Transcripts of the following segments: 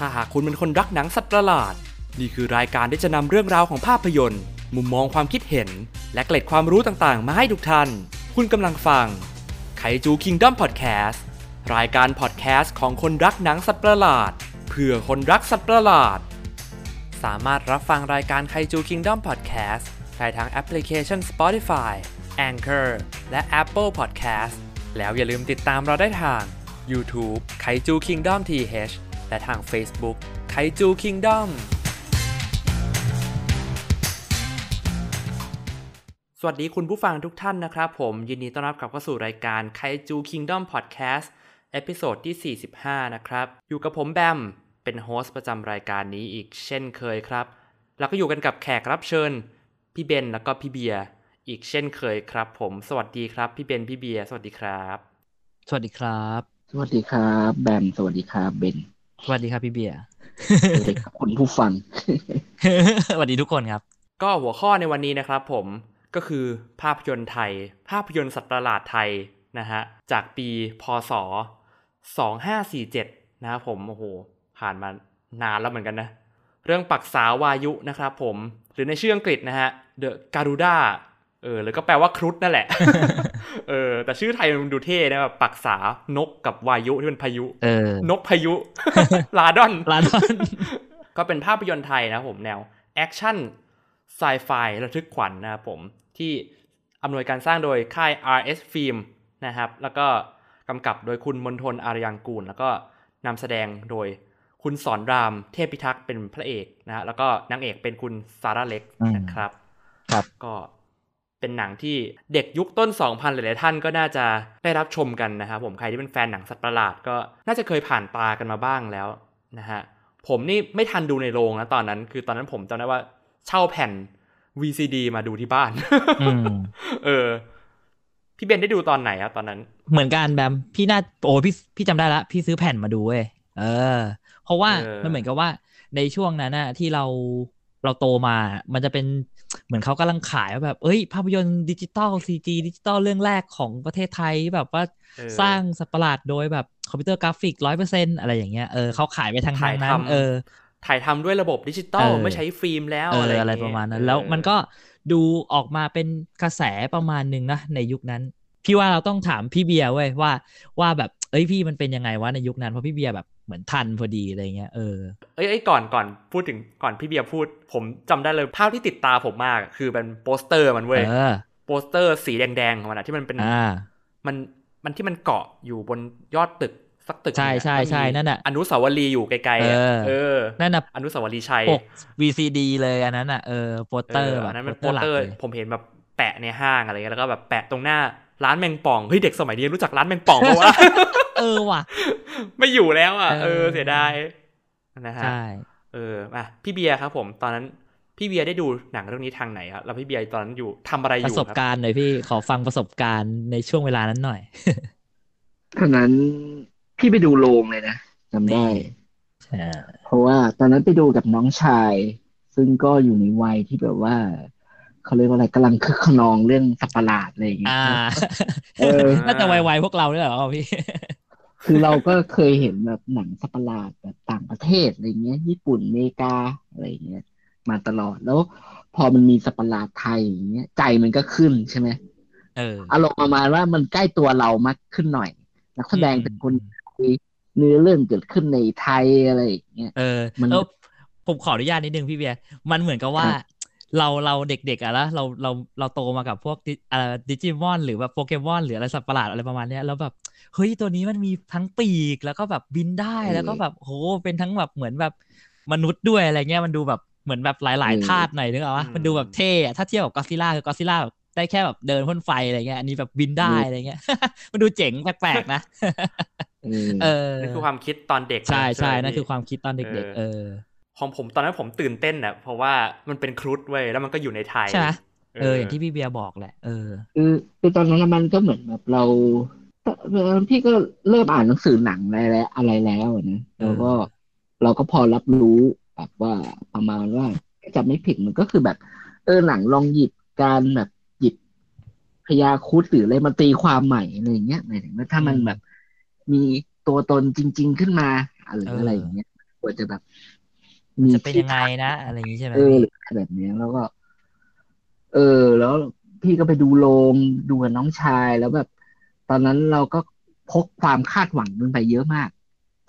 ถ้าหากคุณเป็นคนรักหนังสัตว์ประหลาด นี่คือรายการที่จะนำเรื่องราวของภาพยนตร์ มุมมองความคิดเห็น และเกล็ดความรู้ต่างๆ มาให้ทุกท่าน คุณกำลังฟังไคจูคิงด o มพอดแคสต์รายการพอดแคสต์ของคนรักหนังสัตว์ประหลาด เพื่อคนรักสัตว์ประหลาด สามารถรับฟังรายการไคจูคิงด o มพอดแคสต์ได้ทางแอปพลิเคชัน Spotify Anchor และ Apple Podcast แล้วอย่าลืมติดตามเราได้ทาง YouTube Kaiju Kingdom TH และทาง Facebook ไคจูคิงด o มสวัสดีคุณผู้ฟังทุกท่านนะครับผม ยินดีต้อนรับกลับเข้าสู่รายการไคจูคิงด o มพอดแคสต์เอพิโซดที่ 45 นะครับ อยู่กับผมแบม เป็น host ประจำรายการนี้อีกเช่นเคยครับ แล้วก็อยู่กันกับแขกรับเชิญ พี่เบนแล้วก็พี่เบียร์อีกเช่นเคยครับ ผมสวัสดีครับ พี่เบนพี่เบียร์สวัสดีครับ สวัสดีครับ สวัสดีครับ แบมสวัสดีครับเบน สวัสดีครับพี่เบียร์สวัสดีครับคุณผู้ฟังสวัสดีทุกคนครับ ก็หัวข้อในวันนี้นะครับผมก็คือภาพยนตร์ไทย ภาพยนตร์สัตว์ประหลาดไทยนะฮะจากปีพศ 2547 นะครับผมโอ้โหผ่านมานานแล้วเหมือนกันนะ เรื่องปักษาวายุนะครับผม หรือในชื่ออังกฤษนะฮะ The Garuda เออหรือก็แปลว่าครุฑนั่นแหละ เออ แต่ชื่อไทยมันดูเท่นะแบบปักษานกกับวายุที่เป็นพายุเออนกพายุ ราดอน ราดอน ก็เป็นภาพยนตร์ไทยนะครับผมแนว action sci-fi ระทึกขวัญนะครับผมที่อำนวยการสร้างโดยค่าย RS Film นะครับ แล้วก็กำกับโดยคุณมณฑล อารยางกูร แล้วก็นำแสดงโดยคุณศรรามเทพพิทักษ์เป็นพระเอกนะฮะแล้วก็นางเอกเป็นคุณซาร่าเล็กอืมนะครับ ครับก็ เป็นหนังที่เด็กยุคต้น 2000 หลายๆท่านก็น่าจะได้รับชมกันนะครับผมใครที่เป็นแฟนหนังสัตว์ประหลาดก็น่าจะเคยผ่านตากันมาบ้างแล้วนะฮะผมนี่ไม่ทันดูในโรงนะตอนนั้น คือตอนนั้นผมจำได้ว่าเช่าแผ่น VCD มาดูที่บ้านอืมเออ พี่เบนได้ดูตอนไหนอะตอนนั้น เหมือนกันแบมพี่น่าโอ้พี่พี่จำได้ละ พี่ซื้อแผ่นมาดูเว้ยเออ เพราะว่าเออมันเหมือนกับว่าในช่วงนั้นน่ะที่เรา เราโตมา มันจะเป็นเหมือนเขากำลังขายว่าแบบ เอ้ย ภาพยนตร์ดิจิตอล CG ดิจิตอลเรื่องแรกของประเทศไทยที่แบบว่าเออสร้างสัตว์ประหลาดโดยแบบคอมพิวเตอร์กราฟิกร้อยเปอร์เซ็นต์อะไรอย่างเงี้ยเออเขาขายไปทางถ่ายนั้นทำเออ ถ่ายทำด้วยระบบดิจิตอลเออไม่ใช้ฟิล์มแล้วเอออะไรอะไรย่งปเงี้ยระมาณนั้นเออแล้วมันก็ดูออกมาเป็นกระแสประมาณหนึ่งนะในยุคนั้น พี่ว่าเราต้องถามพี่เบียร์เว้ยว่าว่าแบบเอ้ยพี่มันเป็นยังไงวะในยุคนั้นเพราะพี่เบียร์แบบ เหมือนทันพอดีอะไรเงี้ยเออเอ้ยเอ้ยก่อนก่อนพูดถึงก่อนพี่เบียร์พูด ผมจำได้เลยภาพที่ติดตาผมมาก คือเป็นโปสเตอร์มันเว้ยเออโปสเตอร์สีแดงๆของมันอะที่มันเป็นอ่ามันมันที่มันเกาะอยู่บนยอดตึกสักตึกใช่หนึ่งอะใช่แล้วมีใช่นั่นน่ะอนุสาวรีย์อยู่ไกลๆอะเออเออนั่นน่ะอนุสาวรีย์ชัยปก VCD เลยอันนั้นอะเออโปสเตอร์เออแบอับนนั้นโปเป็นสโปเตอร์สหลักเตอร์เลยผมเห็นแบบแปะในห้างอะไรเงี้ยแล้วก็แบบแปะตรงหน้า ร้านแมงป่องเฮ้ยเด็กสมัยนี้รู้จักร้านแมงป่องปะวะเออว่ะ ไม่อยู่แล้วอะเอเอออเสียดายนะฮะใช่เอออะพี่เบียร์ครับ ผมตอนนั้นพี่เบียร์ได้ดูหนังเรื่องนี้ทางไหนครับแล้วพี่เบียร์ตอนนั้นอยู่ทำอะไรอประยู่สบครับการณ์หน่อยพี่ขอฟังประสบการณ์ในช่วงเวลานั้นหน่อยตอนนั้นพี่ไปดูโรงเลยนะจำได้ใช่เพราะว่าตอนนั้นไปดูกับน้องชาย ซึ่งก็อยู่ในวัยที่แบบว่า เขาเรียกว่าอะไรกำลังคึกขนองเรื่องสัตว์ประหลาดอะไรอย่างเงี้ยอ่าเออน่าจะไวๆพวกเราด้วยเหรอพี่ คือเราก็เคยเห็นแบบหนังสัตว์ประหลาดแบบต่างประเทศอะไรเงี้ย ญี่ปุ่นอเมริกาอะไรเงี้ย มาตลอดแล้ว พอมันมีสัตว์ประหลาดไทยอย่างเงี้ยใจมันก็ขึ้นใช่ไหมเอออารมณ์ประมาณว่ามันใกล้ตัวเรามากขึ้นหน่อยนักแสดงอืมเป็นคนไทยเนื้อเรื่องเกิดขึ้นในไทยอะไรอย่างเงี้ยเออมันเออผมขออนุญาตนิดนึงพี่เบียร์มันเหมือนกับว่าครับ เราเราเด็กๆอะแล้วเราเราเราโตมากับพวกดิอ่าดิจิมอนหรือแบบโปเกมอนหรืออะไรสัตว์ประหลาดอะไรประมาณเนี้ยแล้วแบบเฮ้ยตัวนี้มันมีทั้งปีกแล้วก็แบบบินได้แล้วก็แบบโหเป็นทั้งแบบเหมือนแบบมนุษย์ด้วยอะไรเงี้ยมันดูแบบเหมือนแบบหลายๆธาตุหน่อยนึกออกปะมันดูแบบเท่อะถ้าเทียบกับก็ซิล่าคือกอซิล่าแบบได้แค่แบบเดินพ่นไฟอะไรเงี้ยอันนี้แบบบินได้อะไรเงี้ย มันดูเจ๋งแปลกๆนะเออเออนั่นคือความคิดตอนเด็กใช่ใช่ไหมนั่นคือพี่ความคิดตอนเด็กๆเออ ของผมตอนนั้นผมตื่นเต้นอะเพราะว่ามันเป็นครุฑเว้ยแล้วมันก็อยู่ในไทยใช่ไหมเอออย่างที่พี่เบียร์บอกแหละเออคือคือตอนนั้นมันก็เหมือนแบบเราเออพี่ก็เริ่มอ่านหนังสือหนังอะไรแล้วอะไรแล้วนะแล้วก็เราก็พอรับรู้แบบว่าประมาณว่าถ้าจำไม่ผิดมันก็คือแบบ เออหนังลองหยิบการแบบหยิบพยาครุดหรืออะไรมาตีความใหม่อะไรอย่างเงี้ยหมายถึงว่าถ้ามันอืมแบบมีตัวตนจริง ๆ ขึ้นมาหรือเออออะไรอย่างเงี้ยควรจะแบบ จะเป็นยังไงนะอะไรอย่างนี้ใช่ไหมเออหรืออะไรแบบเนี้ยแล้วก็ เออ แล้วพี่ก็ไปดูโรงดูกับน้องชายแล้วแบบ ตอนนั้นเราก็พกความคาดหวังมันไปเยอะมาก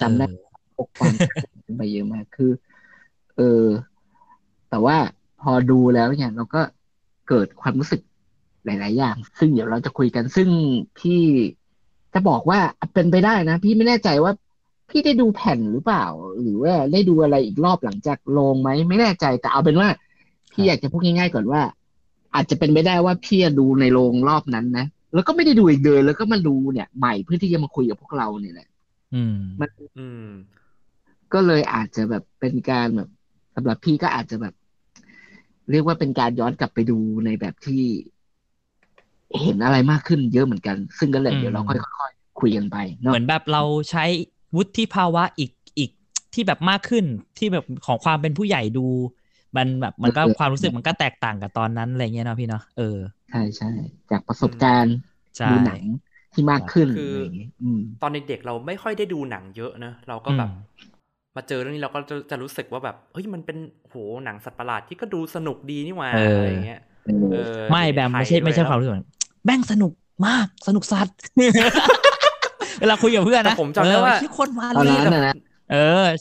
จำได้เออพกความคาดหวังไปเยอะมากคือ เออ แต่ว่าพอดูแล้วเนี่ยเราก็เกิดความรู้สึกหลาย ๆ อย่าง ซึ่งเดี๋ยวเราจะคุยกัน ซึ่งพี่จะบอกว่าเป็นไปได้นะ พี่ไม่แน่ใจว่า พี่ได้ดูแผ่นหรือเปล่า หรือว่าได้ดูอะไรอีกรอบหลังจากลงไหมไม่แน่ใจแต่เอาเป็นว่า พี่อยากจะพูดง่ายๆก่อนว่า อาจจะเป็นไปได้ว่าพี่ดูในโรงรอบนั้นนะแล้วก็ไม่ได้ดูอีกเลยแล้วก็มาดูเนี่ย ใหม่เพื่อที่จะมาคุยกับพวกเราเนี่ยแหละอืมอืม ก็เลยอาจจะแบบเป็นการแบบสำหรับพี่ก็อาจจะแบบ เรียกว่าเป็นการย้อนกลับไปดูในแบบที่เห็นอะไรมากขึ้นเยอะเหมือนกัน ซึ่งก็เลยอืมเดี๋ยวเราค่อยๆคุยกันไปเนาะเหมือนแบบเราใช้ วุฒิภาวะอีกอีกที่แบบมากขึ้นที่แบบของความเป็นผู้ใหญ่ดู มันแบบมันก็ความรู้สึกมันก็แตกต่างกับตอนนั้นอะไรเงี้ยเนาะพี่เนาะเออใช่ใช่จากประสบการณ์ใช่ดูหนังที่มากขึ้นคืออะไรอย่างเงี้ยอืมตอนเด็กๆเราไม่ค่อยได้ดูหนังเยอะนะเราก็แบบอืมมาเจอเรื่องนี้เราก็จะจะรู้สึกว่าแบบเฮ้ยมันเป็นโหหนังสัตว์ประหลาดที่ก็ดูสนุกดีนี่หว่าเออออะไรอย่างเงี้ยเออไม่แบมไม่ใช่ไทยไม่ใช่ด้วยความรู้สึกแบบแม่งสนุกมากสนุกสัตว์ เวลาคุยกับเพื่อนแต่นะผมจำได้ว่าเออที่คนมาตอนเลยนั้นนะนะเออ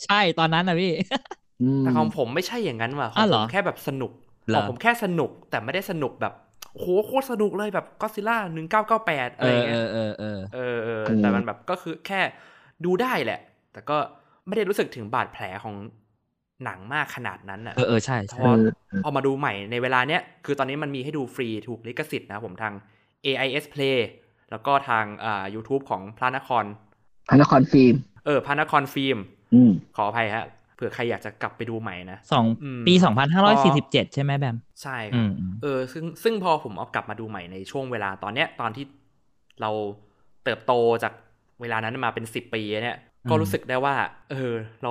ใช่ตอนนั้นนะพี่อืมแต่ของผมไม่ใช่อย่างนั้นว่ะขออ้างวเหผรอมแค่แบบสนุกเหรขอองผมแค่สนุกแต่ไม่ได้สนุกแบบโหโคตรสนุกเลยแบบก็ซิล่าหนึ่งเก้าเก้าแปดอะเอไรอเงี้เอยอเออเออเออเออแต่มันแบบก็คือแค่ดูได้แหละ แต่ก็ไม่ได้รู้สึกถึงบาดแผลของหนังมากขนาดนั้นอะเออเออใช่พใช่อพอมาดูใหม่ในเวลาเนี้ยคือตอนนี้มันมีให้ดูฟรีถูกลิขสิทธิ์นะครับผมทาง AIS Play แล้วก็ทางอ่า YouTube ของพระนคร พระนครฟิล์ม เออ พระนครฟิล์มอืมขออภัยฮะเผื่อใครอยากจะกลับไปดูใหม่นะสองอืมปีสองพันห้าร้อยสี่สิบเจ็ดใช่ไหมแบม ใช่คอืรับมอืมเออ ซึ่งซึ่งพอผมเอากลับมาดูใหม่ในช่วงเวลาตอนเนี้ย ตอนที่เราเติบโตจากเวลานั้นมาเป็นสิบปีเนี่ย ก็รู้สึกได้ว่า เออ เรา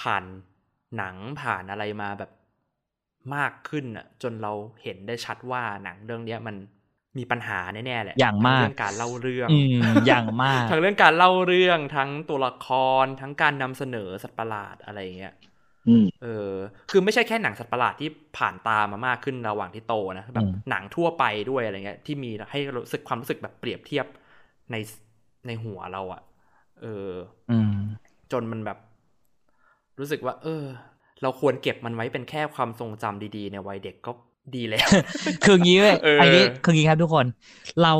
ผ่านหนังผ่านอะไรมาแบบมากขึ้นอะ จนเราเห็นได้ชัดว่าหนังเรื่องเนี้ยมัน มีปัญหาแน่ๆแหละอย่างมากทั้เรื่องการเล่าเรื่องอืมอย่างมากทั้งเรื่องการเล่าเรื่องทั้งตัวละครทั้งการนำเสนอสัตว์ประหลาดอะไรอย่างเงี้ยอืมเออ คือไม่ใช่แค่หนังสัตว์ประหลาดที่ผ่านตามามากขึ้นระหว่างที่โตนะแบบอืมหนังทั่วไปด้วยอะไรเงี้ย ที่มีให้รู้สึกความรู้สึกแบบเปรียบเทียบในในหัวเราอะเอออืมจนมันแบบ รู้สึกว่า เออ เราควรเก็บมันไว้เป็นแค่ความทรงจำดีๆ ในวัยเด็กก็ ดีแล้วคืองี้เว้ยเอออัอันนี้คืองี้ครับทุกคน เรา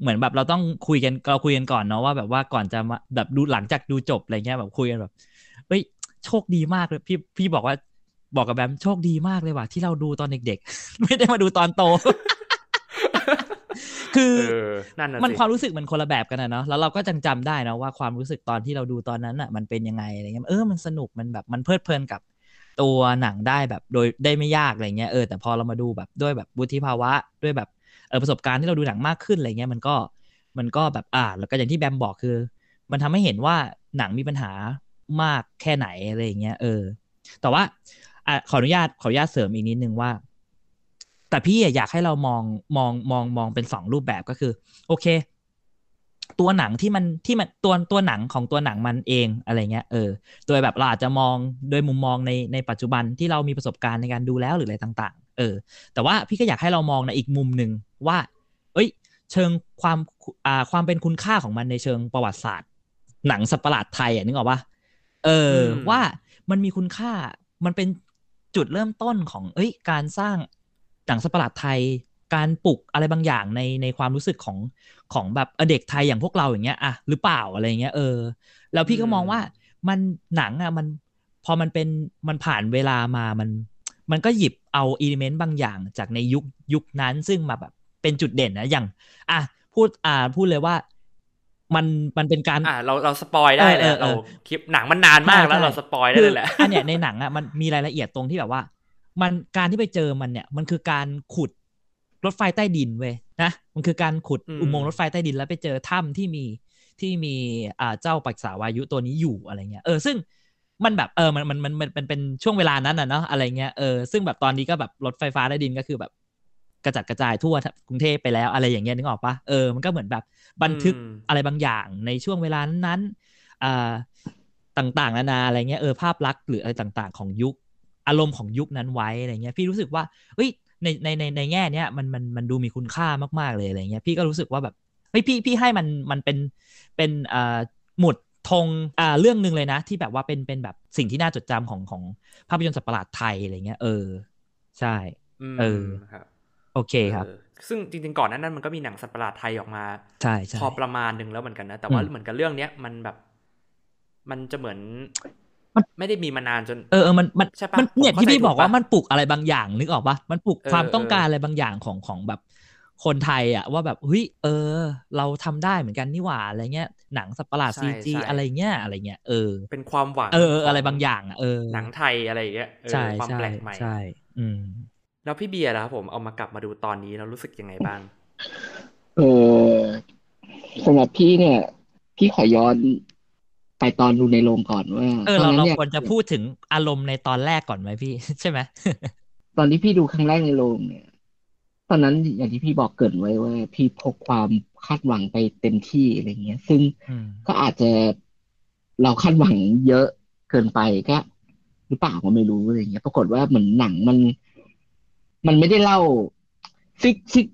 เหมือนแบบเราต้องคุยกันเราคุยกันก่อนเนาะว่าแบบว่าก่อนจะมาแบบดูหลังจากดูจบอะไรเงี้ยแบบคุยกันแบบเฮ้ยโชคดีมากเลยพี่พี่บอกว่าบอกกับแบมโชคดีมากเลยว่ะที่เราดูตอนเด็กๆ ไม่ได้มาดูตอนโต คือเออนั่นน่ะมันสิความรู้สึกมันคนละแบบกันนะเนาะแล้วเราก็จังจำได้นะว่าความรู้สึกตอนที่เราดูตอนนั้นอะ มันเป็นยังไงอะไรเงี้ยเออมันสนุกมันแบบมันเพลิดเพลินกับ ตัวหนังได้แบบโดยได้ไม่ยากอะไรเงี้ยเออแต่พอเรามาดูแบบด้วยแบบวุฒิภาวะด้วยแบบเออประสบการณ์ที่เราดูหนังมากขึ้นอะไรเงี้ยมันก็มันก็แบบอ่าแล้วก็อย่างที่แบมบอกคือ มันทำให้เห็นว่าหนังมีปัญหามากแค่ไหนอะไรเงี้ยเออ แต่ว่าอะขออนุญาตขออนุญาตเสริมอีกนิดนึงว่า แต่พี่อยากให้เรามองมองมองมองเป็นสองรูปแบบก็คือ โอเค ตัวหนังที่มันที่มันตัวตัวหนังของตัวหนังมันเองอะไรเงี้ยเออโดยแบบเราอาจจะมองโดยมุมมองในในปัจจุบันที่เรามีประสบการณ์ในการดูแล้วหรืออะไรต่างๆ เออ แต่ว่าพี่ก็อยากให้เรามองในอีกมุมหนึ่งว่า เอ้ย เชิงความอ่าความเป็นคุณค่าของมันในเชิงประวัติศาสตร์ หนังสัตว์ประหลาดไทยอะนึกออกปะเอออมว่ามันมีคุณค่ามันเป็นจุดเริ่มต้นของ เอ้ย การสร้างหนังสัตว์ประหลาดไทย การปลุกอะไรบางอย่างในในความรู้สึกของของแบบเออเด็กไทยอย่างพวกเราอย่างเงี้ยอะหรือเปล่าอะไรเงี้ยเออ แล้วพี่ก็มองว่ามันหนังอะมันพอมันเป็นมันผ่านเวลามามัน มันก็หยิบเอา element บางอย่างจากในยุคยุคนั้นซึ่งมาแบบเป็นจุดเด่นนะอย่างอะพูดอ่าพูดเลยว่ามันมันเป็นการอะเราเราสปอยได้แหเอละอเออเราคลิปหนังมันนานมากแล้วใช่เรา spoil ได้เลยแหละคืออันเนี้ยในหนังอะมันมีรายละเอียดตรงที่แบบว่า มันการที่ไปเจอมันเนี่ยมันคือการขุด รถไฟใต้ดินเว้ยนะมันคือการขุดอืมอุโมงค์รถไฟใต้ดินแล้วไปเจอถ้ำที่มีที่มีอ่าเจ้าปักษาวายุตัวนี้อยู่อะไรเงี้ยเออซึ่งมันแบบเออมันมันมันมันมันเป็นช่วงเวลานั้นอะเนาะอะไรเงี้ยเออซึ่งแบบตอนนี้ก็แบบรถไฟฟ้าใต้ดินก็คือแบบกระจัดกระจายทั่วกรุงเทพไปแล้วอะไรอย่างเงี้ยนึกออกปะเออมันก็เหมือนแบบบันทึกอืมอะไรบางอย่างในช่วงเวลานั้นๆอ่าต่างๆนานาอะไรเงี้ยเออภาพลักษณ์หรืออะไรต่างๆ ของยุคอารมณ์ของยุคนั้นไว้อะไรเงี้ยพี่รู้สึกว่าเฮ้ย ในในในในแง่เนี้ยมันมันมันดูมีคุณค่ามากๆเลยอะไรเงี้ยพี่ก็รู้สึกว่าแบบเฮ้ยพี่พี่ให้มันมันเป็นเป็นอ่าหมุดธงอ่าเรื่องหนึ่งเลยนะ ที่แบบว่าเป็นเป็นแบบสิ่งที่น่าจดจำของของภาพยนตร์สัตว์ประหลาดไทยอะไรเงี้ยเออ ใช่มเออครับโอเคครับเออซึ่งจริงๆก่อนหนานั้นมันก็มีหนังสัตว์ประหลาดไทยออกมาใช่ใช่พอประมาณหนึ่งแล้วเหมือนกันนะ แต่ว่าอืมเหมือนกับเรื่องเนี้ยมันแบบ มันจะเหมือน มันไม่ได้มีมานานจน เออเออมันมันใช่ปะมันเนี่ยผมเข้าที่พี่ใจถูกบอกว่าปะมันปลุกอะไรบางอย่างนึกออกปะมันปลุกเออความต้องเออการอะไรบางอย่างของของแบบ คนไทยอะว่าแบบเฮ้ยเออ เราทำได้เหมือนกันนี่หว่าอะไรเงี้ยหนังสัตว์ประหลาดใช่ซีจีใช่อะไรเงี้ยอะไรเงี้ยเออ เป็นความหวังเออเออขอะไรบางอย่างอะเออหนังไทยอะไรอย่างเงี้ยเออใช่ความใช่แปลกใหม่ใช่ อืมแล้วพี่เบียร์นะครับผมเอามากลับมาดูตอนนี้แล้วรู้สึกยังไงบ้าง เออสำหรับพี่เนี่ย พี่ขอย้อน ไปตอนดูในโรงก่อนว่าเออตอนเรานั้นเราเนี่ยควรจะพูดถึงอารมณ์ในตอนแรกก่อนไหมพี่ ใช่ไหมตอนที่พี่ดูครั้งแรกในโรงเนี่ย ตอนนั้นอย่างที่พี่บอกเกรินไว้ว่า พี่พกความคาดหวังไปเต็มที่อะไรเงี้ย ซึ่งอืมก็อาจจะเราคาดหวังเยอะเกินไปก็หรือเปล่าก็ไม่รู้อะไรเงี้ย ปรากฏว่าเหมือนหนังมัน มันไม่ได้เล่าซึ่งซึ่ง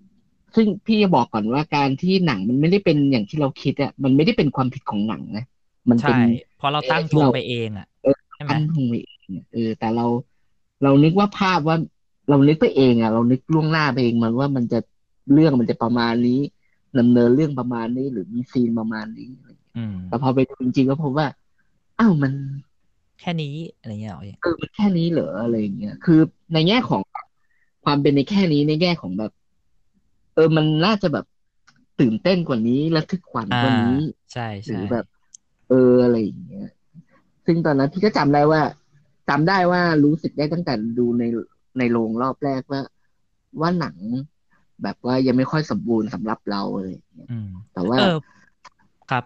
ซึ่งพี่จะบอกก่อนว่าการที่หนังมันไม่ได้เป็นอย่างที่เราคิดอะมันไม่ได้เป็นความผิดของหนังนะ มันเป็ใช่นเพราะเราตั้งเออทงเราไปเองอะใช่ไหมอันทงไปเองอะเออแต่เราเรานึกว่าภาพว่าเรานึกไปเองอะเรานึกล่วงหน้าไปเองมันว่ามันจะเรื่องมันจะประมาณนี้ดำเนินเรื่องประมาณนี้ หรือมีซีนประมาณนี้อะไรเงี้ยอืมแต่พอไปดูจริงๆก็พบว่า อ้าวมัน แค่นี้อะไรเงี้ยเหรอเออมันแค่นี้เหรออะไรอย่างเงี้ยคือในแง่ของความเป็นในแค่นี้ในแง่ของแบบ เออมันน่าจะแบบตื่นเต้นกว่านี้ระทึกขวัญกว่านี้ ใช่หรืใช่อแบบ เอออะไรอย่างเงี้ย ซึ่งตอนนั้นพี่ก็จำได้ว่าจำได้ว่ารู้สึกได้ตั้งแต่ดูในในโรงรอบแรกว่า ว่าหนังแบบว่ายังไม่ค่อยสมบูรณ์สำหรับเราอะไรอย่างเงี้ยอืมแต่ว่าเออครับ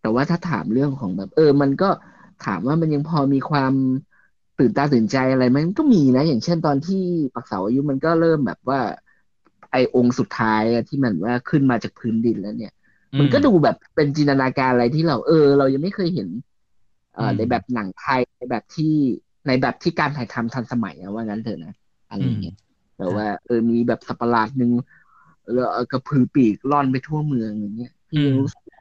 แต่ว่าถ้าถามเรื่องของแบบ เออ มันก็ถามว่ามันยังพอมีความตื่นตาตื่นใจอะไรไหมมันก็มีนะ อย่างเช่นตอนที่ปักเสาอายุมันก็เริ่มแบบว่า ไอองค์สุดท้ายอะที่มันว่าขึ้นมาจากพื้นดินแล้วเนี่ย มันก็ดูแบบเป็นจินตนาการอะไรที่เรา เออ เรายังไม่เคยเห็น เอ่ออืมในแบบหนังไทยในแบบที่ในแบบที่การถ่ายทำทันสมัยอะว่างั้นเถอะนะอะไรอย่างเงี้ยแต่ว่า เออมีแบบสัตว์ประหลาดหนึ่งแล้วกระพือปีกล่อนไปทั่วเมืองอย่างเงี้ยพี่ยังรู้สึกว่า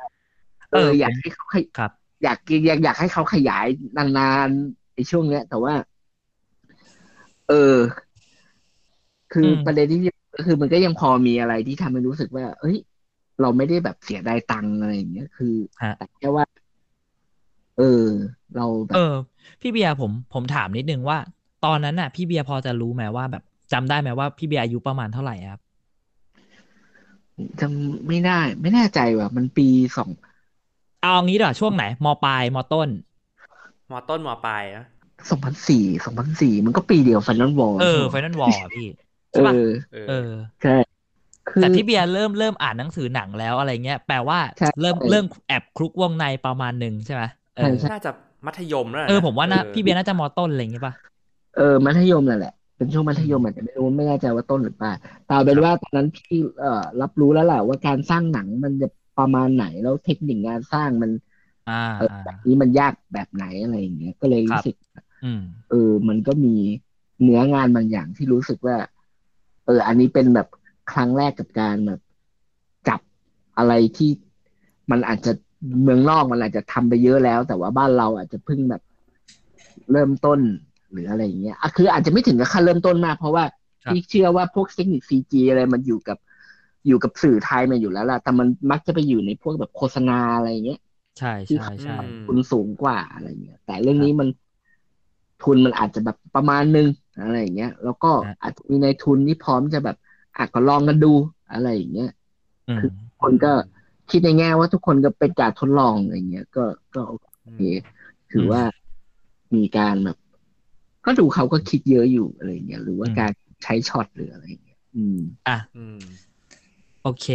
เอออยากให้เขาขยครับ อยากอยากอยากให้เขาขยายนานๆในช่วงเนี้ย แต่ว่า เออ คืออมประเด็นที่ก็คือมันก็ยังพอมีอะไรที่ทำให้รู้สึกว่า เอ้ย เราไม่ได้แบบเสียดายตังค์อะไรอย่างเงี้ยคือฮะแต่แค่ว่า เออ เราแบเอบอพี่เบียร์ผมผมถามนิดนึงว่า ตอนนั้นน่ะ พี่เบียร์พอจะรู้ไหมว่า แบบจำได้ไหมว่าพี่เบียร์อายุประมาณเท่าไหร่อะครับจำไม่ได้ไม่แน่ใจว่ะ มันปีสองเอางี้ดีกว่าช่วงไหนมปลายมต้นมอต้นมอปลายอะสองพันสี่สองพันสี่มันก็ปีเดียวฟันนอลวอลเออไฟนอลวอลพี่เอใช่ปะอเออเออ ใช่คือ แต่พี่เบียร์เริ่มเริ่มอ่านหนังสือหนังแล้วอะไรเงี้ยแปลว่าใช่เริ่มเริ่มแอบคลุกวงในประมาณหนึ่งใช่ไหมเออใช่น่าจะมัธยมแล้วนะเออผมว่านะออพี่เบียร์น่าจะมต้นอะไรอย่างเงี้ยป่ะเออมัธยมนั่นแหละเป็นช่วงมัธยมอาจจะไม่รู้ไม่แน่ใจว่าต้นหรือปลายแต่เอาเป็นว่าตอนนั้นพี่เอ่อรับรู้แล้วแหละว่าการสร้างหนังมันจะประมาณไหนแล้วเทคนิคงานสร้างมันอ่าเออแบบนี้มันยากแบบไหนอะไรอย่างเงี้ยก็เลยครัรู้บสึกอืมเออ มันก็มีเนื้องานบางอย่างที่รู้สึกว่า เออ อันนี้เป็นแบบ ครั้งแรกกับการแบบจับอะไรที่มันอาจจะเมืองนอกมันอาจจะทำไปเยอะแล้ว แต่ว่าบ้านเราอาจจะเพิ่งแบบเริ่มต้นหรืออะไรอย่างเงี้ยอะคืออาจจะไม่ถึงกับขั้นเริ่มต้นมาก เพราะว่าครับพี่เชื่อว่าพวกเทคนิคซีจีอะไรมันอยู่กับอยู่กับสื่อไทยมาอยู่แล้วล่ะ แต่มันมักจะไปอยู่ในพวกแบบโฆษณาอะไรอย่างเงี้ย ใช่ที่ใช่ใช่อืมทุนสูงกว่าอะไรเงี้ย แต่เรื่องนี้มันทุนมันอาจจะแบบประมาณนึงอะไรอย่างเงี้ย แล้วก็ฮะอาจจะมีในทุนที่พร้อมจะแบบ อะก็ลองกันดูอะไรอย่างเงี้ยอืมคือคนก็คิดในแง่ว่าทุกคนก็เป็นการทดลองอะไรเงี้ย ก็ก็โอเคถือว่ามีการแบบ ก็ดูเขาก็คิดเยอะอยู่อะไรเงี้ยหรือว่าอืมการใช้ช็อตหรืออะไรเงี้ย อืม อะอืมโอเค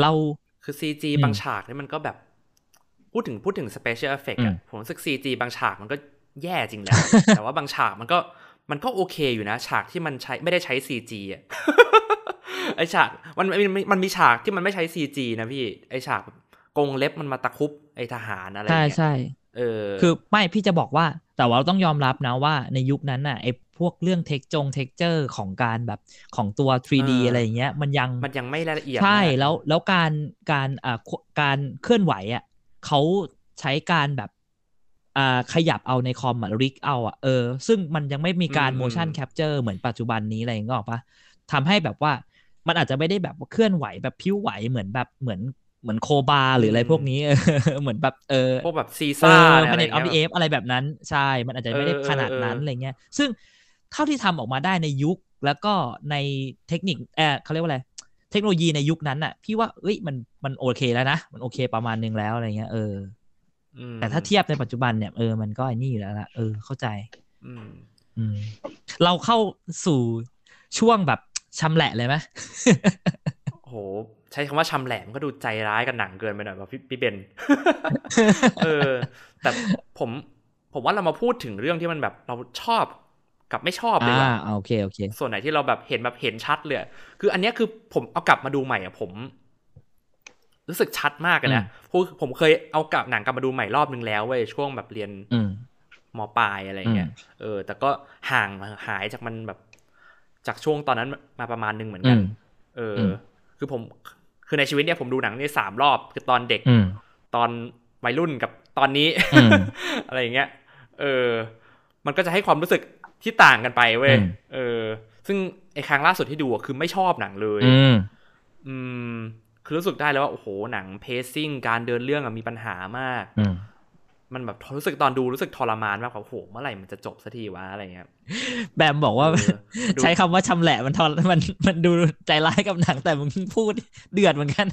เราคือ CG อืมบางฉากนี่มันก็แบบ พูดถึงพูดถึงสเปเชียลเอฟเฟกต์อือะมผมรู้สึก CG บางฉากมันก็แย่จริงแหละแต่ว่าบางฉากมันก็มันก็โอเคอยู่นะ ฉากที่มันใช้ไม่ได้ใช้ CG อะ ไอฉากมันมันมันมันมีฉากที่มันไม่ใช้ CG นะพี่ ไอฉากกรงเล็บมันมาตะคุบไอทหารอะไรใช่เงี้ยใช่เออคือไม่พี่จะบอกว่า แต่ว่าเราต้องยอมรับนะว่าในยุคนั้นน่ะไอ้พวกเรื่องเทคจง texture ของการแบบของตัว 3D เออออะไรอย่างเงี้ย มันยังมันยังไม่ละเอียด ใช่มากแล้วแล้วการการอ่าการเคลื่อนไหวอะเขาใช้การแบบอ่าขยับเอาในคอมอะ rig เอาอะเออ ซึ่งมันยังไม่มีการอืม motion capture เหมือนปัจจุบันนี้อะไรอย่างเงี้ยหรอกปะทำให้แบบว่า มันอาจจะไม่ได้แบบว่าเคลื่อนไหวแบบพลิ้วไหวเหมือนแบบเหมือนเหมือน Koba หรืออะไรพวกนี้เออเหมือนแบบเออพวกแบบซีเอซ่าออะไร Planet of เงี้ย Apes อะไรแบบนั้นใช่ มันอาจจะไม่ได้เออขนาดนั้นเออเออออะไรเงี้ย ซึ่งเท่าที่ทำออกมาได้ในยุคแล้วก็ในเทคนิคเออเขาเรียกว่าอะไรเทคโนโลยีในยุคนั้นอะ พี่ว่าเอ้ยมันมันโอเคแล้วนะมันโอเคประมาณนึงแล้วอะไรเงี้ยเอออืมแต่ถ้าเทียบในปัจจุบันเนี่ยเออมันก็ไอ้นี่อยู่แล้วละเออเข้าใจ อืมอืมเราเข้าสู่ช่วงแบบ ชำแหละเลยไหมโหใช้คำว่าชำแหลมก็ดูใจร้ายกับหนังเกินไปหน่อยว่าพี่พี่เบนเออ แต่ผมผมว่าเรามาพูดถึงเรื่องที่มันแบบเราชอบกับไม่ชอบดีกว่าอ่าโอเคโอเค ส่วนไหนที่เราแบบเห็นแบบเห็นชัดเลยอะคืออันเนี้ยคือผมเอากลับมาดูใหม่อะผม รู้สึกชัดมากเลยนะผมผมเคยเอากลับหนังกลับมาดูใหม่รอบนึงแล้วเว้ยช่วงแบบเรียนอืมมปลายอะไรเงี้ยอืมเออ แต่ก็ห่างหายจากมันแบบ จากช่วงตอนนั้นมาประมาณนึงเหมือนอืกันมเอออือมคือผม คือในชีวิตเนี่ยผมดูหนังนี่สามรอบ คือตอนเด็กอืมตอนวัยรุ่นกับตอนนี้อืมอะไรอย่างเงี้ย เออ มันก็จะให้ความรู้สึกที่ต่างกันไปเว้ยอืมเออ ซึ่งไอ้ครั้งล่าสุดที่ดูอะคือไม่ชอบหนังเลยอืมอืม คือรู้สึกได้แล้วว่าโอ้โหหนังเพซซิ่งการเดินเรื่องอะมีปัญหามากอื มมันแบบรู้สึกตอนดูรู้สึกทรมานมากกว่าโอ้โหเมื่อไหร่มันจะจบสักทีวะอะไรเงี้ยแบมบอกว่าเออดูใช้คำว่าชำแหละมันทรมันมันดูใจร้ายกับหนังแต่มึงพูดเดือดเหมือนกัน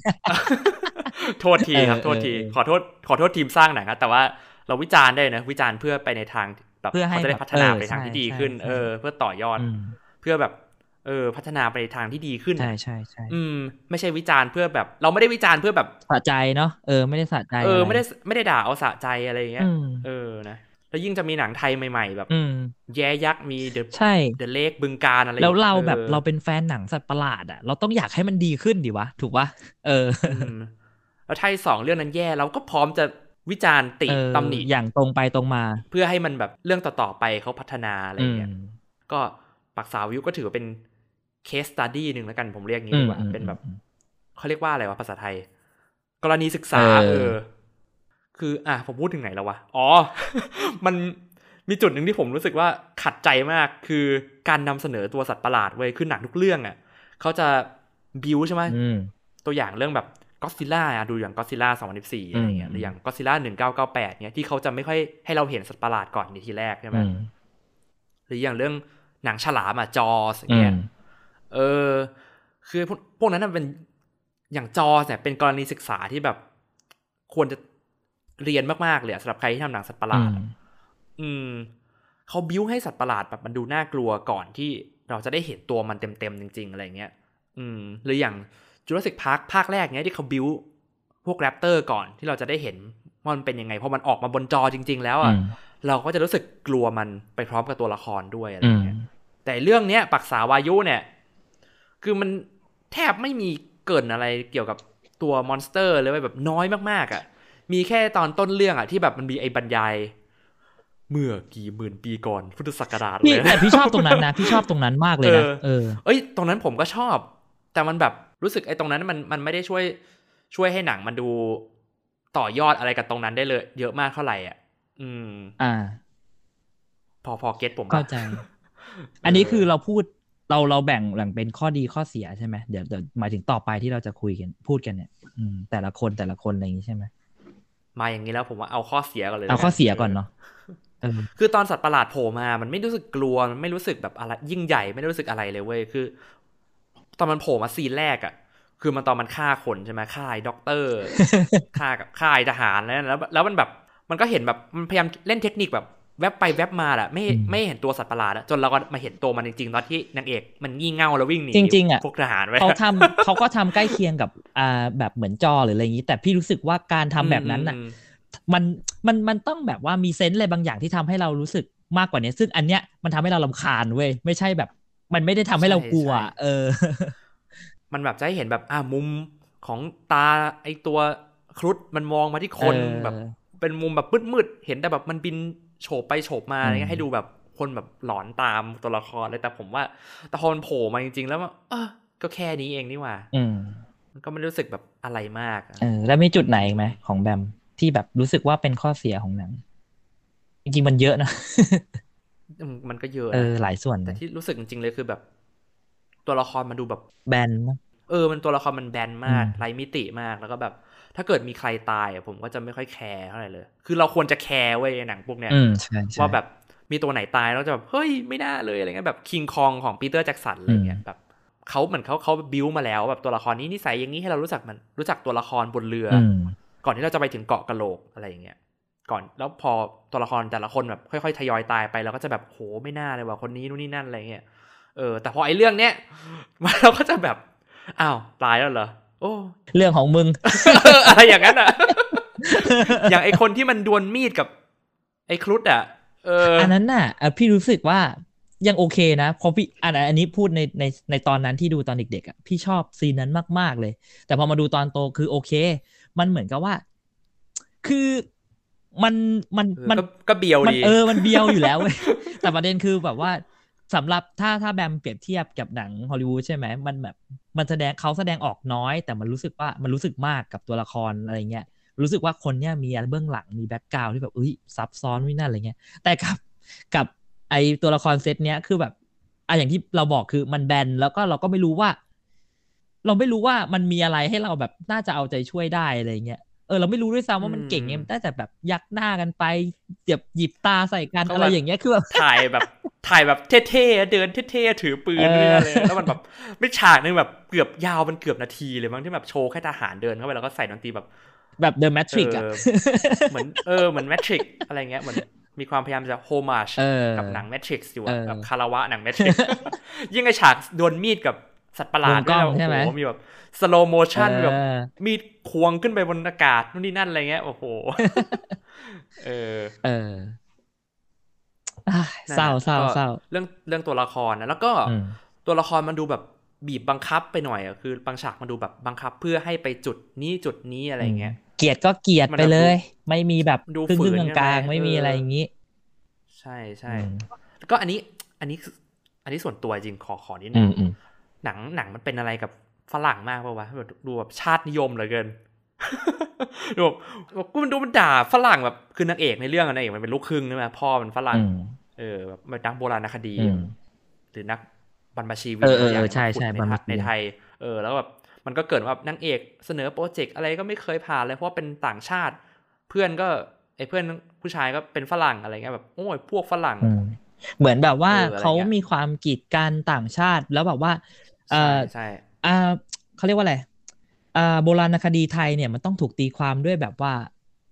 โทษทีครับเออโทษทีเออเออขอโทษขอโทษทีมสร้างหนังครับแต่ว่าเราวิจารณ์ได้นะวิจารณ์เพื่อไปในทางแบบเพื่อให้เขาจะได้แบบพัฒนาเออไปทางที่ดีใช่ขึ้นใช่เออ เพื่อต่อยอดอืมเพื่อแบบ เออพัฒนาไปในทางที่ดีขึ้นใช่ใช่ใช่อืม ไม่ใช่วิจารณ์เพื่อแบบ เราไม่ได้วิจารณ์เพื่อแบบสะใจเนาะเออไม่ได้สะใจเออะรไม่ได้ไม่ได้ด่าเอาสะใจอะไรอย่างเงี้ยอืมเออนะแล้วยิ่งจะมีหนังไทยใหม่ๆแบบอืมแย่ยักษ์มีเดอะใช่เดอะเลกบึงการอะไรแล้วเราออแบบเราเป็นแฟนหนังสัตว์ประหลาดอะเราต้องอยากให้มันดีขึ้นดิวะ ถูกปะเอออืมแล้วถ้าไอ้สองเรื่องนั้นแย่เราก็พร้อมจะวิจารณ์ติเออตำหนิอย่างตรงไปตรงมา เพื่อให้มันแบบเรื่องต่อๆไปเขาพัฒนาอะไรอืมเงี้ยก็ปักษาวิวก็ถือว่าเป็น เคสตัดดี้หนึ่งแล้วกันผมเรียกงี้ดีกว่าอืมเป็นแบบอืมเขาเรียกว่าอะไรวะภาษาไทย กรณีศึกษาเออเออ คืออะผมพูดถึงไหนแล้ววะอ๋อ มันมีจุดหนึ่งที่ผมรู้สึกว่าขัดใจมากคือการนำเสนอตัวสัตว์ประหลาดเว้ยคือหนังทุกเรื่องอะเขาจะบิวใช่ไหมอืมตัวอย่างเรื่องแบบก็ซิล่าอะดูอย่างก็ซิล่า2014อะไรเงี้ยอืมหรืออย่างก็ซิล่า1998เนี้ยที่เขาจะไม่ค่อยให้เราเห็นสัตว์ประหลาดก่อนในทีแรกใช่ไหมอืมหรืออย่างเรื่องหนังฉลามอะ Jaws อย่างอืเงี้มย เออ คือพวกพวกนั้นนะเป็นอย่าง Jaws เนี่ยเป็นกรณีศึกษาที่แบบ ควรจะเรียนมากๆเลยอะสำหรับใครที่ทำหนังสัตว์ประหลาดอะอืมเขาบิ้วให้สัตว์ประหลาดแบบมันดูน่ากลัวก่อนที่เราจะได้เห็นตัวมันเต็มๆจริง ๆ อะไรเงี้ย อืม หรืออย่าง Jurassic Park ภาคแรกเนี้ยที่เขา build พวก raptor ก่อนที่เราจะได้เห็นว่ามันเป็นยังไงพอมันออกมาบนจอจริง ๆ แล้วอือะมเราก็จะรู้สึกกลัวมันไปพร้อมกับตัวละครด้วยอะไรอืมเงี้ยแต่เรื่องเนี้ยปักษาวายุเนี่ย คือมันแทบไม่มีเกริ่นอะไรเกี่ยวกับตัว monster เลยเว้ยแบบน้อยมากๆอะ่ะ มีแค่ตอนต้นเรื่องอะ่ะที่แบบมันมีไอ้บรรยาย เมื่อกี่หมื่นปีก่อนพุทธศักราชพี่เลยแต่พี่ชอบตรงนั้นนะพี่ชอบตรงนั้นมากเลยนะเออเออเอ้ยตรงนั้นผมก็ชอบ แต่มันแบบรู้สึกไอ้ตรงนั้นมันมันไม่ได้ช่วยช่วยให้หนังมันดูต่อยอดอะไรกับตรงนั้นได้เลย เยอะมากเท่าไหร่อะ อืม อ่า พอพอเก็ตผมปะเข้าใจ อันนี้คือเราพูด เราเราแบ่งแบ่งเป็นข้อดีข้อเสียใช่ไหมเดี๋ยวเดี๋ยวหมายถึงต่อไปที่เราจะคุยกันพูดกันเนี่ย อืมแต่ละคนแต่ละคนอะไรอย่างนี้ใช่ไหมมาอย่างนี้แล้วผมว่าเอาข้อเสียก่อนเลยเอาแล้วข้อเสียก่อนเนาะเออคือตอนสัตว์ประหลาดโผล่มา มันไม่รู้สึกกลัว มันไม่รู้สึกแบบอะไรยิ่งใหญ่ไม่ได้รู้สึกอะไรเลยเว้ย คือ ตอนมันโผล่มาซีนแรกอะ่ะ คือมันตอนมันฆ่าคนใช่ไหมฆ่าไอ้ด็อกเตอร์ฆ่ากับฆ่าไอ้ทหารแล้วแล้วแล้วมันแบบ มันก็เห็นแบบมันพยายามเล่นเทคนิคแบบ แวบไปแวบมาแหละไม่อืมไม่เห็นตัวสัตว์ประหลาดอะจนเราก็มาเห็นตัวมันจริงๆตอนที่นางเอกมันงี่เง่าแล้ววิ่งหนีจริงๆอะพวกทหารไว้เขาทำเขาก็ทำใกล้เคียงกับอ่าแบบเหมือน Jaws หรืออะไรอย่างนี้ แต่พี่รู้สึกว่าการทำแบบนั้นน่ะอืมมันมันมันต้องแบบว่ามี sense อะไรบางอย่างที่ทำให้เรารู้สึกมากกว่านี้ ซึ่งอันเนี้ยมันทำให้เรารำคาญเว้ยไม่ใช่แบบ มันไม่ได้ทำให้เรากลัวใช่ใช่เออ มันแบบจะให้เห็นแบบอ่ามุมของตาไอตัวครุฑมันมองมาที่คนเออแบบ เป็นมุมแบบมืดๆเห็นแต่แบบมันบิน โฉบไปโฉบมาอะไรเงี้ยให้ดูแบบคนแบบหลอนตามตัวละครเลยแต่ผมว่าแต่พอมันโผล่มาจริง ๆ แล้วว่าเออก็แค่นี้เองนี่หว่า อืมมันก็ไม่รู้สึกแบบอะไรมากอะเออแล้วมีจุดไหนอีกไหมของแบมที่แบบรู้สึกว่าเป็นข้อเสียของหนัง จริงๆมันเยอะนะมมันก็เยอะเอนะอหลายส่วนเลแต่ยที่รู้สึกจริงๆเลยคือแบบ ตัวละครมันดูแบบแบนมั้งเออ มันตัวละครมันแบนมากอืมไร้มิติมากแล้วก็แบบ ถ้าเกิดมีใครตายอะผมก็จะไม่ค่อยแคร์เท่าไหร่เลย คือเราควรจะแคร์เว้ยในหนังพวกเนี้ยอืมใช่ใช่ว่าแบบมีตัวไหนตายแล้วจะแบบเฮ้ยไม่น่าเลยอะไรเงี้ยแบบคิงคองของปีเตอร์แจ็กสันอะไรเงี้ยอืมแบบเขาเหมือนเขาเขาบิวมาแล้วแบบตัวละครนี้นิสัยอย่างนี้ให้เรารู้จักมันรู้จักตัวละครบนเรือออืมก่อนที่เราจะไปถึงเกาะกะโหลกอะไรอย่างเงี้ยก่อนแล้วพอตัวละครแต่ละคนแบบค่อยๆทยอยตายไปเราก็จะแบบโหไม่น่าเลยว่ะคนนี้นู่นนี่นั่นอะไรเงี้ยเออแต่พอไอ้เรื่องเนี้ยเราก็จะแบบอ้าวตายแล้วเหรอ โอ้เรื่องของมึงอะไรอย่างนั้นอะ อย่างไอ้คนที่มันดวลมีดกับ ไอ้ครุฑอะเอออันนั้นน่ะเอ่อพี่รู้สึกว่ายังโอเคนะเพราะพี่อันอันนี้พูดในในในตอนนั้นที่ดูตอนเด็กๆอะพี่ชอบซีนนั้นมากๆเลย แต่พอมาดูตอนโตคือโอเค มันเหมือนกับว่า คือมันมันเออมันก็ก็เบียวมันดีเออมันเบียวอยู่แล้วเว้ยแต่ประเด็นคือแบบว่า สำหรับถ้าถ้าแบมเปรียบเทียบกับหนังฮอลลีวูดใช่ไหมมันแบบมันแสดงเขาแสดงออกน้อย แต่มันรู้สึกว่ามันรู้สึกมากกับตัวละครอะไรเงี้ยรู้สึกว่าคนเนี้ยมีอะไรเบื้องหลังมี background ที่แบบเอ้ยซับซ้อนวินั่นอะไรเงี้ยแต่กับกับไอตัวละครเซตเนี้ยคือแบบอะอย่างที่เราบอกคือมันแบนแล้วก็เราก็ไม่รู้ว่า เราไม่รู้ว่ามันมีอะไรให้เราแบบน่าจะเอาใจช่วยได้อะไรเงี้ย ออเราไม่รู้ด้วยซ้ำว่ามันเก่งไงอืมมันได้แต่แบบยักหน้ากันไปเจ็บหยิบตาใส่กันเขาอะไรแบบอย่างเงี้ยคือแบบถ่ายแบบถ่ายแบบเท่ๆเดินเท่ๆถือปืนเออด้วยนะเลยแล้วมันแบบไม่ฉากนึงแบบเกือบยาวมันเกือบนาทีเลยมั้งที่แบบโชว์แค่ทหารเดินเข้าไปแล้วก็ใส่ดนตรีแบบแบบเดอะแมทริกอะเออเหมือนเออเหมือนแมทริกอะไรเงี้ยเหมือนมีความพยายามจะ homage เออกับหนัง Matrix อยู่อะเออแบบคารวะหนัง Matrix ยิ่งไอฉากโดนมีดกับ สัตว์ประหลาดมุมกล้องด้วยนะใช่ไหมโอ้โหมีแบบสโลโมชั่นเออแบบมีดควงขึ้นไปบนอากาศนู่นนี่นั่นอะไรเงี้ย โอ้โห เออ เอออะนั่นเศร้าน่ะเศร้าก็เศร้าเรื่องเรื่องตัวละครนะแล้วก็อืมตัวละครมันดูแบบบีบบังคับไปหน่อยอะคือบางฉากมันดูแบบบังคับเพื่อให้ไปจุดนี้จุดนี้อะไรเงี้ย เกลียดก็เกลียดมันไปแบบเลย ไม่มีแบบดูครึ่งฝืครึ่นงใช่ไหมกลางๆไม่มีเออออะไรอย่างนี้ ใช่ใช่อืมแล้วก็อันนี้ อันนี้คืออันนี้ส่วนตัวจริงขอขอนิดนึอืงมอืม หนังหนังมันเป็นอะไรกับฝรั่งมากป่าวะแบบดูแบบชาตินิยมเหลือเกินดูแบบแบบกูมันดูมันด่าฝรั่งแบบคือนางเอกในเรื่องอะนางเอกมันเป็นลูกครึ่งใช่ไหมพ่อมันฝรั่งอืมเออแบบมันนักโบราณคดีอืมหรือนักบรรพชีวิตเออเอออะไรอย่างใช่ใช่ขุดบรรพชีวิตในไทย เออ แล้วแบบมันก็เกิดว่านางเอกเสนอโปรเจกต์อะไรก็ไม่เคยผ่านเลยเพราะว่าเป็นต่างชาติ เพื่อนก็ไอ้เพื่อนผู้ชายก็เป็นฝรั่งอะไรเงี้ยแบบโอ้ยพวกฝรั่งอืมเหมือนแบบว่าเอออะไรเขาเงี้ยมีความกีดกันต่างชาติแล้วแบบว่าเอ ใช่อใช่อ่าเขาเรียกว่าอะไรอ่าโบราณคดีไทยเนี่ยมันต้องถูกตีความด้วยแบบว่า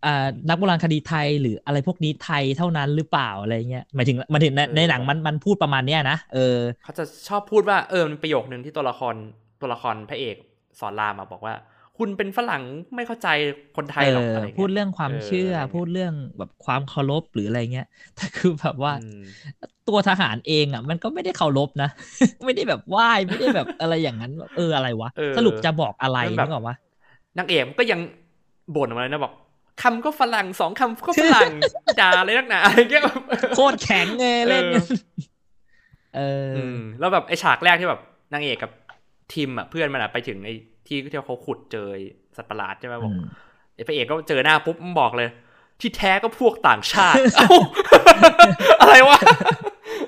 อ่านักโบราณคดีไทยหรืออะไรพวกนี้ไทยเท่านั้นหรือเปล่าอะไรเงี้ยหมายถึงหมายถึงในในหนังมันมันพูดประมาณเนี้ยนะเออเขาจะชอบพูดว่าเออมันประโยคนึงที่ตัวละครตัวละครพระเอกสอนรามมาบอกว่า คุณเป็นฝรั่งไม่เข้าใจคนไทยหรอกเอออะไรงี้ยพูดเรื่องความเชื่อะไรงี้ยพูดเรื่องแบบความเคารพหรืออะไรเงี้ยแต่คือแบบว่าอืมตัวทหารเองอะ มันก็ไม่ได้เคารพนะ ไม่ได้แบบไหว้ไม่ได้แบบอะไรอย่างนั้นแบบเอออะไรวะเออสรุปจะบอกอะไรมันแบบนึกออกวะนางเอกมันก็ยังบ่นออกมาเลยนะบอกคำก็ฝรั่งสองคำก็ฝรั่งด่าเลยนักหนาอะไรเงี้ยโคตรแข็งเลยเล่นเออเอออืมแล้วแบบไอฉากแรกที่แบบนางเอกกับทีมอะเพื่อนมันอะไปถึงไอ ที่ที่เขาขุดเจอไอ้สัตว์ประหลาดใช่ไหมบอกอืมไอพระเอกก็เจอหน้าปุ๊บมันบอกเลย ที่แท้ก็พวกต่างชาติเอ้าอะไรวะ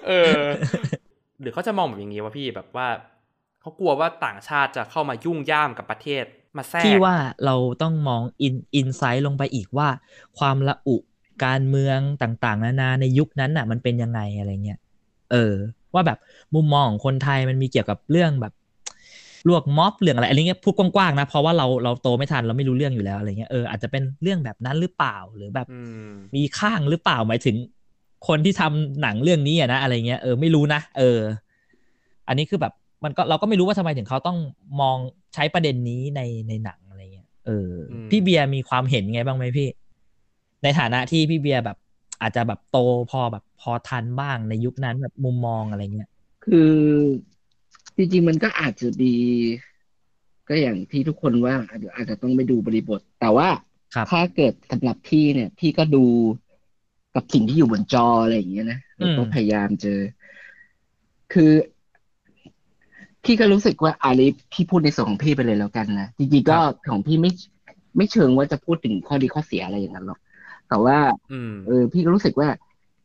เออ หรือเขาจะมองแบบอย่างนี้ว่าพี่แบบว่าเขากลัวว่าต่างชาติจะเข้ามายุ่งย่ามกับประเทศมาแทรกที่ว่าเราต้องมองอินอินไซต์ลงไปอีกว่า ความละอุการเมืองต่าง ๆ นานาในยุคนั้นน่ะ มันเป็นยังไงอะไรเงี้ยเออ ว่าแบบมุมมองของคนไทยมันมีเกี่ยวกับเรื่องแบบ ลวกม็อบเรื่องอะไรอะไรเงี้ยพูดกว้างๆนะเพราะว่าเราเราโตไม่ทันเราไม่รู้เรื่องอยู่แล้วอะไรเงี้ยเอออาจจะเป็นเรื่องแบบนั้นหรือเปล่าหรือแบบอืมมีข้างหรือเปล่าหมายถึง คนที่ทำหนังเรื่องนี้อะนะอะไรเงี้ยเออไม่รู้นะเออ อันนี้คือแบบมันก็เราก็ไม่รู้ว่าทำไมถึงเขาต้องมองใช้ประเด็นนี้ในในหนังอะไรเงี้ยเอออมพี่เบียร์มีความเห็นไงบ้างไหมพี่ ในฐานะที่พี่เบียร์แบบอาจจะแบบโตพอแบบพอทันบ้างในยุคนั้นแบบมุมมองอะไรเงี้ย คือ จริงๆมันก็อาจจะดี ก็อย่างที่ทุกคนว่าอาจจะอาจจะต้องไปดูบริบท แต่ว่าครับถ้าเกิดสำหรับพี่เนี่ย พี่ก็ดูกับสิ่งที่อยู่บนจออะไรอย่างเงี้ยนะแล้วก็อืมพยายามเจอ คือพี่ก็รู้สึกว่าอันนี้พี่พูดในส่วนของพี่ไปเลยแล้วกันนะจริงๆก็ของพี่ไม่ไม่เชิงว่าจะพูดถึงข้อดีข้อเสียอะไรอย่างนั้นหรอก แต่ว่าอืมเออ พี่ก็รู้สึกว่า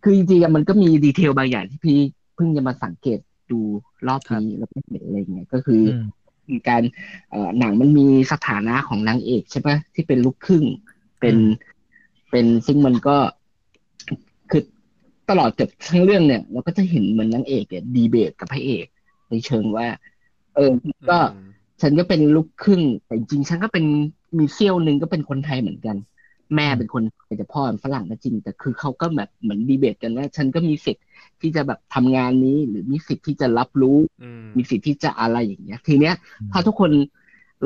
คือจริงๆอะมันก็มีดีเทลบางอย่างที่พี่เพิ่งจะมาสังเกต ดูรอบนี้แล้วก็เห็นอะไรเงี้ยก็คืออมมีการเอ่อหนังมันมีสถานะของนางเอกใช่ปะที่เป็นลูกครึ่ง เป็นอืมเป็นซึ่งมันก็คือตลอดเกือบทั้งเรื่องเนี่ย เราก็จะเห็นเหมือนนางเอกเนี่ยดีเบตกับพระเอก ในเชิงว่า เออก็อืมฉันก็เป็นลูกครึ่งแต่จริงๆฉันก็เป็นมีเซี่ยวหนึ่งก็เป็นคนไทยเหมือนกัน แม่เป็นคนไทยแต่พ่อเป็นฝรั่งก็จริง แต่คือเขาก็แบบเหมือนดีเบตกันว่าฉันก็มีสิทธิ์ที่จะแบบทำงานนี้หรือมีสิทธิ์ที่จะรับรู้อืมมีสิทธิ์ที่จะอะไรอย่างเงี้ย ทีเนี้ย ถ้าทุกคน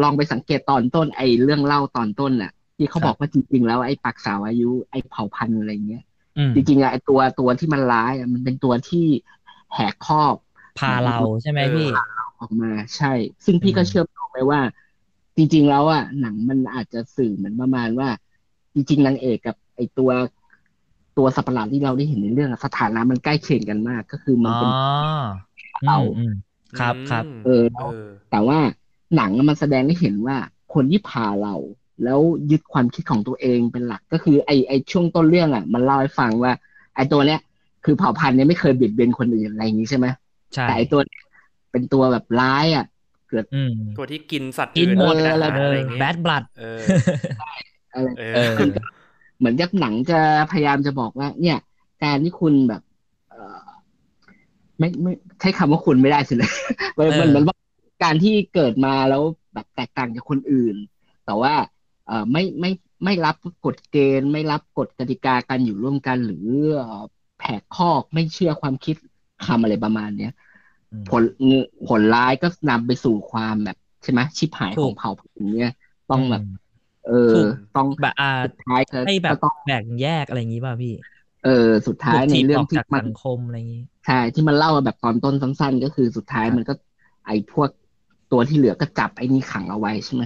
ลองไปสังเกตตอนต้นไอ้เรื่องเล่าตอนต้นน่ะ ที่เขาครับบอกว่าจริงๆแล้วไอ้ปักสาวอายุไอ้เผ่าพันธุ์อะไรเงี้ยอืมจริงๆอะไอ้ตัวตัวที่มันร้ายอะมันเป็นตัวที่แหกคอกพาเราใช่ไหมพี่ออกมาใช่ ซึ่งพี่ก็อืมเชื่อมโยงไปว่า จริง ๆ แล้วอะหนังมันอาจจะสื่อเหมือนประมาณว่า จริงๆนางเอกกับ ไอ้ตัวตัวสัตว์ประหลาดที่เราได้เห็นในเรื่องอะสถานะมันใกล้เคียงกันมาก ก็คือมันอ๋อเป็นอืมอืมครับครับมเออเออ แต่ว่าหนังมันแสดงให้เห็นว่าคนที่พาเราแล้วยึดความคิดของตัวเองเป็นหลักก็คือไอไอช่วงต้นเรื่องอะ มันเล่าให้ฟังว่า ไอตัวเนี้ย คือเผ่าพันธุ์เนี้ยไม่เคยเบียดเบียนคนอื่นอะไรอย่างนี้ใช่ไหมใช่แต่ไอตัวเนี้ยเป็นตัวแบบร้ายอะ เกิดอืมตัวที่กินสัตว์กินอื่นหมดเป็นอาเออหารเออะไรออย่างเงี้แบยดบลัดเเอออะไรเอเอออเหมือนยักษ์หนังจะพยายามจะบอกว่า เนี่ย การที่คุณแบบ เออไม่ไม่ใช้คำว่าคุณไม่ได้สิเลยมันเออมันเหมือนว่าการที่เกิดมาแล้วแบบแตกต่างจากคนอื่น แต่ว่า เออไม่ไม่ไม่รับกฎเกณฑ์ ไม่รับกฎกติกาการอยู่ร่วมกัน หรือเอ่อแผกคอกไม่เชื่อความคิดคำอะไรประมาณเนี้ยอืมผลผลร้ายก็นำไปสู่ความแบบใช่ไหมชิบหายถูขกองเผ่าพันธุ์เนี้ยต้องแบบ เอถูอกต้องแบบอ่าสุดท้ายก็ให้แบบก็ต้องแบ่งแยกอะไรอย่างนี้ป่ะพี่ เออ สุดท้ายถูกในถีบเรื่อองอกที่จากมันสังคมอะไรอย่างนี้ใช่ที่มันเล่าแบบตอนต้นสั้น ๆ ก็คือสุดท้ายครับมันก็ ไอ้พวกตัวที่เหลือก็จับไอ้นี่ขังเอาไว้ใช่ไหม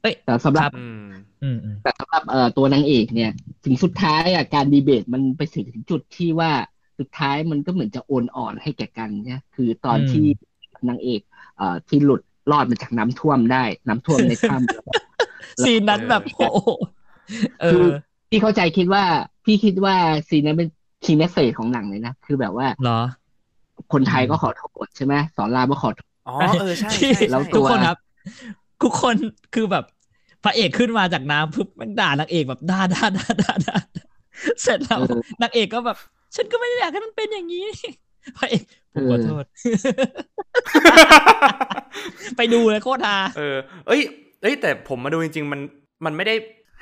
เอ้ยแต่สำหครัรับบอืมอืมอืมแต่สำหรับเอ่อตัวนางเอกเนี่ย ถึงสุดท้ายอะการดีเบตมันไปถึงจุดที่ว่าสุดท้ายมันก็เหมือนจะโอนอ่อนให้แก่กันเนี่ยคือตอนที่นางเอก เอ่อที่หลุดรอดมาจากน้ำท่วมได้ น้ำท่วมในถ้ำแล้วก็ ซีนนั้นแบบโอ้โหเอคืออพี่เข้าใจคิดว่า พี่คิดว่าซีนนั้นเป็นคีย์เมสเซจของหนังเลยนะ คือแบบว่าเหรอ คนไทยก็ขอโทษใช่ไหมสอนรามก็ขอโทษอ๋อเออใช่ที่ใช่แล้วใช่ตัทุกวคนครับทุกคนคือแบบพระเอกขึ้นมาจากน้ำปุ๊บมันด่านางเอกแบบด่าด่าด่าด่าด่าเสร็จแล้วเออนางเอกก็แบบ ฉันก็ไม่ได้อยากให้มันเป็นอย่างนี้พระเอกผมขอโทษ ไปดูเลยโคตรฮาเออ เอ้ย เอ้ยแต่ผมมาดูจริง ๆ มันมันไม่ได้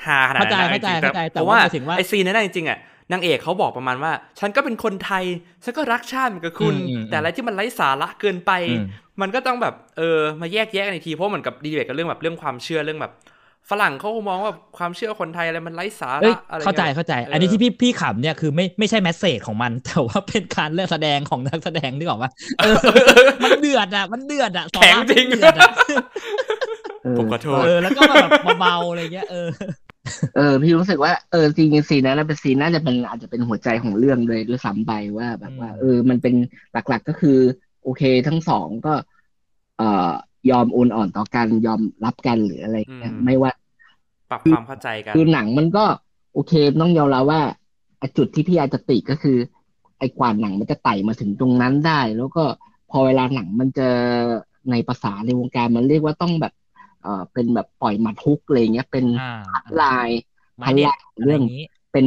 ฮาขนาดนั้นนะเข้าใจจริงๆเข้าใจแต่เข้าใจเพราะว่าแต่ว่าหมายถึงว่าไอซีนนั้นนะจริงๆอะนางเอกเขาบอกประมาณว่า ฉันก็เป็นคนไทย ฉันก็รักชาติเหมือนกับคุณอืมอืมแต่อะไรที่มันไร้สาระเกินไปอืมมันก็ต้องแบบเออมาแยกแยะกันอีกทีเพราะเหมือนกับดีเบตกันเรื่องแบบเรื่องความเชื่อเรื่องแบบ ฝรั่งเขามองว่าความเชื่อคนไทยอะไรมันไร้สาเอ้ยระอะไรเข้าใจงี้ยเข้าใจเอออัอันนี้ที่พี่พี่ขำเนี่ยคือไม่ไม่ใช่แมสเซจของมัน แต่ว่าเป็นการเลือกแสดงของนักแสดงนึกออกปะเออมันเดือดอะ มันเดือดอะสอแข็งรามจริง ผมขอโทษเออแล้วก็แบบเบาๆอะไรเงี้ยเออเออพี่รู้สึกว่าเออจริงๆซีนนั้นนะเป็นซีนน่าจะเป็นอาจจะเป็นหัวใจของเรื่องเลยด้วยซ้ำไปว่า แบบว่าอืมเออ มันเป็นหลักๆก็คือ โอเคทั้งสองก็ เอ่อยอมโอนอ่อนต่อกันยอมรับกันหรืออะไรเงี้ยอืมไม่ว่า ปรับความเข้าใจกันคือหนังมันก็ โอเคต้องยอมรับว่าอะจุดที่พี่อาจจะติก็คือ ไอ้กว่าหนังมันจะไต่มาถึงตรงนั้นได้ แล้วก็พอเวลาหนังมันจะในภาษาในวงการมันเรียกว่าต้องแบบ เออเป็นแบบปล่อยหมัดฮุกอะไรเงี้ยเป็นอ่าพัดลายมาเด็ดพันละอะไรเรื่อองย่างนี้เป็น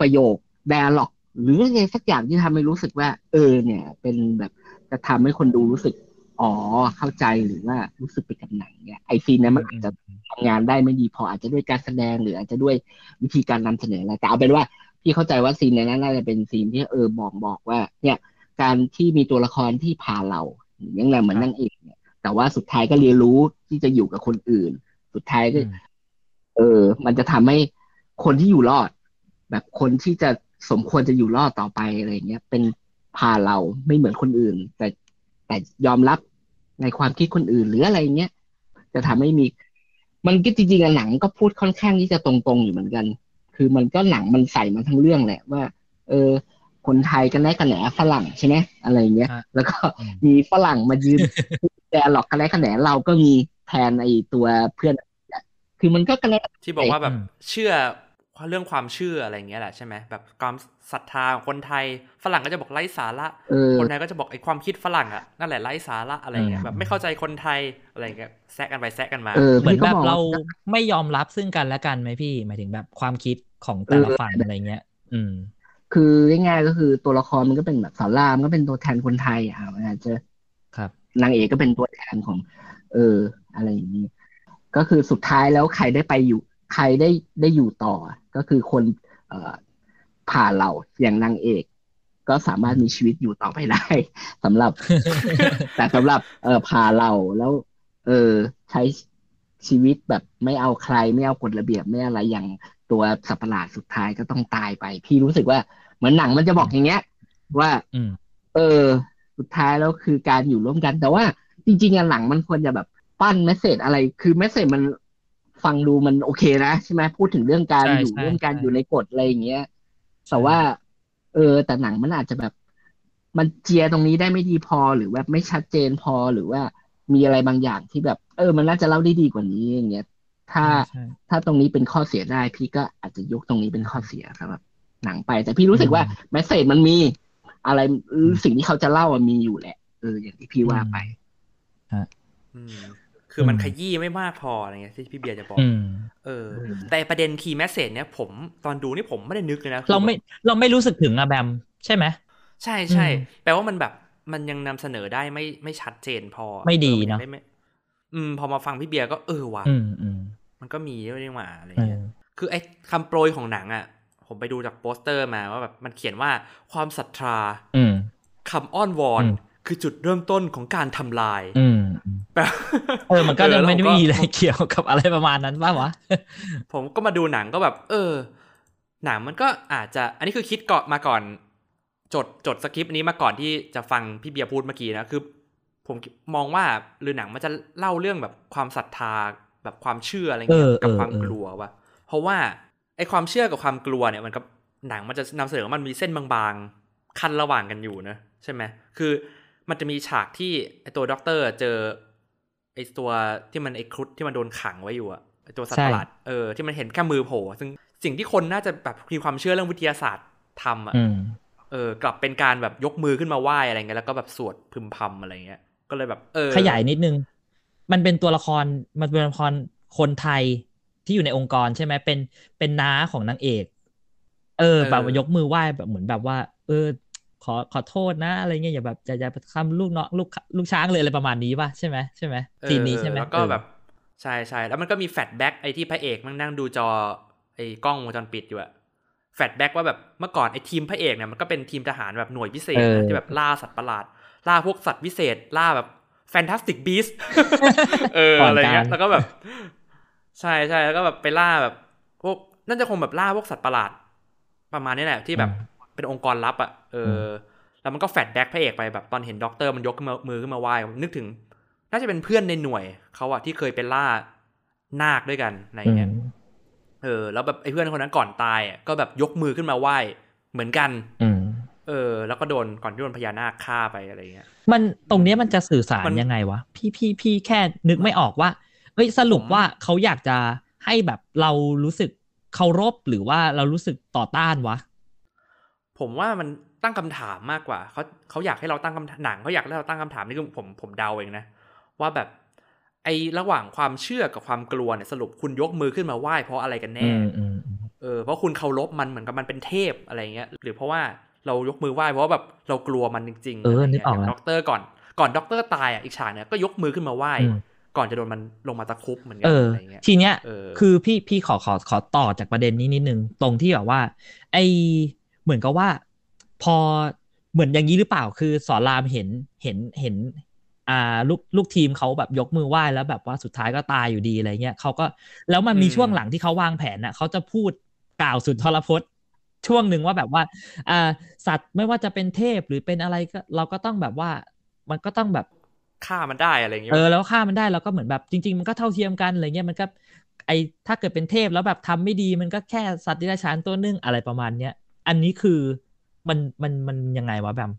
ประโยค d ด a l ล็อก หรืออะไรสักอย่างที่ทำให้รู้สึกว่า เออ เนี่ย เป็นแบบจะทำให้คนดูรู้สึก อ๋อเข้าใจหรือว่ารู้สึกไปกับหนังเนี่ยไอซีนนั้นมันอาจจะทำงานได้ไม่ดีพออาจจะด้วยการแสดงหรืออาจจะด้วยวิธีการนำเสนออะไรแต่เอาเป็นว่าพี่เข้าใจว่าซีนนั้นน่าจะเป็นซีนที่เออบอกบอกว่า เนี่ย การที่มีตัวละครที่พาเราอย่างไรเหมือนครับนางเอกเนี่ย แต่ว่าสุดท้ายก็เรียนรู้ที่จะอยู่กับคนอื่น สุดท้ายก็อืมเออ มันจะทำให้คนที่อยู่รอด แบบคนที่จะสมควรจะอยู่รอดต่อไปอะไรเงี้ย เป็นพาเราไม่เหมือนคนอื่น แต่แต่ยอมรับในความคิดคนอื่นหรืออะไรเงี้ยจะทำให้มี มันก็จริงๆอะหนังก็พูดค่อนข้างที่จะตรงๆอยู่เหมือนกัน คือมันก็หนังมันใส่มาทั้งเรื่องแหละว่า เออ คนไทยกันแน่กันแหนฝรั่งใช่ไหมอะไรเงี้ยฮะแล้วก็อืมมีฝรั่งมายืน แต่หลอกกันแน่กันแหนเราก็มีแทนไอตัวเพื่อนคือมันก็กันแน่ที่บอกว่าแบบอืมเชื่อเรื่องความเชื่ออะไรอย่างเงี้ยแหละใช่ไหมแบบความศรัทธาของคนไทยฝรั่งก็จะบอกไร้สาระเออคนไทยก็จะบอกไอ้ความคิดฝรั่งอะนั่นแหละไร้สาระอะไรเงี้ยอืมแบบไม่เข้าใจคนไทยอะไรเงี้ยแซะกันไปแซะกันมาเออเหมือนพี่ก็แบบมองเราไม่ยอมรับซึ่งกันและกันไหมพี่หมายถึงแบบความคิดของแต่ละเออฝั่งอะไรเงี้ย อืม คือง่ายๆก็คือตัวละครมันก็เป็นแบบสอนรามก็เป็นตัวแทนคนไทยอะมันอาจจะครับ นางเอกก็เป็นตัวแทนของ เออ อะไรอย่างนี้ ก็คือสุดท้ายแล้วใครได้ไปอยู่ ใครได้ได้อยู่ต่อ ก็คือคนเอ่อผ่าเราอย่างนางเอก ก็สามารถมีชีวิตอยู่ต่อไปได้สำหรับ แต่สำหรับ เออผ่าเราแล้ว เออ ใช้ชีวิตแบบไม่เอาใครไม่เอากฎระเบียบไม่อะไรอย่างตัวสัตว์ประหลาดสุดท้ายก็ต้องตายไป พี่รู้สึกว่าเหมือนหนังมันจะบอกอย่างเงี้ย ว่าอืมเออ สุดท้ายแล้วคือการอยู่ร่วมกัน แต่ว่าจริงๆอะหนังมันควรจะแบบปั้น message อะไร คือ message มันฟังดูมันโอเคนะใช่ไหมพูดถึงเรื่องการใช่อยู่ใช่ร่วมกันใช่อยู่ในกฎอะไรอย่างเงี้ยแต่ว่า เออ แต่หนังมันอาจจะแบบ มันเคลียร์ตรงนี้ได้ไม่ดีพอหรือแบบไม่ชัดเจนพอหรือว่ามีอะไรบางอย่างที่แบบ เออ มันน่าจะเล่าได้ดีกว่านี้อย่างเงี้ยถ้าใช่ถ้าตรงนี้เป็นข้อเสียได้ พี่ก็อาจจะยกตรงนี้เป็นข้อเสียครับแบบหนังไป แต่พี่รู้สึกว่า message มันมี อะไรสิ่งที่เขาจะเล่าอะมีอยู่แหละเอออย่างที่พี่ว่าไปอืมคือมันอืมขยี้ไม่มากพออะไรเงี้ยที่พี่เบียร์จะบอกอืมเออ แต่ประเด็นคีย์แมสเซจเนี่ยผมตอนดูนี่ผมไม่ได้นึกเลยนะคือเราไม่แบบเราไม่รู้สึกถึงอะแบม ใช่ไหมใช่ใช่อืมแปลว่ามันแบบมันยังนำเสนอได้ไม่ไม่ชัดเจนพอไม่ดีออเนอะไม่ไม่อืม พอมาฟังพี่เบียร์ก็เออว่ะอืมอืมมันก็มีด้วยนี่หว่าอะไรเอเงี้อยคือไอ้คำโปรยของหนังอะ ผมไปดูจากโปสเตอร์มาว่าแบบมันเขียนว่าความศรัทธาอืมคำอ้อนวอนอืมคือจุดเริ่มต้นของการทำลายอืมอืมแปลเออมันก็ยังแล้วไม่ได้ผมีอะไรเกี่ยวกับอะไรประมาณนั้นป่าวะ ผมก็มาดูหนังก็แบบ เออ หนังมันก็อาจจะ อันนี้คือคิดก่อนมาก่อน จดจดสคริปต์นี้มาก่อนที่จะฟังพี่เบียร์พูดเมื่อกี้นะคือ ผมมองว่าหรือหนังมันจะเล่าเรื่องแบบความศรัทธาแบบความเชื่ออะไรเงี้ยเออกับเออความเออกลัวว่ะเพราะว่า ไอ้ความเชื่อกับความกลัวเนี่ยมันกับหนังมันจะนำเสนอว่ามันมีเส้นบางๆ คันระหว่างกันอยู่นะใช่ไหมคือมันจะมีฉากที่ไอ้ตัวด็อกเตอร์เจอไอ้ตัวที่มันไอ้ครุฑที่มันโดนขังไว้อยู่อะไอ้ตัวสัตว์ประหลาดเออที่มันเห็นแค่มือโผล่ซึ่งสิ่งที่คนน่าจะแบบมีความเชื่อเรื่องวิทยาศาสตร์ทำอะอืมเออกลับเป็นการแบบยกมือขึ้นมาไหว้อะไรเงี้ยแล้วก็แบบสวดพึมพำอะไรเงี้ย ก็เลยแบบเออขยายนิดนึง มันเป็นตัวละครมันเป็นตัวละครคนไทย ที่อยู่ในองค์กรใช่ไหมเป็นเป็นน้าของนางเอก เออ แบบว่ายกมือไหว้แบบเหมือนแบบว่า เออ ขอขอโทษนะ อะไรเงี้ยอย่าแบบจะจะทำลูกเนาะลูกลูกช้างเลยอะไรประมาณนี้ป่ะใช่ไหมใช่ไหมเออ scene นี้ใช่ไหมแล้วก็เออแบบใช่ใช่แล้วมันก็มี flashback ไอ้ที่พระเอกมันนั่งดูจอไอ้กล้องวงจรปิดอยู่อะ flashback ว่าแบบเมื่อก่อนไอ้ทีมพระเอกเนี่ยมันก็เป็นทีมทหารแบบหน่วยพิเศษเออนะที่แบบล่าสัตว์ประหลาด ล่าพวกสัตว์วิเศษล่าแบบ Fantastic Beasts เออก่อนอะไรเงี้ยการแล้วก็แบบ ใช่ใช่แล้วก็แบบไปล่าแบบพวกน่าจะคงแบบล่าพวกสัตว์ประหลาด ประมาณนี้แหละที่แบบเป็นองค์กรลับอะเอออแล้วมันก็ flashback พระเอกไปแบบตอนเห็นด็อกเตอร์มันยกขึ้นมามือขึ้นมาไหว้นึกถึง น่าจะเป็นเพื่อนในหน่วยเขาอะที่เคยไปล่านาคด้วยกันอะไรเงี้ยอืมเออ แล้วแบบไอ้เพื่อนคนนั้นก่อนตายอะก็แบบยกมือขึ้นมาไหว้เหมือนกันอืมเออ แล้วก็โดนก่อนที่โดนพญานาคฆ่าไปอะไรเงี้ย มันตรงเนี้ยมันจะสื่อสารมันยังไงวะ พี่พี่พี่แค่นึกไม่ออกว่า เอ้ยสรุปผมว่าเขาอยากจะให้แบบเรารู้สึกเคารพหรือว่าเรารู้สึกต่อต้านวะ ผมว่ามันตั้งคำถามมากกว่าเขาเขาอยากให้เราตั้งคำถามหนังเขาอยากให้เราตั้งคำถามนี่คือผมผมเดาเองนะ ว่าแบบไอ้ระหว่างความเชื่อกับความกลัวเนี่ยสรุปคุณยกมือขึ้นมาไหว้เพราะอะไรกันแน่อืมอืมอืมเออเพราะคุณเคารพมันเหมือนกับมันเป็นเทพอะไรเงี้ย หรือเพราะว่าเรายกมือไหว้เพราะว่าแบบเรากลัวมันจริงๆเอออะไรนึเงี้กออกอย่างแล้วด็อกเตอร์ก่อนก่อนด็อกเตอร์ตายอะอีกฉากเนี่ยก็ยกมือขึ้นมาไหว้อืม ก่อนจะโดนมันลงมาตะครุบเหมือนกัเอออะไรเงี้ยทีเนี้ยเออคือพี่พี่ขอขอขอต่อจากประเด็นนี้นิดนึง ตรงที่แบบว่า ไอเหมือนกับว่า พอเหมือนอย่างนี้หรือเปล่าคือสอนรามเห็นเห็นเห็น อ่าลูกลูกทีมเขาแบบยกมือไหว้แล้วแบบว่าสุดท้ายก็ตายอยู่ดีอะไรเงี้ยเขาก็แล้วมันมีอืมช่วงหลังที่เขาวางแผนน่ะเขาจะพูดกล่าวสุนทรพจน์ช่วงหนึ่งว่าแบบว่าอ่าสัตว์ไม่ว่าจะเป็นเทพหรือเป็นอะไรก็เราก็ต้องแบบว่า มันก็ต้องแบบ ฆ่ามันได้อะไรอย่างเงี้ยเออแล้วฆ่ามันได้แล้วก็เหมือนแบบจริง ๆ มันก็เท่าเทียมกันอะไรเงี้ยมันก็ไอถ้าเกิดเป็นเทพแล้วแบบทำไม่ดีมันก็แค่สัตว์ดิรัจฉานตัวนึงอะไรประมาณเนี้ยอันนี้คือมันมันมันยังไงวะแบม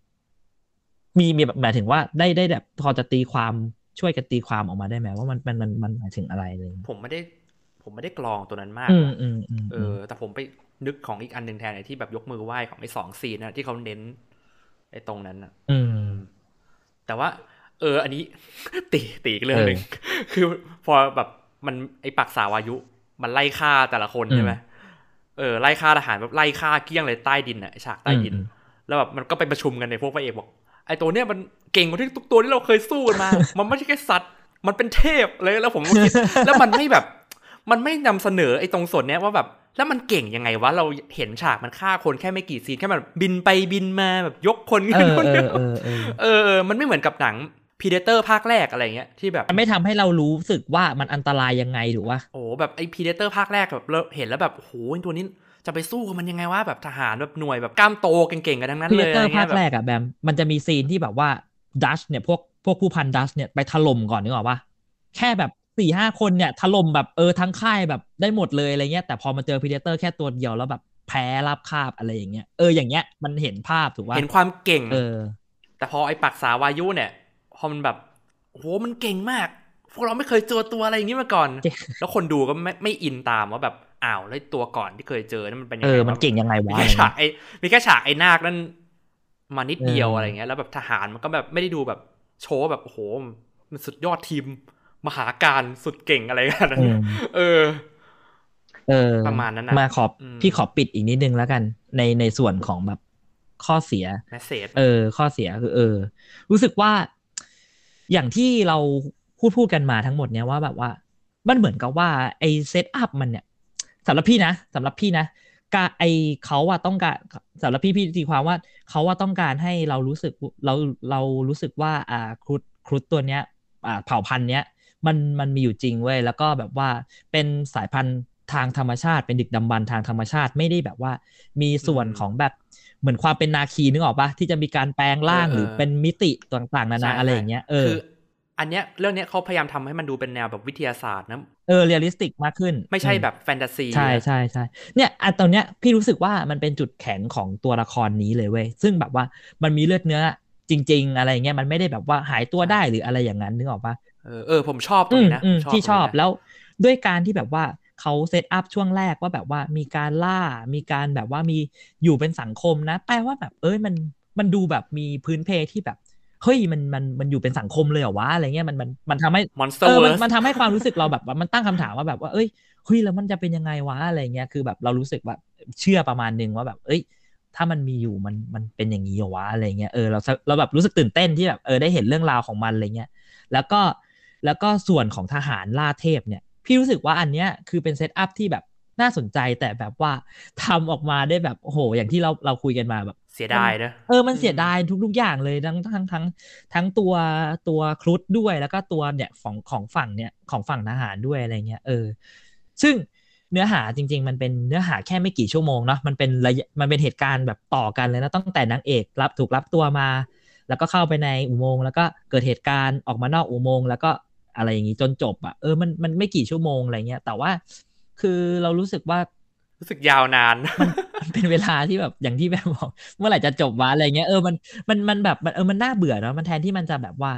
มีมีแบบหมายถึงว่าได้ได้แบบพอจะตีความช่วยกันตีความออกมาได้ไหมว่ามันมันมันมันหมายถึงอะไรอะไรเลย ผมไม่ได้ ผมไม่ได้กรองตัวนั้นมากอืมนะอืมอืมเออ แต่ผมไปนึกของอีกอันหนึ่งแทนไอ้ที่แบบยกมือไหว้ของไอ้สองซีนนะที่เขาเน้นไอ้ตรงนั้นนะอืมแต่ว่า เออ อันนี้ตีตีอีกเรื่องหนึ่งคือพอแบบมันไอ้ปักษาวายุ มันไล่ฆ่าแต่ละคนอืมใช่ไหมเออไล่ฆ่าทหารแบบไล่ฆ่าเกลี้ยงเลยใต้ดินอะไอ้ฉากใต้ดินอืมแล้วแบบมันก็ไปประชุมกันในพวกพระเอกบอกไอ้ตัวเนี้ยมันเก่งกว่าที่ทุกตัวที่เราเคยสู้กันมา มันไม่ใช่แค่สัตว์ มันเป็นเทพเลยแล้วผมก็คิดแล้วมันไม่แบบ มันไม่นำเสนอไอ้ตรงส่วนเนี้ยว่าแบบ แล้วมันเก่งยังไงวะเราเห็นฉากมันฆ่าคนแค่ไม่กี่ scene แค่แบบบินไปบินมาแบบยกคนขึ้นคนเดียวเออเออเออเออเออเออ มันไม่เหมือนกับหนัง Predator ภาคแรกอะไรเงี้ยที่แบบมันไม่ทำให้เรารู้สึกว่ามันอันตรายยังไงถูกป่ะโอ้แบบไอ้ Predator ภาคแรกแบบเราเห็นแล้วแบบโอ้โหไอ้ตัวนี้จะไปสู้กับมันยังไงวะแบบทหารแบบหน่วยแบบกล้ามโตเก่งๆกันทั้งนั้นพีเลเดยเตอร์อะไรภาเงี้คยแบบแรกอะแบมมันจะมี scene ที่แบบว่าดัชเนี่ยพวกพวกผู้พันดัชเนี่ยไปถล่มก่อนนึกออกปะแค่แบบสี่ห้าคนเนี่ยถล่มแบบเออทั้งค่ายแบบได้หมดเลยอะไรเงี้ยแต่พอมาเจอ Predator แค่ตัวเดียวแล้วแบบแพ้ราบคาบอะไรอย่างเงี้ยเอออย่างเงี้ยมันเห็นภาพถูกป่ะเห็นความเก่งเออ แต่พอไอ้ปักษาวายุเนี่ย พอมันแบบโอ้โหมันเก่งมากพวกเราไม่เคยเจอตัวอะไรอย่างนี้มาก่อนเก่งแล้วคนดูก็ไม่ไม่อินตามว่าแบบอ้าวแล้วตัวก่อนที่เคยเจอนั่นมันเป็นยังไงวะเออมันเก่งยังไงมีวะแค่ฉากไอ้มีแค่ฉากไอ้นาคนั่นมานิดเดียวเออออะไรเงี้ย แล้วแบบทหารมันก็แบบไม่ได้ดูแบบโชว์แบบโอ้โหมันสุดยอดทีม มหาการสุดเก่งอะไรกันนั้นอืมเออ เออ ประมาณนั้นน่ะมาขอบอืมพี่ขอปิดอีกนิดนึงแล้วกัน ในในส่วนของแบบข้อเสียแมสเซจเออ ข้อเสียคือ เออ รู้สึกว่า อย่างที่เราพูดพูดกันมาทั้งหมดเนี่ยว่าแบบว่า มันเหมือนกับว่าไอเซตอัพมันเนี่ยสำหรับพี่นะสำหรับพี่นะกาไอเขาอะต้องการสำหรับพี่พี่ตีความว่าเขาว่าต้องการให้เรารู้สึกเราเรารู้สึกว่าอ่าครุฑครุฑตัวเนี้ยอ่าเผ่าพันธุ์เนี้ยมันมันมีอยู่จริงเว้ยแล้วก็แบบว่าเป็นสายพันธุ์ทางธรรมชาติเป็นดึกดำบรรทางธรรมชาติไม่ได้แบบว่า มีส่วนของแบบ เหมือนความเป็นนาคีนึกออกปะที่จะมีการแปลงร่างหรือเป็นมิติต่างๆนานาอะไรอย่างเงี้ยเออคืออันเนี้ยเรื่องเนี้ยเขาพยายามทำให้มันดูเป็นแนวแบบวิทยาศาสตร์นะเออ realistic มากขึ้น ไม่ใช่อืแบบแฟนตาซีใช่ใช่ใช่เนี่ยอันตอนเนี้ยพี่รู้สึกว่ามันเป็นจุดแข็งของตัวละครนี้เลยเว้ยซึ่งแบบว่ามันมีเลือดเนื้อจริง ๆ อะไรเงี้ยมันไม่ได้แบบว่าหายตัวได้หรืออะไรอย่างนั้นนึกออกปะเออเออผมชอบตรงนี้นะอืมผมที่ชอบตรงนี้นะแล้วด้วยการที่แบบว่า เขา setup ช่วงแรกว่าแบบว่ามีการล่า มีการแบบว่ามีอยู่เป็นสังคมนะ แปลว่าแบบ เอ้ยมันมันดูแบบมีพื้นเพที่แบบเฮ้ยมันมันมันอยู่เป็นสังคมเลยเหรอวะอะไรเงี้ยมันมันมันทำให้ monster เออมัน work มันทำให้ความรู้สึกเราแบบว่ามันตั้งคำถามว่าแบบว่าเอ้ยเฮ้ยแล้วมันจะเป็นยังไงวะอะไรเงี้ยคือแบบเรารู้สึกแบบเชื่อประมาณนึงว่าแบบ เอ้ย ถ้ามันมีอยู่มันมันเป็นอย่างนี้เหรอวะอะไรเงี้ยเออเราเราแบบรู้สึกตื่นเต้นที่แบบเออได้เห็นเรื่องราวของมันอะไรเงี้ยแล้วก็แล้วก็ส่วนของทหารล่าเทพเนี่ย พี่รู้สึกว่าอันเนี้ยคือเป็น setup ที่แบบน่าสนใจแต่แบบว่าทำออกมาได้แบบโอ้โหอย่างที่เราเราคุยกันมาแบบเสียดายนะเออมันเสียดายทุก ๆ อย่างเลยทั้งทั้งทั้งทั้งตัวตัวครุฑด้วยแล้วก็ตัวเนี่ยของของฝั่งเนี่ยของฝั่งทหารด้วยอะไรเงี้ยเออ ซึ่งเนื้อหาจริง ๆ มันเป็นเนื้อหาแค่ไม่กี่ชั่วโมงเนาะมันเป็นระยะมันเป็นเหตุการณ์แบบต่อกันเลยนะตั้งแต่นางเอกรับถูกรับตัวมา แล้วก็เข้าไปในอุโมงค์แล้วก็เกิดเหตุการณ์ออกมานอกอุโมงค์แล้วก็ อะไรอย่างนี้จนจบอะ่ะเออมันมันไม่กี่ชั่วโมงอะไรเงี้ยแต่ว่าคือเรารู้สึกว่ารู้สึกยาวนานมันเป็นเวลาที่แบบอย่างที่แบบบอก เมื่อไหร่จะจบวะอะไรเงี้ยเออมันมันมันแบบมันเออมันน่าเบื่อเนาะมันแทนที่มันจะแบบว่า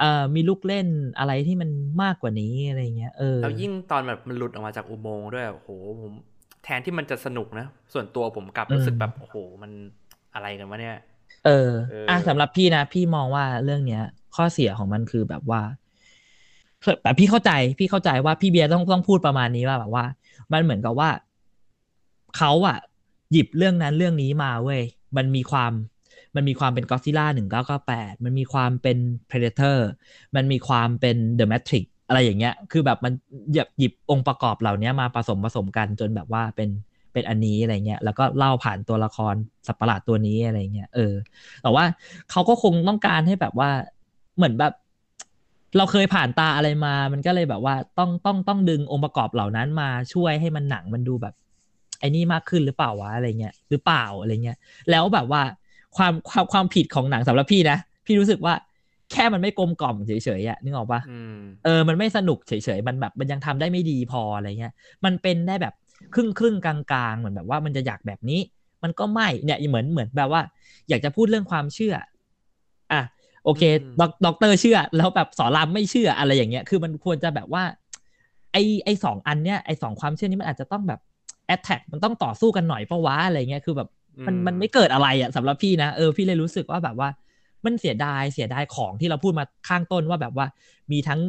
เออมีลูกเล่นอะไรที่มันมากกว่านี้อะไรเงี้ยเออแล้วยิ่งตอนแบบมันหลุดออกมาจากอุโมงค์ด้วยโอ้โหผมแทนที่มันจะสนุกนะ ส่วนตัวผมกลับรู้สึกแบบโอ้โหมันอะไรกันวะเนี่ย เออเอออ่อะสำหรับพี่นะ พี่มองว่าเรื่องเนี้ย ข้อเสียของมันคือแบบว่า แต่พี่เข้าใจพี่เข้าใจว่าพี่เบียร์ต้องต้องพูดประมาณนี้ว่าแบบว่า มันเหมือนกับว่าเขาอะหยิบเรื่องนั้นเรื่องนี้มาเว้ยมันมีความมันมีความเป็นก็ซิล่าหนึ่งเก้าเก้าแปดมันมีความเป็น Predator มันมีความเป็น The Matrix อะไรอย่างเงี้ย คือแบบมันหยิบหยิบองค์ประกอบเหล่านี้มาผสมผสมกันจนแบบว่าเป็นเป็นอันนี้อะไรเงี้ย แล้วก็เล่าผ่านตัวละครสัตว์ประหลาดตัวนี้อะไรเงี้ย เออ แต่ว่าเขาก็คงต้องการให้แบบว่าเหมือนแบบ เราเคยผ่านตาอะไรมา มันก็เลยแบบว่าต้องต้องต้องดึงองค์ประกอบเหล่านั้นมาช่วยให้มันหนังมันดูแบบ ไอ้นี่มากขึ้นหรือเปล่าวะอะไรเงี้ยหรือเปล่าอะไรเงี้ยแล้วแบบว่าความความความผิดของหนังสำหรับพี่นะพี่รู้สึกว่าแค่มันไม่กลมกล่อมเฉยๆอะนึกออกปะอืมเออมันไม่สนุกเฉยๆมันแบบมันยังทำได้ไม่ดีพออะไรเงี้ยมันเป็นได้แบบครึ่งครึ่งๆกลางๆเหมือนแบบว่ามันจะอยากแบบนี้ มันก็ไม่เนี่ยเหมือนเหมือนแบบว่า อยากจะพูดเรื่องความเชื่ออะ โอเคอืมด็อกด็อกเตอร์เชื่อ แล้วแบบสอนรามไม่เชื่ออะไรอย่างเงี้ย คือมันควรจะแบบว่า ไอไอสองอันเนี้ยไอสองความเชื่อนี้มันอาจจะต้องแบบ attack มันต้องต่อสู้กันหน่อยเพราะว่าอะไรเงี้ยคือแบบมันมันไม่เกิดอะไรอะสำหรับพี่นะเออพี่เลยรู้สึกว่าแบบว่า มันเสียดายเสียดายของที่เราพูดมาข้างต้นว่าแบบว่า มีทั้ง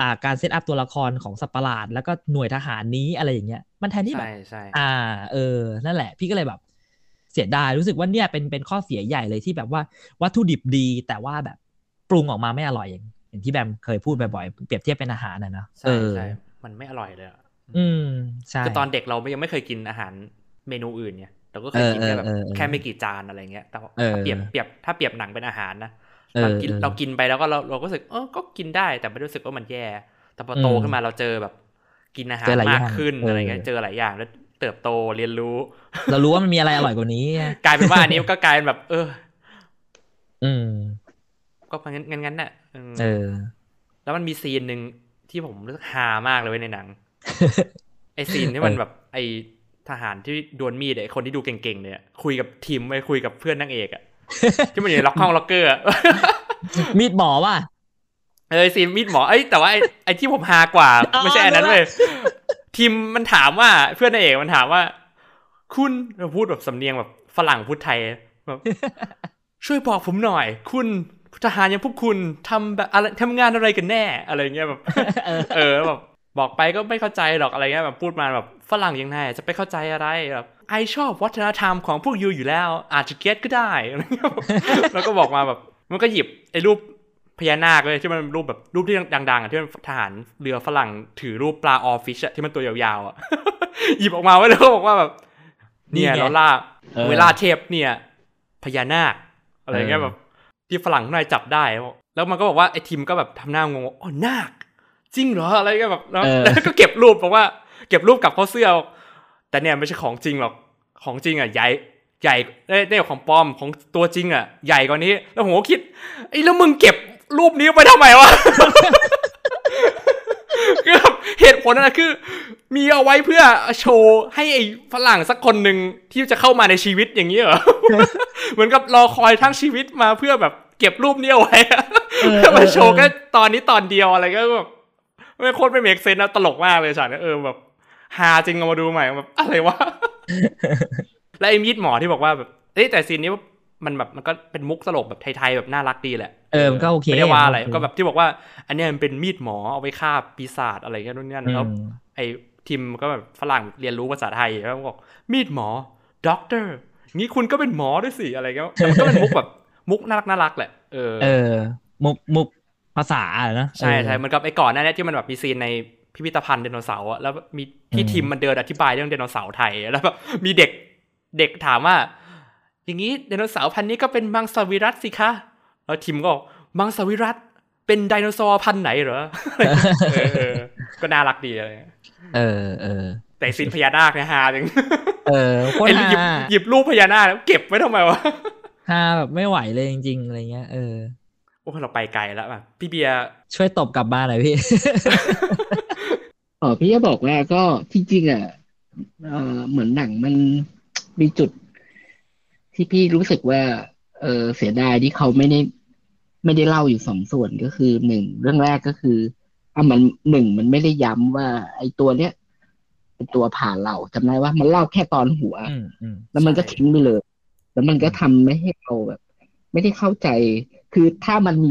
อ่าการ setup ตัวละครของสัตว์ประหลาด แล้วก็หน่วยทหารนี้อะไรอย่างเงี้ย มันแทนที่แบบใช่ใช่อ่า เออ นั่นแหละ พี่ก็เลยแบบ เสียดายรู้สึกว่าเนี่ยเป็นเป็นข้อเสียใหญ่เลยที่แบบว่าวัตถุดิบดีแต่ว่าแบบ ปรุงออกมาไม่อร่อยอย่างอย่างที่แบมเคยพูดบ่อยๆเปรียบเทียบเป็นอาหารนะเนอะใช่เออใช่มันไม่อร่อยเลยอะอืมใช่คือตอนเด็กเรายังไม่เคยกินอาหารเมนูอื่นเนี่ยเราก็เคยกินเออแค่แบบเออเออแค่ไม่กี่จานอะไรเงี้ยแต่ว่าเออถ้าเปรียบเปรียบถ้าเปรียบหนังเป็นอาหารนะเออเรากินเออเรากินไปแล้วก็เราเราก็รู้สึกเออก็กินได้แต่ไม่รู้สึกว่ามันแย่ แต่พอโตอืมขึ้นมาเราเจอแบบกินอาหารเจอหลายมากอย่างขึ้นเออออะไรเงี้ยเจอหลายอย่างแล้วเติบโตเรียนรู้ เรารู้ว่ามันมีอะไรอร่อยกว่านี้ไงกลายเป็นว่าอันนี้ก็กลายเป็นแบบ เออ อืม ก็งั้นงั้นงั้นน่ะเออเออ แล้วมันมี scene หนึ่งที่ผมรู้สึกฮามากเลยเว้ยในหนัง ไอ scene ที่มันแบบ ไอทหารที่ดวลมีดไอคนที่ดูเก่งๆเนี่ย คุยกับทีมไปคุยกับเพื่อนนางเอกอะที่มันอยู่ในล็อกห้องล็อกเกอร์อะมีดหมอว่ะเออซีนมีดหมอเอ้ยแต่ว่าไอไอที่ผมฮากว่าอ๋อไม่ใช่อันนั้นรู้ละเลยทีมมันถามว่าเพื่อนนางเอกมันถามว่า คุณเราพูดแบบสำเนียงแบบฝรั่งพูดไทยแบบช่วยบอกผมหน่อย คุณ ทหารอย่างพวกคุณทำแบบอะไรทำงานอะไรกันแน่อะไรเงี้ยแบบเออเออแบบบอกไปก็ไม่เข้าใจหรอกอะไรเงี้ยแบบพูดมาแบบฝรั่งยังไงจะไปเข้าใจอะไรแบบไอชอบวัฒนธรรมของพวกยูอยู่แล้ว อาจจะเก็ตก็ได้อะไรเงี้ยแบบแล้วก็บอกมาแบบ มันก็หยิบไอ้รูปพญานาคเลยที่มันเป็นรูปแบบรูปที่ดังๆอะที่มันทหารเรือฝรั่งถือรูปปลาออฟฟิชอะที่มันตัวยาวๆอะหยิบออกมาไว้แล้วก็บอกว่าแบบ เนี่ยนี่ไงเราล่าเออเวลาเทพเนี่ยพญานาคอะไรเงี้ยเออแบบ ที่ฝรั่งข้างในจับได้ แล้วมันก็บอกว่าไอ้ทีมก็แบบทำหน้างงว่าอ๋อนาคจริงเหรออะไรก็แบบแล้วเออแล้วก็เก็บรูปบอกว่า เก็บรูปกลับเข้าเสื้อบอกแต่เนี่ยไม่ใช่ของจริงหรอกของจริงอะใหญ่ใหญ่เอ้ยเนี่ยของปลอมของตัวจริงอะใหญ่กว่านี้ แล้วผมก็คิดไอ้ยแล้วมึงเก็บรูปนี้ไปทำไมวะคือแบบ เหตุผลนะคือ มีเอาไว้เพื่อโชว์ให้ไอ้ฝรั่งสักคนหนึ่งที่จะเข้ามาในชีวิตอย่างนี้เหรอ เหมือนกับรอคอยทั้งชีวิตมาเพื่อแบบเก็บรูปนี้เอาไว้อะเออเพื่อมาโชว์เออแค่ตอนนี้ตอนเดียวอะไรก็แบบไม่โคตรไม่ make sense นะตลกมากเลยฉากนี้เออแบบฮาจริงเอามาดูใหม่แบบอะไรวะและไอ้มีดหมอที่บอกว่าแบบเอ้ยแต่ scene นี้ มันแบบมันก็เป็นมุกตลกแบบไทยๆแบบน่ารักดีแหละเออมันก็โอเคไม่ได้ว่าอะไรโอเคก็แบบที่บอกว่า อันเนี้ยมันเป็นมีดหมอเอาไว้ฆ่าปีศาจอะไรกันนู่นนี่นั่นแล้วอืมไอ้ทีมก็แบบฝรั่งเรียนรู้ภาษาไทยแล้วบอกมีดหมอด็อกเตอร์งี้คุณก็เป็นหมอด้วยสิอะไรก็แต่มันก็เป็นมุกแบบมุกน่ารักน่ารักแหละเออเออ มุกมุกภาษาอะนะใช่ใช่เออเหมือนกับไอ้ก่อนหน้านี้ที่มันแบบมี scene ในพิพิธภัณฑ์ไดโนเสาร์อะแล้วมีที่อืมทีมมันเดินอธิบายเรื่องไดโนเสาร์ไทยแล้วแบบมีเด็กเด็กถามว่า อย่างนี้ไดโนเสาร์พันธุ์นี้ก็เป็นมังสวิรัติสิคะแล้วทีมก็บอกมังสวิรัติเป็นไดโนเสาร์พันธุ์ไหนเหรอเออเออก็น่ารักดีอะไรเงี้ยเออเออแต่ scene พญานาคเนี่ยฮาจังเออโคตรไอ้หยิบฮาหยิบรูปพญานาคแล้วเก็บไว้ทำไมวะฮาแบบไม่ไหวเลยจริงๆอะไรเงี้ยเออโอ้เราไปไกลแล้วอะพี่เบียร์ช่วยตบกลับมาหน่อยพี่อ๋อพี่จะบอกว่าก็จริงๆอะเออเหมือนหนังมันมีจุด ที่พี่รู้สึกว่า เออเสียดายที่เขาไม่ได้ ไม่ได้เล่าอยู่สองส่วนก็คือหนึ่งเรื่องแรกก็คืออะมันหนึ่งมันไม่ได้ย้ำว่า ไอ้ตัวเนี้ยเป็นตัวผ่านเราจำได้ว่ามันเล่าแค่ตอนหัวอืมอืมแล้วมันก็ใช่ทิ้งไปเลย แล้วมันก็ทำไม่ให้เราแบบ ไม่ได้เข้าใจ คือถ้ามันมี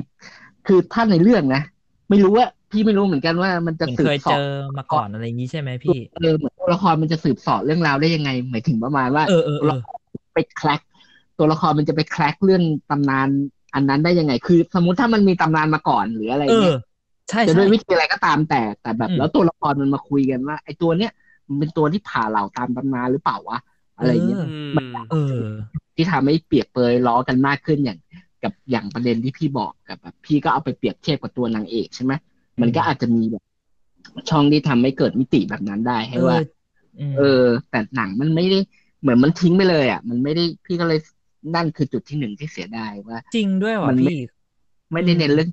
คือถ้าในเรื่องนะไม่รู้ว่าพี่ไม่รู้เหมือนกันว่ามันจะเหมือนสืเคบยสอเจบอมาก่อนอะไรอย่างนี้ใช่ไหมพี่เออเหมือนตัวละครมันจะสืบสอดเรื่องราวได้ยังไง หมายถึงประมาณว่าเออเออเออไปแคลก ตัวละครมันจะไปแคลกเรื่องตำนานอันนั้นได้ยังไง คือ สมมติถ้ามันมีตำนานมาก่อนหรืออะไรเออเงี้ยใช่จะใช่ด้วยวิธีอะไรก็ตามแต่แต่แบบอืมแล้วตัวละครมันมาคุยกันว่า ไอ้ตัวเนี้ยมันเป็นตัวที่ผ่าเหล่าตามตำนานหรือเปล่าวะอะไรเงี้ยเอออืมเออที่ทำให้เปรียบเปยล้อกันมากขึ้นอย่าง กับอย่างประเด็นที่พี่บอกกับแบบพี่ก็เอาไปเปรียบเทียบกับตัวนางเอกใช่ไหมมันก็อาจจะมีแบบ ช่องที่ทำให้เกิดมิติแบบนั้นได้ให้ว่ามเออ แต่หนังมันไม่ได้เหมือนมันทิ้งไปเลย อะ มันไม่ได้พี่ก็เลย นั่นคือจุดที่หนึ่งที่เสียดายว่า จริงด้วยว่ะมันไม่พี่ไม่ได้เน้นเรื่อง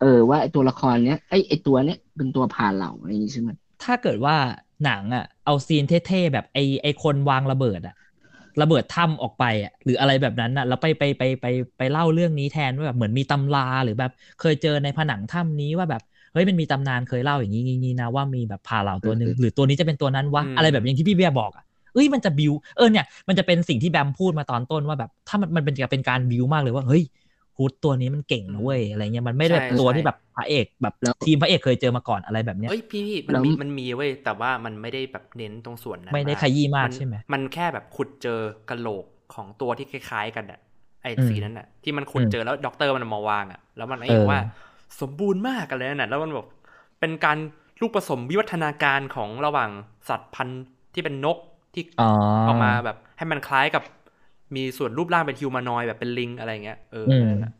เออว่าไอตัวละครเนี้ยไอไอตัวเนี้ยเป็นตัวผ่านเหล่าอะไรอย่างงี้ใช่ไหมถ้าเกิดว่าหนังอะ เอาซีนเท่ๆแบบไอไอคนวางระเบิดอะ ระเบิดถ้ำออกไปอะหรืออะไรแบบนั้นอะแล้วไปไปไปไปไปเล่าเรื่องนี้แทนว่าแบบเหมือนมีตำราหรือแบบ เคยเจอในผนังถ้ำนี้ว่าแบบเฮ้ยมันมีตำนานเคยเล่าอย่างนี้นี้นะว่ามีแบบพาเหล่าตัวหนึ่งหรือตัวนี้จะเป็นตัวนั้นวะอะไรแบบอย่างที่พี่เบียร์บอกอะ เอ้ยมันจะบิวเออเนี่ยมันจะเป็นสิ่งที่แบมพูดมาตอนต้นว่าแบบ ถ้ามันมันเป็นจะเป็นการบิวมากเลยว่าเฮ้ยฮูดตัวนี้มันเก่งนะเว้ยอะไรเงี้ยมันไม่ได้แบบใช่ตัวใช่ที่แบบพระเอกแบบทีมพระเอกเคยเจอมาก่อนอะไรแบบเนี้ยเอ้ยพี่พี่มันแล้วมีมันมีเว้ยแต่ว่ามันไม่ได้แบบเน้นตรงส่วนนั้นไม่ได้ากขยี้มากนใช่ไหมมันแค่แบบขุดเจอกระโหลกของตัวที่คล้าย ๆ กันอะไอ้อืมสีนั้นอะที่มันขุดอืมเจอแล้วด็อกเตอร์มันเอามาวางอะแล้วมันไอ้เออว่าสมบูรณ์มากกันเลยน่ะแล้วมันแบบเป็นการลูกผสมวิวัฒนาการของระหว่างสัตว์พันธุ์ที่เป็นนก ที่อ๋อออกมาแบบให้มันคล้ายกับมีส่วนรูปร่างเป็น humanoid แบบเป็นลิงอะไรเงี้ยเอออืมนั่นน่ะ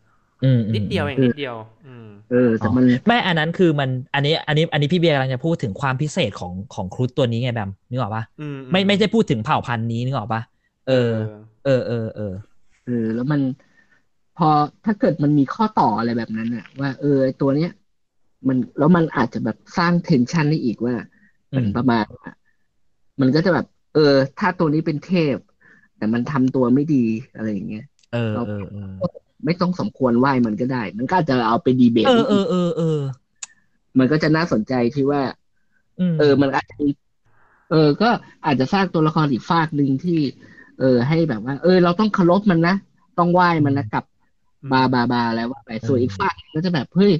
อืมอืมนิดเดียวเองนิดเดียวอืมเออแต่มันไม่อันนั้นคือมันอันนี้อันนี้อันนี้พี่เบียร์กำลังจะพูดถึงความพิเศษของของครุฑตัวนี้ไงแบมนึกออกปะอืมไม่ไม่ได้พูดถึงเผ่าพันธุ์นี้นึกออกปะเออ เออเออเออเออแล้วมัน พอถ้าเกิดมันมีข้อต่ออะไรแบบนั้นอะว่า เออไอ้ตัวเนี้ย มันแล้วมันอาจจะแบบสร้างเทนชันได้อีกว่าอืมเป็นประมาณว่ามันก็จะแบบ เออ ถ้าตัวนี้เป็นเทพ แต่มันทำตัวไม่ดีอะไรอย่างเงี้ยเออเออเออไม่ต้องสมควรไหว้มันก็ได้ มันก็อาจจะเอาไปดีเบตเออเออเออเออมันก็จะน่าสนใจที่ว่ามเออ มันอาจจะมีเออ ก็อาจจะสร้างตัวละครอีกฝากหนึ่งที่ เออ ให้แบบว่า เออ เราต้องเคารพมันนะต้องไหว้มันนะกับอืมบาบาบาแล้วว่าไปส่วนอีกฝากหนึ่งก็จะแบบเฮ้ย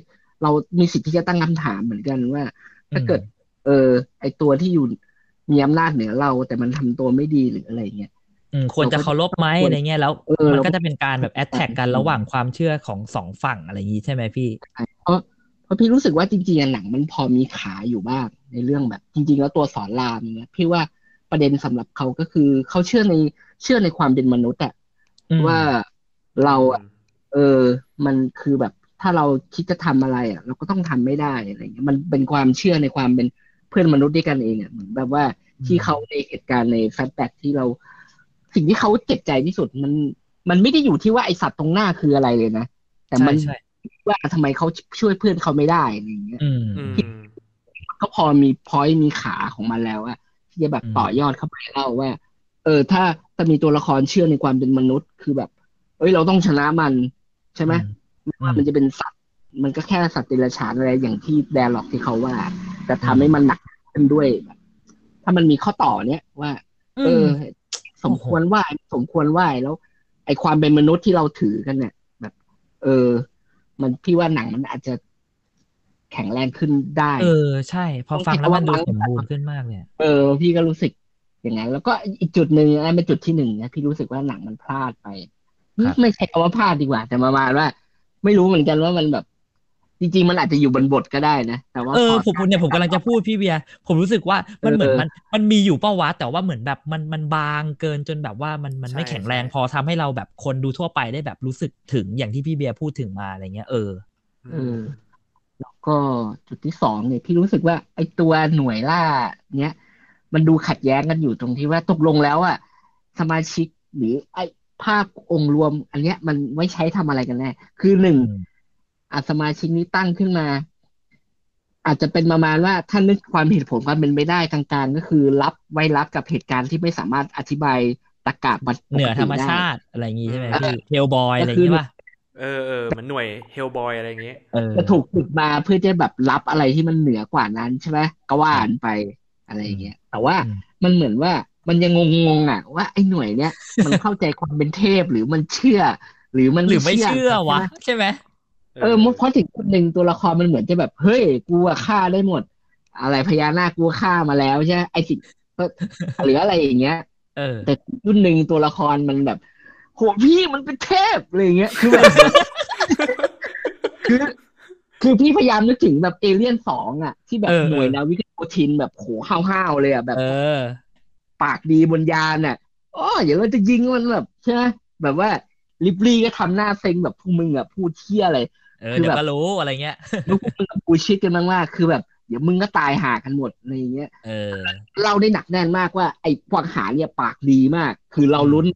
เรามีสิทธิ์ที่จะตั้งคำถามเหมือนกันว่า ถ้าเกิด เออ ไอตัวที่อยู่ มีอำนาจเหนือเรา แต่มันทำตัวไม่ดีหรืออะไรเงี้ยอืมควรจะเคารพไหมอะไรเงี้ยแล้วเออมันก็จะเป็นการแบบแอดแท็กกันระหว่างความเชื่อของสองฝั่งอะไรอย่างงี้ใช่ไหมพี่เพราะเพราะพี่รู้สึกว่าจริงๆอะหนังมันพอมีขาอยู่บ้างในเรื่องแบบ จริง ๆ แล้วตัวสอนรามเนี่ยพี่ว่าประเด็นสำหรับเขาก็คือเขาเชื่อในเชื่อในความเป็นมนุษย์อะอืมว่าเราอะเออ มันคือแบบถ้าเราคิดจะทำอะไรอะเราก็ต้องทำไม่ได้อะไรเงี้ยมันเป็นความเชื่อในความเป็น เพื่อนมนุษย์ด้วยกันเองอะเหมือนแบบว่าที่เขาในเหตุการณ์ใน flashback ที่เรา สิ่งที่เขาเจ็บใจที่สุดมันมันไม่ได้อยู่ที่ว่าไอสัตว์ตรงหน้าคืออะไรเลยนะ แต่มันใช่ใช่ว่าทำไมเขาช่วยเพื่อนเขาไม่ได้อะไรอย่างเงี้ยอืมอืมก็พอมี point มีขาของมันแล้วอะที่จะแบบอืมต่อยอดเข้าไปเล่าว่า เออ ถ้าถ้ามีตัวละครเชื่อในความเป็นมนุษย์คือแบบ เอ้ยเราต้องชนะมัน ใช่ไหมไม่ว่ามันจะเป็นสัตว์ มันก็แค่สัตว์เดรัจฉานอะไรอย่างที่แดร์ล็อกที่เขาว่า แต่ทำให้มันหนักขึ้นด้วยแบบถ้ามันมีข้อต่อเนี้ยว่า เออ สมควรไหว้สมควรไหว้แล้ว ไอความเป็นมนุษย์ที่เราถือกันเนี่ยแบบ เออ มันพี่ว่าหนังมันอาจจะแข็งแรงขึ้นได้ เออ ใช่ พอฟังแล้วมันดูต้องใช้สมคำว่าบูรณ์ขึ้นมากเลยอะเออ พี่ก็รู้สึกอย่างนั้น แล้วก็อีกจุดหนึ่งอันเป็นจุดที่หนึ่งนะพี่รู้สึกว่าหนังมันพลาดไป ไม่ใช่คำว่าพลาดดีกว่า แต่ประมาณว่า ไม่รู้เหมือนกันว่ามันแบบ จริงๆ มันอาจจะอยู่บนบทก็ได้นะ แต่ว่าเออพผมเนี่ยผมกำลังจะพูดพี่เบียร์ผมรู้สึกว่ามันเหมือนเออมันมันมีอยู่เป้าวะแต่ว่าเหมือนแบบมันมันบางเกินจนแบบว่ามันมันไม่ใช่แข็งแรงใช่พอทำให้เราแบบคนดูทั่วไปได้แบบรู้สึกถึงอย่างที่พี่เบียร์พูดถึงมาอะไรเงี้ยเออเออแล้วก็จุดที่สองเนี่ยพี่รู้สึกว่าไอ้ตัวหน่วยล่า เนี้ยมันดูขัดแย้งกันอยู่ตรงที่ว่าตกลงแล้วอะสมาชิกหรือไอ้ภาพองค์รวม อันเนี้ยมันไว้ใช้ทำอะไรกันแน่คือหนึ่ง อืมอาสมาชิกนี้ตั้งขึ้นมา อาจจะเป็นประมาณว่าถ้านึกความเหตุผลความเป็นไปได้กลางๆก็คือ รับไว้รับกับเหตุการณ์ที่ไม่สามารถอธิบายตรรกะบัตเหนือธรรมได้ชาติอะไรอย่างงี้ใช่ไหมเออพี่เทลบอยอะไรอย่างงี้ป่ะเออเออเหมือนหน่วยเฮลบอยอะไรอย่างเงี้ยเออจะถูกฝึกมาเพื่อจะแบบรับอะไรที่มันเหนือกว่านั้นใช่ไหมก็ว่านไปอะไรอย่างเงี้ยแต่ว่าอืมมันเหมือนว่ามันยังงงๆอะ ว่าไอ้หน่วยเนี้ยมันเข้าใจความเป็นเทพหรือมันเชื่อ หรือมันหรือไม่เชื่อวะใช่ไหมใช่ไหม เออเพราะถึงจุดหนึ่งตัวละครมันเหมือนจะแบบเฮ้ยกูอะฆ่าได้หมด อะไรพญานาคกูฆ่ามาแล้วใช่ไหมไอ้สิ่งก็หรืออะไรอย่างเงี้ยเออแต่รุ่นหนึ่งตัวละครมันแบบโหพี่มันเป็นเทพอะไรอย่างเงี้ยคือแบบคือคือพี่พยายามนึกถึงแบบเอเลี่ยนสองอะ ที่แบบเออหน่วยนาวิกโอทินแบบโหห้าวๆเลยอะแบบเออปากดีบนยานอะอ๋อเดี๋ยวเราจะยิงมันแบบใช่ไหมแบบว่าลิบลี่ก็ทำหน้าเซ็งแบบพวกมึงอะพูดเที่ยอะไร เออคือเดี๋ยแบบวก็รู้อะไรเงี้ยลูกพวกมึงกูชิดกันมากๆคือแบบ เดี๋ยวมึงก็ตายหากันหมดอะไรอย่างเงี้ยเออเราได้หนักแน่นมากว่า ไอ้พวกหาเนี่ยปากดีมาก คือเราลุ้น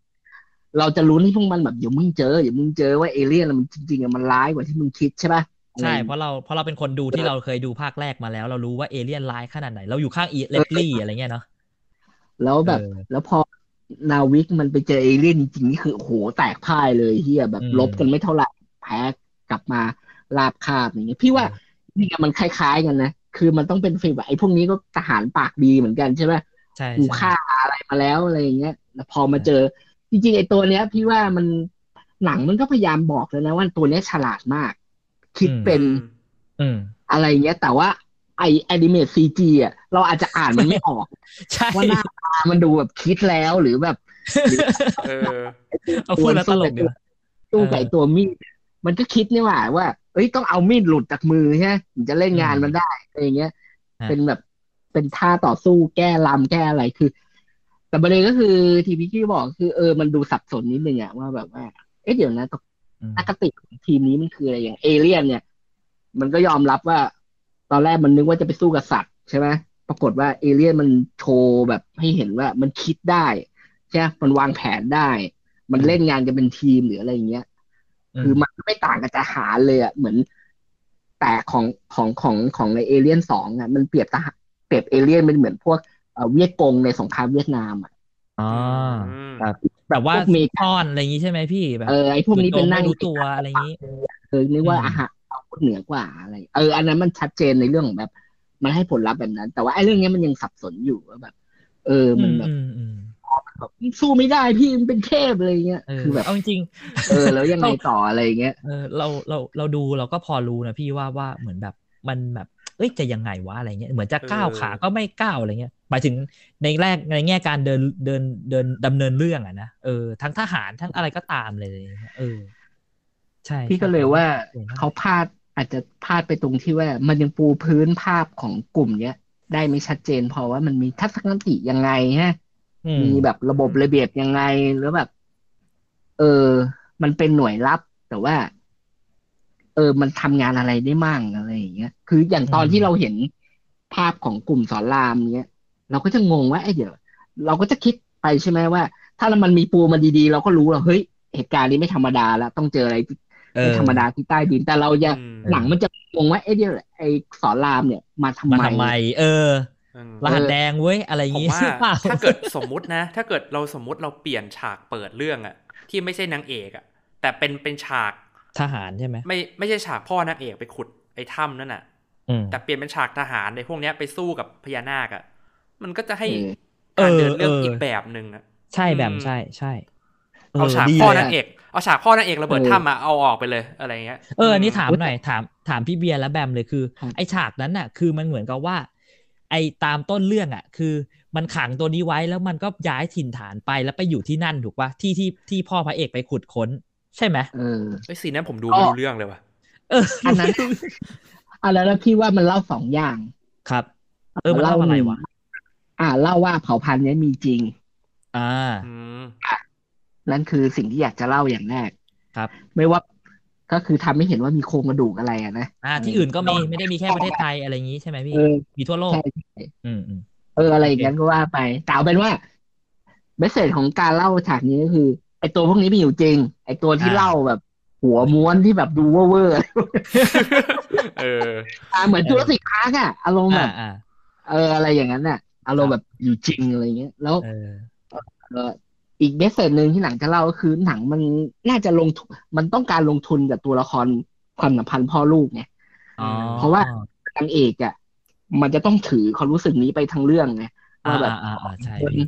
เราจะลุ้นให้พวกมันแบบเดี๋ยวมึงเจอเดี๋ยวมึงเจอว่าเอเลี่ยนมันจริงๆอะมันร้ายกว่าที่มึงคิดใช่ปะใช่อะไรเพราะเราเพราะเราเป็นคนดูที่เราเคยดูภาคแรกมาแล้ว เรารู้ว่าเอเลี่ยนร้ายขนาดไหน เราอยู่ข้างอีเลสลี่อะไรเงี้ยเนาะแล้วแบบเออแล้วพอนาวิกมันไปเจอเอเลี่ยนจริงๆนี่คือโอ้โหแตกพ่ายเลยเฮียแบบอืมลบกันไม่เท่าไหร่แพ้ กลับมาลาบคาบอย่างเงี้ยพี่ว่านี่มันคล้ายๆกันนะคือมันต้องเป็นฟีลแบบไอ้พวกนี้ก็ทหารปากดีเหมือนกันใช่ไหมใช่กูใช่ฆ่าอะไรมาแล้วอะไรอย่างเงี้ยแล้วพอมาเจอ จริงๆไอ้ตัวเนี้ย พี่ว่ามันหนังมันก็พยายามบอกแล้วนะว่าตัวเนี้ยฉลาดมาก คิดเป็นอืมอะไรเงี้ย แต่ว่าไอแอนิเมตซีจีอะเราอาจจะอ่านมันไม่ออกใช่ว่าหน้าตามันดูแบบคิดแล้วหรือแบบหรือเออเอาพูดแล้วตลกเดียวตู้ไก่ตัวมีด มันก็คิดนี่หว่าว่า เอ้ยต้องเอามีดหลุดจากมือใช่ไหมถึงจะเล่นงานมันได้อะไรอย่างเงี้ยฮะเป็นแบบเป็นท่าต่อสู้แก้ลำแก้อะไรคือ แต่ประเด็นก็คือที่พี่กี้บอกคือเออมันดูสับสนนิดนึงอะว่าแบบว่า เอ๊ะเดี๋ยวนะตอืมอคติของทีมนี้มันคืออะไรอย่าง เอเลี่ยนเนี่ย มันก็ยอมรับว่า ตอนแรกมันนึกว่าจะไปสู้กับสัตว์ใช่ไหมปรากฏว่าเอเลี่ยนมันโชว์แบบให้เห็นว่ามันคิดได้ใช่ไหมมันวางแผนได้ มันเล่นงานกันเป็นทีมหรืออะไรอย่างเงี้ย คือมันไม่ต่างกับทหารเลยอะเหมือน แต่ของของของของในเอเลี่ยนสองอะมันเปรียบทหารเปรียบเอเลี่ยนเป็นเหมือนพวกเอ่อเวียดกงในสงครามเวียดนามอะอ๋ออืมแบบแบบว่าพวกเมกาซ่อนอะไรอย่างงี้ใช่ไหมพี่แบบเออไอพวกนี้เป็นนั่งไม่รู้ตัวอะไรอย่างงี้เออนึกว่าอืมอาหารอาวุธเหนือกว่าอะไร เออ อันนั้นมันชัดเจนในเรื่องของแบบ มันให้ผลลัพธ์แบบนั้น แต่ว่าไอ้เรื่องเนี้ยมันยังสับสนอยู่ว่าแบบ เออมันแบบอืมอืมแบบ สู้ไม่ได้พี่มันเป็นเทพอะไรเงี้ยเออคือแบบเอาจริงเออแล้วยังไงต่ออะไรเงี้ยๆเออเราเราเราดูเราก็พอรู้นะพี่ว่าว่าเหมือนแบบมันแบบเอ้ยจะยังไงวะอะไรเงี้ยเหมือนจะก้าวเออขาก็ไม่ก้าวอะไรเงี้ยหมายถึงในแรกในแง่การเดินเดินเดินดำเนินเรื่องอะนะเออทั้งทหารทั้งอะไรก็ตามเลยอะไรเงี้ยเออ ใช่ พี่ก็เลยว่าใช่เขาพลาดอาจจะพลาดไปตรงที่ว่า มันยังปูพื้นภาพของกลุ่มเนี้ยได้ไม่ชัดเจนเพราะว่ามันมีทัศนคติยังไงฮะอื มีแบบระบบระเบียบยังไงหรือแบบ เออ มันเป็นหน่วยลับ แต่ว่า เออ มันทำงานอะไรได้มั่งอะไรอย่างเงี้ย คืออย่างตอนที่เราเห็นภาพของกลุ่มสอนรามเงี้ย เราก็จะงงว่าไอ้ยเดี๋ยวเราก็จะคิดไปใช่ไหมว่า ถ้ามันมีปูมาดีๆ เราก็รู้ว่าเฮ้ยเหตุการณ์นี้ไม่ธรรมดาแล้วต้องเจออะไรที่เอไม่อธรรมดาที่ใต้ดินแต่เราจะอืมหนังมันจะงงว่าไอ้เดี๋ยวไอ้สอนรามเนี่ยมาทำมาไมทำไม เอออืม รหัสแดงเว้ยอะไรอย่างผมงี้ว่าหรือเปล่าถ้าเกิดสมมุตินะ ถ้าเกิดเราสมมุติเราเปลี่ยนฉากเปิดเรื่องอะที่ไม่ใช่นางเอกอะแต่เป็นเป็นฉากทหารใช่ไหมไม่ไม่ใช่ฉากพ่อนางเอกไปขุดไอ้ถ้ำนั่นน่ะอืมแต่เปลี่ยนเป็นฉากทหารในพวกเนี้ยไปสู้กับพญานาคอะมันก็จะให้เออการเดินเรื่องเออเอออีอีกแบบหนึ่งอะใช่แบบอืมใช่ใช่เอาฉากดีพ่อเลยนางอะเอกเอาฉากพ่อนางเอกระเบิดเออถ้ำมาเอาออกไปเลยอะไรเงี้ยเอออันนี้ถามอืมหน่อยถามถามพี่เบียร์และแบมเลยคือครับไอฉากนั้นน่ะ คือมันเหมือนกับว่า ไอตามต้นเรื่องอะ คือมันขังตัวนี้ไว้แล้วมันก็ย้ายถิ่นฐานไปแล้วไปอยู่ที่นั่นถูกปะที่ที่ที่พ่อพระเอกไปขุดค้น ใช่ไหมเออไอ้ยซีนนั้นผมดูก็ไม่รู้เรื่องเลยว่ะเอออันนั้นอันนั้นนะพี่ว่ามันเล่าสองอย่างครับ เออมันเล่าอะไรวะอ่าเล่าว่าเผ่าพันธุ์เนี้ยมีจริง อ่าอืมนั่นคือสิ่งที่อยากจะเล่าอย่างแรกครับ ไม่ว่า ก็คือทำให้เห็นว่ามีโครงกระดูกอะไรอะนะอ่า ที่อื่นก็มีไม่ได้มีแค่ประเทศไทยอะไรอย่างงี้ใช่ไหมพี่เออมีทั่วโลกใช่ใช่อืมอืมเอออะไรอย่างนั้นก็ว่าไปแต่เอาเป็นว่า message ของการเล่าฉากนี้ก็คือไอตัวพวกนี้มีอยู่จริง ไอตัวที่อ่าเล่าแบบ หัวม้วนที่แบบดูเวอร์เออๆอะเหมือน Jurassic Parkาร์กอะอารมณ์แบอ่าบอ่าเอออะไรอย่างนั้นน่ะอารมณ์คแบรับบอยู่จริงอะไรเงี้ย แล้วเออเอ่ออีกเมสเซจหนึ่งที่หนังจะเล่าก็คือหนังมันน่าจะลงทุนมันต้องการลงทุนกับตัวละครความสัมพันธ์พ่อลูกไงอ๋อเพราะว่านางเอกอะมันจะต้องถือความรู้สึกนี้ไปทั้งเรื่องไงอ่าว่าแบบอ่าอ่าใช่คนพี่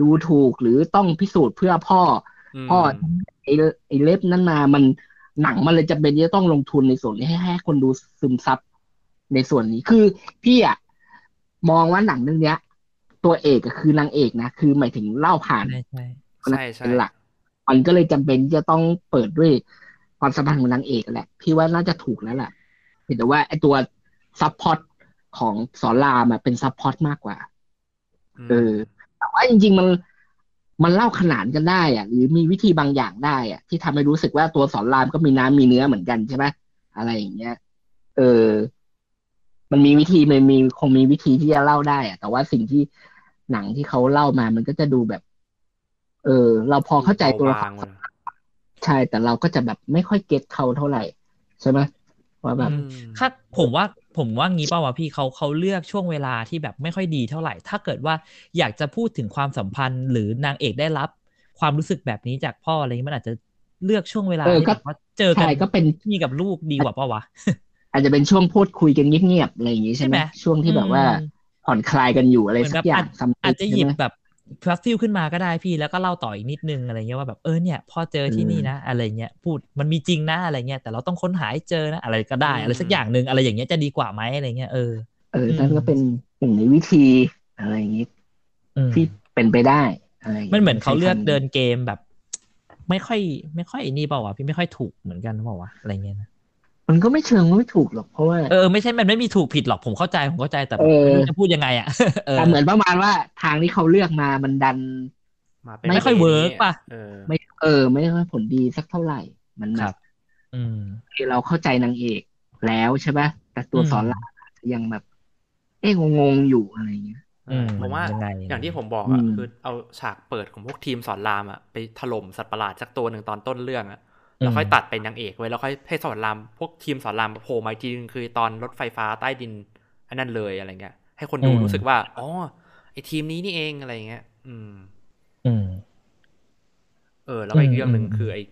ดูถูกหรือต้องพิสูจน์เพื่อพ่ออืมพ่อไอ้ไอ้เล็บนั้นมามันหนังมันเลยจะเป็นที่จะต้องลงทุนในส่วนนี้ให้ให้คนดูซึมซับในส่วนนี้คือพี่อะมองว่าหนังเรื่องเนี้ย ตัวเอกก็คือนางเอกนะคือหมายถึงเล่าผ่าน ใช่ใช่ใช่ใช่เป็นหลักมันก็เลยจำเป็นที่จะต้องเปิดด้วยความสัมพันธ์ของนางเอกแหละ พี่ว่าน่าจะถูกแล้วแหละเพียงแต่ว่าไอ้ตัว support ของสอนรามอะเป็น support มากกว่ามเออแต่ว่าจริง ๆ มันมันเล่าขนานกันได้อะหรือมีวิธีบางอย่างได้อะที่ทำให้รู้สึกว่าตัวสอนรามก็มีน้ำมีเนื้อเหมือนกันใช่ไหมอะไรอย่างเงี้ย เออ มันมีวิธีมันมีคงมีวิธีที่จะเล่าได้อะแต่ว่าสิ่งที่หนังที่เขาเล่ามา มันก็จะดูแบบ เออ เราพอเข้าใจตัวละคบารงมันใช่แต่เราก็จะแบบไม่ค่อยเก็ตเขาเท่าไหร่ ใช่ไหมว่าแบบอืมถ้าผมว่าผมว่างี้เปล่าวะพี่เขาเขาเลือกช่วงเวลาที่แบบไม่ค่อยดีเท่าไหร่ ถ้าเกิดว่าอยากจะพูดถึงความสัมพันธ์ หรือนางเอกได้รับ ความรู้สึกแบบนี้จากพ่ออะไรเงี้ยมันอาจจะเลือกช่วงเวลาเออที่ก็แบบว่าเจอกันใช่ก็เป็นพี่กับลูกดีกว่าเปล่าวะอาจจะเป็นช่วงพูดคุยกันเงียบๆอะไรอย่างงี้ใช่ไหมใช่ไหมช่วงที่แบบว่าอืมผ่อนคลายกันอยู่อะไรเหมือนสัแบกบอย่างอาจซัมติงอาจจะหยิบใช่ไมแบบ พลัสซิลขึ้นมาก็ได้พี่แล้วก็เล่าต่ออีกนิดนึงอะไรเงี้ยว่าแบบเออเนี่ยพ่อเจอที่นี่นะ อะไรเงี้ยพูดมันมีจริงนะอะไรเงี้ยแต่เราต้องค้นหาให้เจอนะอะไรก็ได้อืมอะไรสักอย่างหนึ่งอะไรอย่างเงี้ยจะดีกว่าไหมอะไรเงี้ยเออเอออืมนั่นก็เป็นหนึ่งในวิธีอะไรอย่างงี้อืมที่เป็นไปได้อะไรย่างงี้มันเหมือนเขาเลือกใช้คำเดินเกมแบบ ไม่ค่อย ไม่ค่อยนี่เปล่าวะพี่ไม่ค่อยถูกเหมือนกันเปล่าวะอะไรเงี้ยนะ มันก็ไม่เชิงไม่ถูกหรอกเพราะว่าเออไม่ใช่มันไม่มีถูกผิดหรอกผมเข้าใจผมเข้าใจแต่เออไม่รู้จะพูดยังไงอะเออแต่เหมือนประมาณว่าทางที่เขาเลือกมามันดันมาเป็นไม่ค่อย work ป่ะเออไม่เออ ไม่ค่อยผลดีสักเท่าไหร่ มันแบบ ครับอืมเราเข้าใจนางเอกแล้วใช่ปะแต่ตัวอืมสอนรามอาจจะยังแบบ เอ๊ะงงๆอยู่อะไรอย่างเงี้ยอืมผมว่ายังไงอย่างที่ผมบอกอะอืมคือเอาฉากเปิดของพวกทีมสอนรามอะไปถล่มสัตว์ประหลาดสักตัวหนึ่งตอนต้นเรื่องอะอืม แล้วค่อยตัดเป็นนางเอกไว้แล้วค่อยให้สอนรามพวกทีมสอนรามโผล่มาอีกทีนึงคือตอนรถไฟฟ้าใต้ดินอันนั้นเลยอะไรเงี้ย ให้คนดูรู้สึกว่าอ๋อไอทีมนี้นี่เองอะไรเงี้ย อืม อืม เออ แล้วก็อีอืกมเรื่องหนึ่งอืมคือไอ้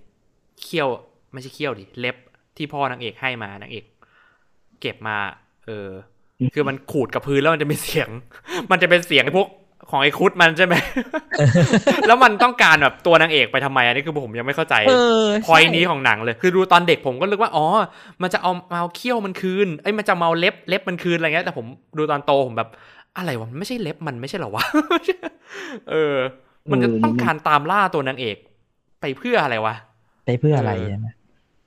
เขี้ยวไม่ใช่เขี้ยวดิเล็บที่พ่อนางเอกให้มานางเอก เก็บมา เออ คือมันขูดกับพื้นแล้วมันจะมีเสียง มันจะเป็นเสียงพวก ของไอ้คุดมันใช่ไหม แล้วมันต้องการแบบตัวนางเอกไปทำไมอันนี้คือผมยังไม่เข้าใจเออพอยใช่นี้ของหนังเลย คือดูตอนเด็กผมก็นึกว่า อ๋อ มันจะเอามาเอาเขี้ยวมันคืน เอ้ย มันจะมาเอาเล็บเล็บมันคืนอะไรเงี้ย แต่ผมดูตอนโตผมแบบ อะไรวะ มันไม่ใช่เล็บมันไม่ใช่เหรอวะ เออ มันจะต้องการตามล่าตัวนางเอก ไปเพื่ออะไรวะ ไปเพื่ออะไรเออใช่ไหม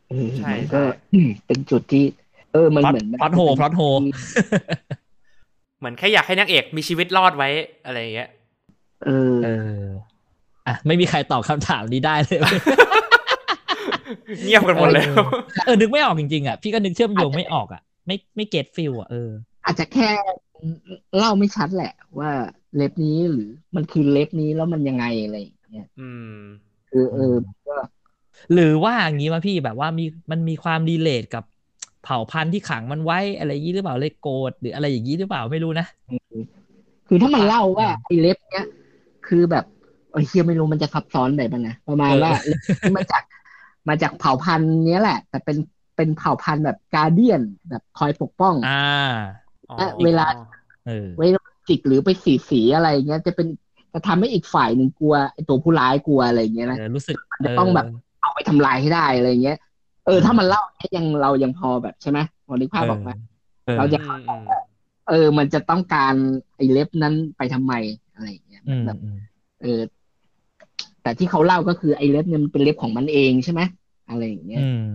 เออใช่มันก็ใช่อืมเป็นจุดที่ เออ มันพล็อตเหมือน plot hole plot hole เหมือนแค่อยากให้นางเอกมีชีวิตรอดไว้อะไรเงี้ยเออเอออะไม่มีใครตอบคำถามนี้ได้เลย เงียบกันหมดแล้วเออนึกไม่ออกจริงๆอะพี่ก็นึกเชื่อมโยงไม่ออกอะ ไม่ไม่ get feel อะเออ อาจจะแค่เล่าไม่ชัดแหละว่าเล็บนี้หรือมันคือเล็บนี้แล้วมันยังไงอะไรอย่างเงี้ยอืมเออเออก็หรือว่าอย่างนี้มาพี่แบบว่ามีมันมีความดีเลทกับ เผ่าพันธุ์ที่ขังมันไว้อะไรอย่างนี้หรือเปล่าเลยโกรธหรืออะไรอย่างนี้หรือเปล่าไม่รู้นะคือถ้ามันเล่าว่าไอ้เล็บเนี้ย คือแบบเออเฮียไม่รู้มันจะซับซ้อนแบบมันนะประมาณเออว่าเล็บนี้มาจากมาจากเผ่าพันธุ์เนี้ยแหละ แต่เป็นเป็นเผ่าพันธุ์แบบการเดียนแบบคอยปกป้อง อ่าอ๋อและเวลาเออไว้จิกหรือไปสีสีอะไรเงี้ย จะเป็นจะทำให้อีกฝ่ายหนึ่งกลัวไอ้ตัวผู้ร้ายกลัวอะไรเงี้ยนะเออรู้สึกมันจะต้องแบบเอาไปทำลายให้ได้อะไรเงี้ย เออ ถ้ามันเล่าเนี้ยยังเรายังพอแบบใช่ไหมพอนึกภาพออกไหมเออเราจะอืมอืมเออ มันจะต้องการไอ้เล็บนั้นไปทำไมอะไรเงี้ยอืมแบบอืมเออ แต่ที่เขาเล่าก็คือไอ้เล็บเนี่ยมันเป็นเล็บของมันเองใช่ไหมอะไรอย่างเงี้ยอืม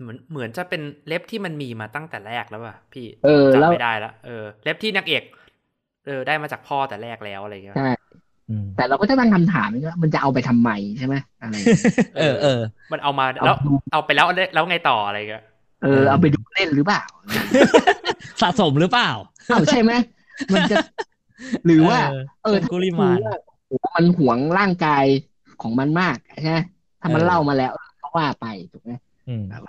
เหมือนเหมือนจะเป็นเล็บที่มันมีมาตั้งแต่แรกแล้วป่ะพี่เออแล้วจำไม่ได้ละเออ เล็บที่นางเอกเออได้มาจากพ่อแต่แรกแล้วอะไรเงี้ยใช่อืม แต่เราก็จะตั้งคำถามว่ามันจะเอาไปทำไมใช่ไหมอะไรอย่างเงี้ยเออเออมันเอามาแล้วเอาไปแล้วแล้วไงต่ออะไรเงี้ยเออเอาไปดูเล่นหรือเปล่า สะสมหรือเปล่าอ้าวใช่ไหมมันจะ หรือว่า เออเออเป็นถ้ากุลิดูมานว่าโอ้มันหวงร่างกายของมันมากใช่ไหมถ้ามันเออเล่ามาแล้วก็ว่าไปถูกไหมอืมเออ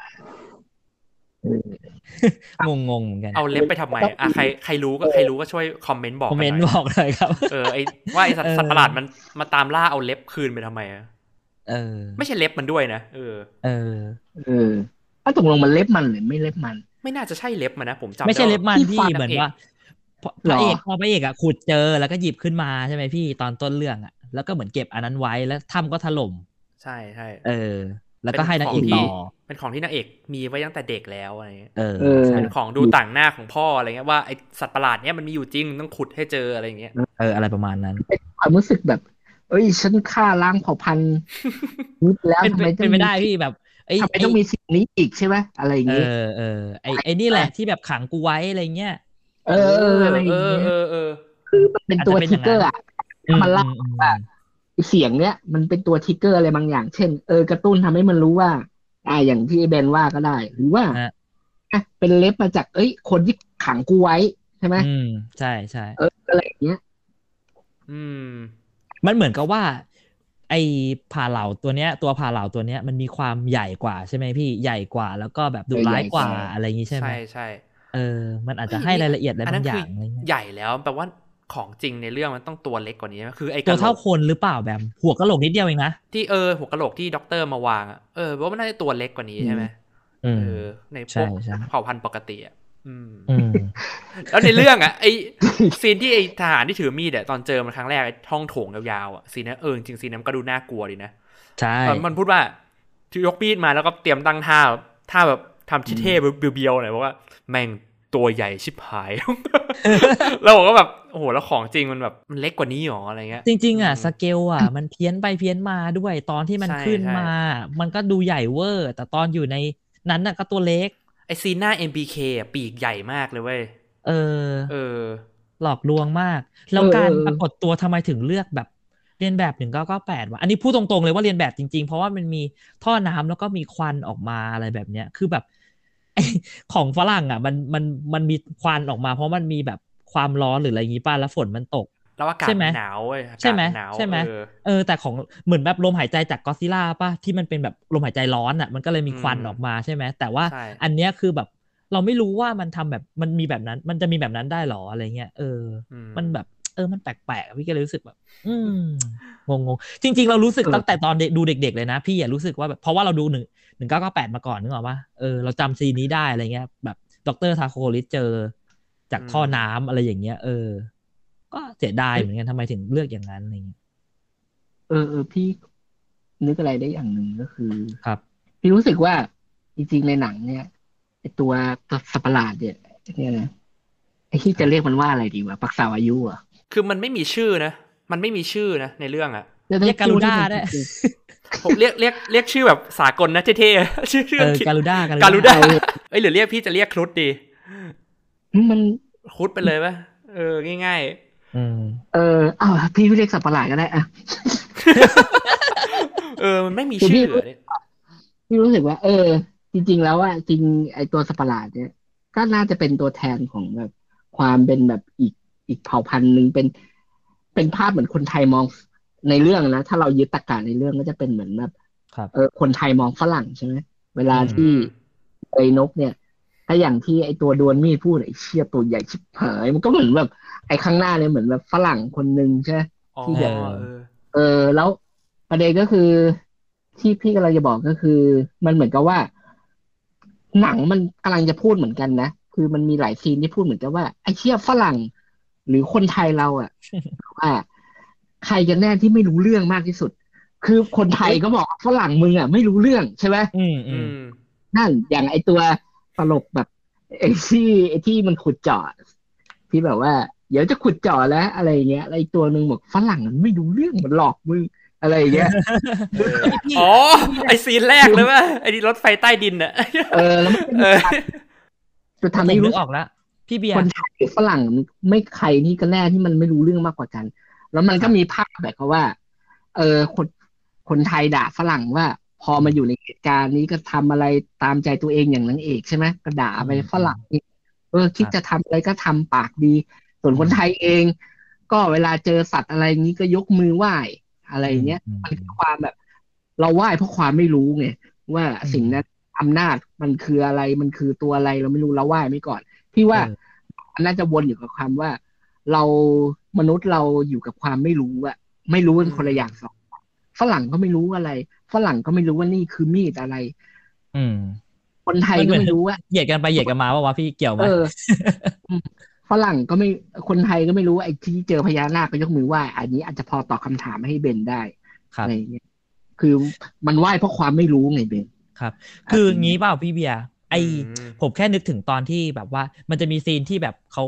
งงงๆเหมือนกัน เอาเล็บไปทำไมอะใครใครรู้ก็ใครรู้ก็ช่วยคอมเมนต์บอกคอมเมนต์หบน่อยอกเลยครับ เออไอว่าไอสัตเอว์อสัตว์ประหลาดมันมาตามล่าเอาเล็บคืนไปทำไมอะเออ ไม่ใช่เล็บมันด้วยนะเออ เออ เออถ้าตกลงมันเล็บมันหรือไม่เล็บมัน ไม่น่าจะใช่เล็บมันนะผมจำไม่ใช่ด้ว่าเล็บมันที่พี่ฟันเหมือนว่าพพหรระอเอกพอพระเอกอะขุดเจอแล้วก็หยิบขึ้นมาใช่ไหมพี่ตอนต้นเรื่องอะแล้วก็เหมือนเก็บอันนั้นไว้แล้วถ้ำก็ถล่มใช่ใช่เออ แล้วก็ให้นางเอกเป็นของที่ต่อเป็นของที่นางเอกมีไว้ตั้งแต่เด็กแล้วอะไรเงี้ยเออเออใช่เป็นของดูต่างหน้าของพ่ออะไรเงี้ยว่าไอสัตว์ประหลาดเนี้ยมันมีอยู่จริงต้องขุดให้เจออะไรเงี้ยเอออะไรประมาณนั้นความรู้สึกแบบ เอ้ยฉันฆ่าล้างเผ่าพันธุ์นี้ไปแล้วเป็นทำไมเป็นต้องไปได้พี่แบบไอ้ทำไมไอ้ต้องมีสิ่งนี้อีกใช่ไหมอะไรอย่างเองี้อเออไอ้ไอ้นี่แหละที่แบบขังกูไว้อะไรเงี้ยเออเอออะไรอเอย่างอเงี้ยเออเออคือมันเป็นตัวอาจจะเป็นทอริย่ากงนั้นเกอร์อะมันเล่าอืมว่า เสียงเนี้ยมันเป็นตัวทริกเกอร์อะไรบางอย่าง เช่น เออกระตุ้นทำให้มันรู้ว่า อ่าอย่างที่เบนว่าก็ได้ หรือว่าฮะอะเป็นเล็บมาจาก เอ้ย คนที่ขังกูไว้ใช่ไหมอืมใช่ใช่เอออะไรอย่างเงี้ย อืม มันเหมือนกับว่า ไอ้ผ่าเหล่าตัวเนี้ย ตัวผ่าเหล่าตัวเนี้ยมันมีความใหญ่กว่าใช่ไหมพี่ใหญ่กว่า แล้วก็แบบดุร้ายกว่าอะไรอย่างงี้ใช่ไหมใช่ใช่เออ มันอาจจะให้รายละเอียดอะไรอันบานั้งนอคืย่างอะไรเงี้ยใหญ่แล้วแปลว่า ของจริงในเรื่องมันต้องตัวเล็กกว่านี้ไหมคือไอ้กตัระวโหลเท่ากคนหรือเปล่าแบบหัวกะโหลกนิดเดียวเองนะที่เออหัวกะโหลกที่ด็อกเตอร์มาวางอะเออว่ามันน่าจะตัวเล็กกว่านี้ใช่ไหมอืมเออ ในพใช่วกใช่เผ่าพันธุ์ปกติอะอืมอืมแล้วในเรื่องอะไอซีนที่ไอทหารที่ถือมีดอะตอนเจอมันครั้งแรกไอ้ท้องโถงยาวๆอะซีนนั้นเออจริงๆซีนนั้นก็ดูน่ากลัวดีนะใช่ตอนมันพูดว่าที่ยกมีดมาแล้วก็เตรียมตั้งท่าท่าแบบทำที่เท่ๆเบียวๆหน่อยบอกว่าแม่ง ตัวใหญ่ชิบหายแล้วผมก็แบบโอ้โหแล้วของจริงมันแบบมันเล็กกว่านี้หรออะไรเงี้ย จริง ๆ อะอืมสเกลอะ มันเพี้ยนไปเพี้ยนมาด้วยตอนที่มันใช่ขึ้นใช่มา มันก็ดูใหญ่เวอร์ แต่ตอนอยู่ในนั้นน่ะก็ตัวเล็ก ไอ scene หน้า MBK อะปีกใหญ่มากเลยเว้ย เออ เออ หลอกลวงมาก แล้วเออการเออปรากฏตัวทำไมถึงเลือกแบบเรียนแบบหนึ่งเก้าเก้าแปดวะอันนี้พูดตรงๆเลยว่าเรียนแบบจริงๆ เพราะว่ามันมีท่อน้ำแล้วก็มีควันออกมาอะไรแบบเนี้ย คือแบบไอ้ ของฝรั่งอะ มันมันมันมีควันออกมา เพราะมันมีแบบความร้อนหรืออะไรอย่างงี้ป้าแล้วฝนมันตกแล้วอากาศใช่ไหมหนาวเว้ยอากาศใช่ไหมนาวใช่ไหมเออเออแต่ของเหมือนแบบลมหายใจจากก็อดซิลล่าป่ะที่มันเป็นแบบลมหายใจร้อนอะ มันก็เลยมีควันอืมออกมาใช่ไหมแต่ว่าใช่อันเนี้ยคือแบบเราไม่รู้ว่ามันทำแบบมันมีแบบนั้น มันจะมีแบบนั้นได้หรออะไรเงี้ยเอออืมันแบบเออมันแปลกๆพี่ก็เลยรู้สึกแบบ อืมงงงๆจริง ๆ เรารู้สึกเออตั้งแต่ตอนเด็กดูเด็ก ๆ เลยนะ พี่อย่ารู้สึกว่าแบบเพราะว่าเราดูหนึ่ง หนึ่งเก้าเก้าแปดมาก่อนนึกออกปะเออเราจำซีนนี้ได้อะไรเงี้ย แบบดรทาโคลิสเจอจากท่อน้ำอะไรอย่างเงี้ย เออ ก็เสียดายเหมือนกันทำไมถึงเลือกอย่างนั้นอะไรเงี้ยเออเออพี่นึกอะไรได้อย่างหนึ่งก็คือ ครับ พี่รู้สึกว่าจริงๆในหนังเนี่ยไอตัวตัวสัตว์ประหลาดเนี่ยเนี่ยนะไอที่จะเรียกมันว่าอะไรดีวะปักษาวอายุเหรอะ คือมันไม่มีชื่อนะ มันไม่มีชื่อนะในเรื่องอะ เรียกการุด้าได้ผมเรียกเรียกเรียกชื่อแบบสากลนะเท่ๆชื่อชื่อเอออังกฤษการูด้าการุด้าเอ้ยหรือเรียกพี่จะเรียกครุฑดี มันครุฑไปเลยปะเออง่ายอืมเอออ้าวพี่เรียกสัตว์ประหลาดก็ได้อะๆเออมันไม่มีชื่อเนี่ยพี่รู้สึกว่า เออ จริง ๆ แล้วอะจริงไอตัวสัตว์ประหลาดเนี่ยก็น่าจะเป็นตัวแทนของแบบความเป็นแบบอีกอีกเผ่าพันธุ์หนึ่งเป็น เป็นภาพเหมือนคนไทยมอง ในเรื่องนะ ถ้าเรายึดตรรกะในเรื่องก็จะเป็นเหมือนแบบครับเออคนไทยมองฝรั่งใช่ไหมเวลาที่ไอ้นกเนี่ย ถ้าอย่างที่ไอ้ตัวดวลมีดพูดไอ้เชี่ยตัวใหญ่ชิบหายมันก็เหมือนแบบ ไอ้ข้างหน้าเนี่ยเหมือนแบบฝรั่งคนหนึ่งใช่ไหมอ๋อที่แบบเออเออ แล้วประเด็นก็คือที่พี่กำลังจะบอกก็คือ มันเหมือนกับว่า หนังมันกำลังจะพูดเหมือนกันนะคือมันมีหลายซีนที่พูดเหมือนกันว่าไอ้เชี่ยฝรั่ง หรือคนไทยเราอะว่า ใครกันแน่ที่ไม่รู้เรื่องมากที่สุด คือคนไทยก็บอกฝรั่งมึงอะไม่รู้เรื่องใช่ไหมอืมอือืมมนั่นอย่างไอตัวตลกแบบไอ้ที่ไอ้ที่มันขุดเจาะที่แบบว่า เดี๋ยวจะขุดเจาะแล้ว อะไรอย่างเงี้ยแล้วไอ้ตัวหนึ่งบอกฝรั่งมันไม่รู้เรื่องมันหลอกมึงอะไรอย่างเงี้ยอ๋อไอซีนแรกเลยว่าไอที่รถไฟใต้ดินอะเออแล้วมันก็เอมีอการจะผมทำให้นึรู้กออกแล้วพี่เบียร์คนไทยหรือฝรั่งไม่ใครนี่ก็แน่ที่มันไม่รู้เรื่องมากกว่ากัน แล้วมันก็มีภาพแบบเขาว่า เออคนคนไทยด่าฝรั่งว่า พอมาอยู่ในเหตุการณ์นี้ก็ทำอะไรตามใจตัวเองอย่างนั้นเอกใช่ไหมก็ด่าไปฝรั่งนี่เออคิดจะทำอะไรก็ทำปากดี ส่วนคนไทยเอง ก็เวลาเจอสัตว์อะไรอย่างนี้ก็ยกมือไหว้อะไรอย่างเงี้ยอืมมันคือความแบบ เราไหว้เพราะความไม่รู้ไงว่าสิ่งนั้นอำนาจมันคืออะไรมันคือตัวอะไรเราไม่รู้เราไหว้ไม่ก่อน พี่ว่าเออมันน่าจะวนอยู่กับความว่า เรามนุษย์เราอยู่กับความไม่รู้อะไม่รู้เป็นคนละอย่างสองฝรั่งก็ไม่รู้อะไรฝรั่งก็ไม่รู้ว่านี่คือมีดอะไร อืม คนไทยก็ไม่รู้ว่าเหยียดกันไปเหยียดกันมาว่าวะพี่เกี่ยวไหมเออฝรั่งก็ไม่คนไทยก็ไม่รู้ว่าไอ้ที่เจอพญานาคก็ยกมือไหว้อันนี้อาจจะพอตอบคำถามให้เบนได้ครับอะไรอย่างเงี้ยคือมันไหว้เพราะความไม่รู้ไงเบนครับ คืองี้เปล่าพี่เบียร์ไออืมผมแค่นึกถึงตอนที่แบบว่า มันจะมีซีนที่แบบเขา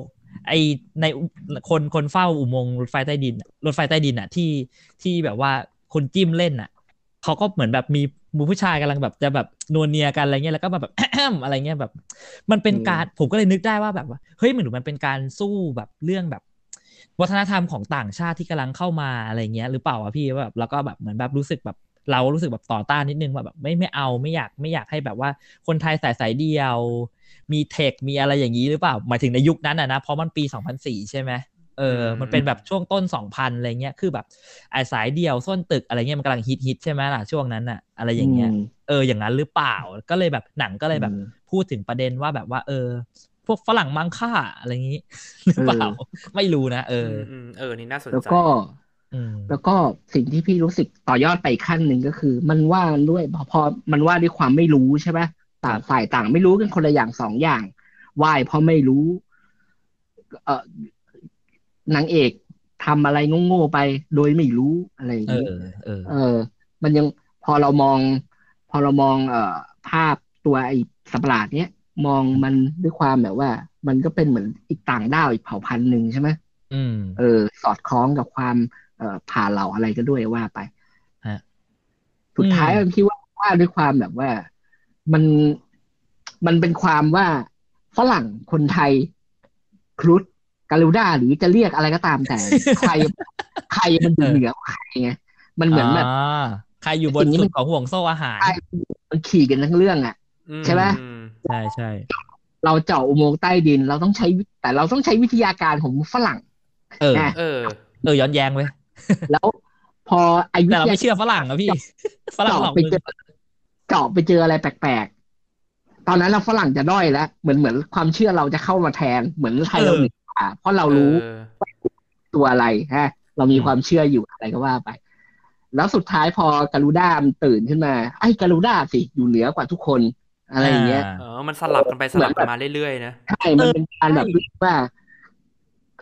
ไอในคนคนเฝ้าอุโมงค์รถไฟใต้ดิน รถไฟใต้ดินอะที่ที่แบบว่าคนจิ้มเล่นอะเขาก็เหมือนแบบมีมูผู้ชายกำลังแบบจะแบบนวลเนียกันอะไรเงี้ยแล้วก็มาแบบอะไรเงี้ยแบบ มันเป็นการผมก็เลยนึกได้ว่าแบบว่าเฮ้ยเหมือนมันเป็นการสู้แบบเรื่องแบบ วัฒนธรรมของต่างชาติที่กำลังเข้ามาอะไรเงี้ยหรือเปล่าวะพี่ว่าแบบแล้วก็แบบเหมือนแบบรู้สึกแบบเรารู้สึกแบบต่อต้านนิดนึงว่าแบบไม่ไม่เอาไม่อยากไม่อยากให้แบบว่าคนไทยสายสายเดียว มีเทค มีอะไรอย่างนี้หรือเปล่า หมายถึงในยุคนั้นอะนะ เพราะมันปี 2004 ใช่ไหมเเออ มันเป็นแบบช่วงต้นสองพันอะไรเงี้ย คือแบบไอ้สายเดียวส้นตึกอะไรเงี้ยมันกำลังฮิตฮิตใช่ไหมล่ะช่วงนั้นอะอะไรอย่างเงี้ย เออ อย่างนั้นหรือเปล่า ก็เลยแบบหนังก็เลยแบบอืมพูดถึงประเด็นว่าแบบว่า เออ พวกฝรั่งมังค่าอะไรอย่างงี้หรือเปล่า ไม่รู้นะ เอออืมเออ นี่น่าสนแล้วใจก็อืมแล้วก็สิ่งที่พี่รู้สึกต่อยอดไปอีกขั้นหนึ่งก็คือ มันว่าด้วยพอพอมันว่าด้วยความไม่รู้ใช่ไหม ต่างฝ่ายต่างไม่รู้กันคนละอย่างสองอย่างวายเพราะไม่รู้ เออนางเอกทำอะไรโง่ๆไปโดยไม่รู้อะไรอย่างเอนี้อเออ เออ มันยังพอเรามอง พอเรามอง เอ่อ ภาพตัวไอ้สัตว์ประหลาดเนี้ยมองมันด้วยความแบบว่า มันก็เป็นเหมือนอีกต่างด้าวอีกเผ่าพันธุ์หนึ่งใช่ไหมอืม เออ สอดคล้องกับความ เอ่อผ่าเหล่าอะไรก็ด้วยว่าไปฮะสุดท้ายอืมผมคิดว่าว่าด้วยความแบบว่า มันมันเป็นความว่าฝรั่งคนไทยครุฑกาลูด้าหรือจะเรียกอะไรก็ตามแต่ ใครใครมันอยู่เหนือกว่าใครไงมันเหมือนแบบาใครอยู่บนสิ่งนี้สุมัดนของห่วงโซ่อาหารใช่มันขี่กันทั้งเรื่องอะอืใช่ไหมอืใช่ใช่เราเจาะอุโมงค์ใต้ดิน เราต้องใช้วิแต่เราต้องใช้วิทยาการของฝรั่ง เออนะเออ เออย้อนแย้งเว้ยแล้วพอไอ้วิแต่ทเรายาไม่เชื่อฝรั่งอะพี่ ฝรั่งหลอกเจาะไปมึงเจอ เจาะไปเจออะไรแปลกๆ ตอนนั้นเราฝรั่งจะด้อยแล้ว เหมือนเหมือนความเชื่อเราจะเข้ามาแทนเหมือนไทยเราเหนือกว่าเพราะเรารู้เออตัวอะไรฮะ เรามีความเชื่ออยู่อะไรก็ว่าไป แล้วสุดท้ายพอการูด้ามันตื่นขึ้นมา ไอ้การูด้าสิอยู่เหนือกว่าทุกคนอะไรอย่างเงี้ยเออมันสลับกันไปสลับกันมาเรื่อยๆนะใช่ มันเป็นการแบบว่า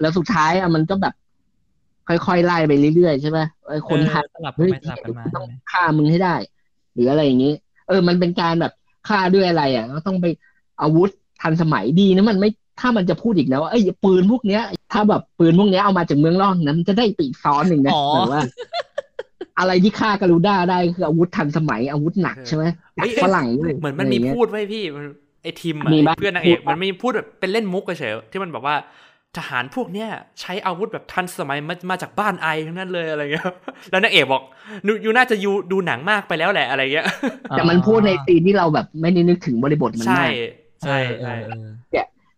แล้วสุดท้ายอะมันก็แบบ ค่อยๆไล่ไปเรื่อยๆใช่ไหมไอ้คนไทยเออสลับกันเฮ้ยไปสลับกันมาต้องใช่ไหมฆ่ามึงให้ได้ หรืออะไรอย่างนี้ เออมันเป็นการแบบฆ่าด้วยอะไรอะก็ต้องไปอาวุธทันสมัยดีนะมันไม่ถ้ามันจะพูดอีกนะว่าเอ้ยปืนพวกเนี้ย ถ้าแบบปืนพวกเนี้ยเอามาจากเมืองล่องนะมันจะได้ปีกซ้อนหนึ่งนะอ๋อแบบว่า อะไรที่ฆ่าการูด้าได้คืออาวุธทันสมัยอาวุธหนักใช่ไหมเฮ้ยฝรั่งด้วยเหมือนมันมีะไรย่างงี้ยพูดไว้พี่มันไอทีมอะมีปะเพื่อนนางเอกพูดปะมันมีพูดแบบเป็นเล่นมุกเฉยๆที่มันแบบว่า ทหารพวกเนี้ยใช้อาวุธแบบทันสมัยมามาจากบ้านไอทั้งนั้นเลยอะไรเงี้ย แล้วนางเอกบอกนูยูน่าจะยูดูหนังมากไปแล้วแหละอะไรเงี้ย แต่มันพูดในซีนที่เราแบบไม่ได้นึกถึงบริบทมันใช่มากใช่เอใช่อเออเออ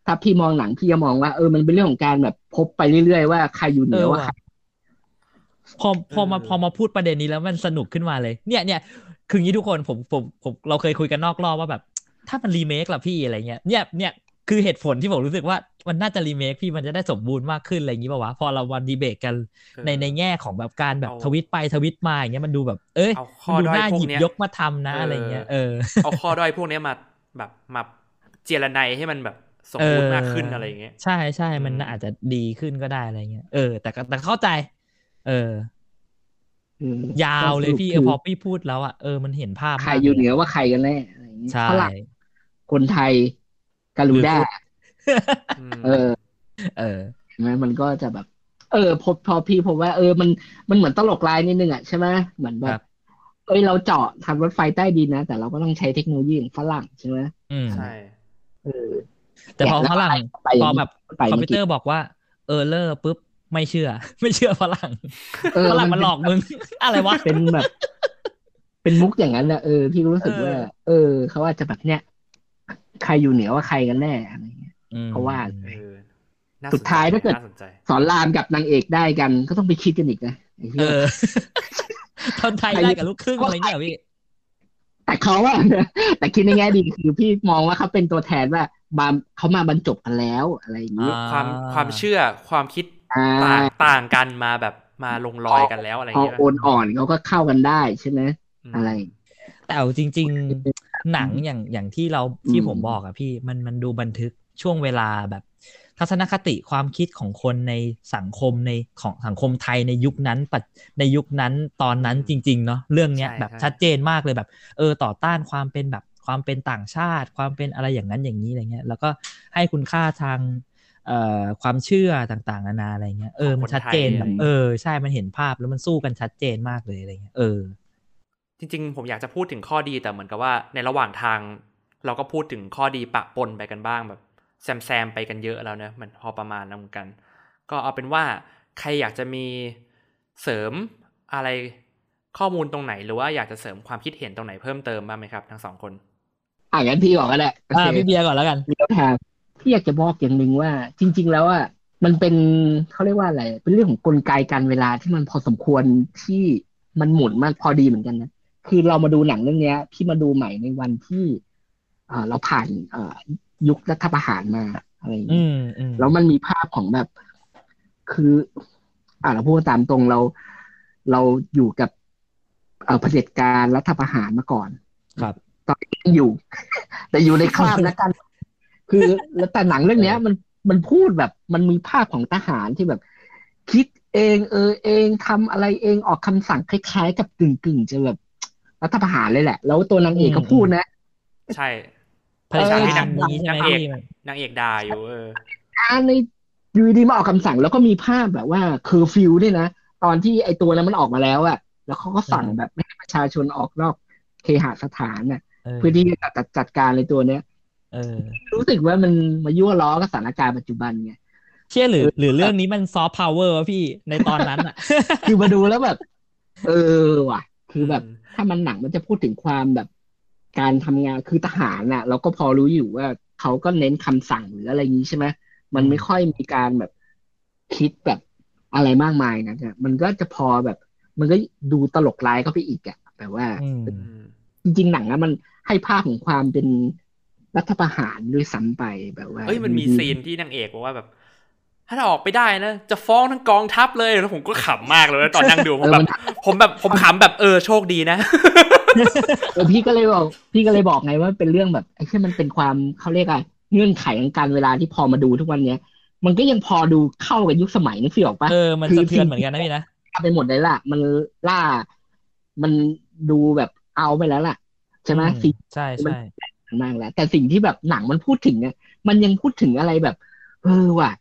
ถ้าพี่มองหนังพี่จะมองว่าเออมันเป็นเรื่องของการแบบพบไปเรื่อยๆว่าใครอยู่เหนือว่าใครพอพอมาพอมาพูดประเด็นนี้แล้วมันสนุกขึ้นมาเลย เนี่ยเนี่ยคืออย่างนี้ทุกคนผมผมผมเราเคยคุยกันนอกรอบว่าแบบ ถ้ามันรีเมคล่ะพี่อะไรเงี้ยเนี่ยเนี่ย คือเหตุผลที่ผมรู้สึกว่ามันน่าจะรีเมคพี่มันจะได้สมบูรณ์มากขึ้นอะไรอย่างนี้ป่าวะพอเราวันดีเบตกันในในแง่ของแบบการแบบเอาทวิตไปทวิตมาอย่างเงี้ยมันดูแบบ เอ้ยเอาข้อมันดูด้อยน่าพวหกยิบเนี้ยยกมาทำนะเออออะไรเงี้ยเออเอาข้อด้อยพวกเนี้ยมาแบบมาเจรไนให้มันแบบสมบูรณ์มากขึ้นอะไรอย่างเงี้ยใช่ใช่มันอืมอาจจะดีขึ้นก็ได้อะไรเงี้ยเออแต่ก็แต่เข้าใจ เอออืมยาวเลยพี่ก็สรุปพอพี่พูดแล้วอะเออมันเห็นภาพใครมากอยู่ลเหนือว่าใครกันแน่อะไรอย่างเงี้ยใช่ฝรั่งคนไทย การูด้าอืมเออ เออเห็นไหมมันก็จะแบบ เออพอพอพี่ผมว่าเออมันมันเหมือนตลกลายนิดนึงอะใช่ไหมเหมือนแบครับบเอ้ยเราเจาะทำรถไฟใต้ดินนะ แต่เราก็ต้องใช้เทคโนโลยีของฝรั่งใช่ไหมอืมใช่เออแต่พอเนี่ยฝรั่งแล้วไปพอแบบไปคอมเมื่พิอวกี้เตอร์บอกว่าเออเลอร์ปุ๊บไม่เชื่อ ไม่เชื่อฝรั่งเออฝรั่งมันหลอกมึง อะไรวะเป็นแบบ เป็นมุกอย่างนั้นนะเออพี่ก็รู้สึกว่า เออเขาอาจจะแบบเนี้ย ใครอยู่เหนือว่าใครกันแน่อะไรเงี้ยอืมเพราะว่าเออน่สุดท้ายถ้าเกิดน่าสนใจสอนรามกับนางเอกได้กัน ก็ต้องไปคิดกันอีกนะไอ้เหี้เอยอคนไทยได้กับลูกครึ่งอะไรเงี้ยเหรอพี่แต่เขาว่าแต่คิดในแง่ดีคือพี่มองว่าเขาเป็นตัวแทนว่ามาเขามาบรรจบกันแล้วอะไรอย่างนี้อ่าความความเชื่อความคิดอ่าต่างต่างกันมาแบบมาลงรอยกันแล้วอะไรอพอย่างเงี้ยโอนอ่อนเขาก็เข้ากันได้ใช่ไหมมอะไร แต่เอาจริงๆ หนังอย่างอย่างที่เราที่อืมผมบอกอะพี่มันมันดูบันทึกช่วงเวลาแบบ ทัศนคติความคิดของคนในสังคมในของสังคมไทยในยุคนั้นปัจในยุคนั้นตอนนั้นจริง ๆ เนาะเรื่องเนี้ยใช่แบบใช่ชัดเจนมากเลยแบบ เออต่อต้านความเป็นแบบความเป็นต่างชาติ ความเป็นอะไรอย่างนั้นอย่างนี้อะไรเงี้ย แล้วก็ให้คุณค่าทางเอ่อความเชื่อต่างๆนานาอะไรเงี้ยเออมันชัดเจนแบบเออใช่มันเห็นภาพแล้วมันสู้กันชัดเจนมากเลยอะไรเงี้ยเออ จริงๆ ผมอยากจะพูดถึงข้อดีแต่เหมือนกับว่าในระหว่างทาง เราก็พูดถึงข้อดีปะปนไปกันบ้างแบบแซมแซมๆไปกันเยอะแล้วเนะมันพอประมาณนั้นเหมือนกัน ก็เอาเป็นว่าใครอยากจะมีเสริมอะไรข้อมูลตรงไหน หรือว่าอยากจะเสริมความคิดเห็นตรงไหนเพิ่มเติมบ้างไหมครับ ทั้งสองคนอ่างั้นพี่บอกก็ได้โออ่าเคพี่เบียร์ก่อนแล้วกันมีคำถามพี่อยากจะบอกอย่างหนึ่งว่า จริง ๆ แล้วอะมันเป็นเขาเรียกว่าอะไร เป็นเรื่องของกลไกการเวลาที่มันพอสมควรที่มันหมุนมันพอดีเหมือนกันนะ คือเรามาดูหนังเรื่องเนี้ยพี่มาดูใหม่ในวันที่เอ่อเราผ่านเอ่อยุครัฐประหารมาอะไรอย่างอืเงี้ยมอืมแล้วมันมีภาพของแบบ คือ อ่าเราพูดตามตรงเรา เราอยู่กับเอ่อเผด็จการรัฐประหารมาก่อน ครับ ตอนนี้ยังอยู่ แต่อยู่ในคราบแล้วกัน คือแล้วแต่หนังเรื่องเนี้ย มันมันพูดแบบ มันมีภาพของทหารที่แบบ คิดเอง เออเองทำอะไรเองออกคำสั่งคล้ายๆ กับกึ่งกึ่งๆจะแบบ รัฐประหารเลยแหละ แล้วตัวนางเอกก็พูดนะ ใช่พยายามที่นางนี้ใช่ไหมนางเอกพี่มันนางเอกด่าอยู่เอออ่านในอยู่ดีๆมาออกคำสั่งแล้วก็มีภาพแบบว่าเคอร์ฟิวด้วยนะ ตอนที่ไอตัวนั้นมันออกมาแล้วอะแล้วเขาก็สั่งแบบไม่ให้ประชาชนออกนอกเคหสถานน่ะเออเพื่อที่จะจัดจัดการในตัวเนี้ยเออรู้สึกว่ามันมายั่วล้อกับสถานการณ์ปัจจุบันไงเชื่อหรือ หรือเรื่องนี้มันซอฟต์พาวเวอร์วะพี่ในตอนนั้นอะ คือมาดูแล้วแบบ เออว่ะ คือแบบอืม ถ้ามันหนังมันจะพูดถึงความแบบ การทำงานคือทหารน่ะ เราก็พอรู้อยู่ว่าเขาก็เน้นคำสั่งหรืออะไรอย่างนี้ใช่ไหมมันไม่ค่อยมีการแบบคิดแบบอะไรมากมายนะเนี่ยมันก็จะพอแบบ มันก็ดูตลกร้ายเข้าไปอีกอะแบบว่าอืมอืมจริงๆหนังนะมันให้ภาพของความเป็นรัฐประหารด้วยซ้ำไปแบบว่าเอ้ยมันมีซีนที่นางเอกบอกว่าแบบ ถ้าเราออกไปได้นะ จะฟ้องทั้งกองทัพเลยแล้วผมก็ขำมากเลยนะตอนนั่งดูผมแบบผมแบบผมขำแบบเออโชคดีนะเออพี่ก็เลยบอกพี่ก็เลยบอกไงว่าเป็นเรื่องแบบไอ้ที่มันเป็นความเขาเรียกอะไรเงื่อนไขของการเวลาที่พอมาดูทุกวันเนี้ย มันก็ยังพอดูเข้ากับยุคสมัยนึกฟิออกปะเออมันคือสะเทือนเหมือนกันนะพี่นะไปหมดเลยล่ะ มันล่า มันดูแบบเอาไปแล้วล่ะ ใช่ไหมอืมสิ่งใช่ใช่มากแล้วแต่สิ่งที่แบบหนังมันพูดถึงเนี่ยมันยังพูดถึงอะไรแบบ เออว่ะ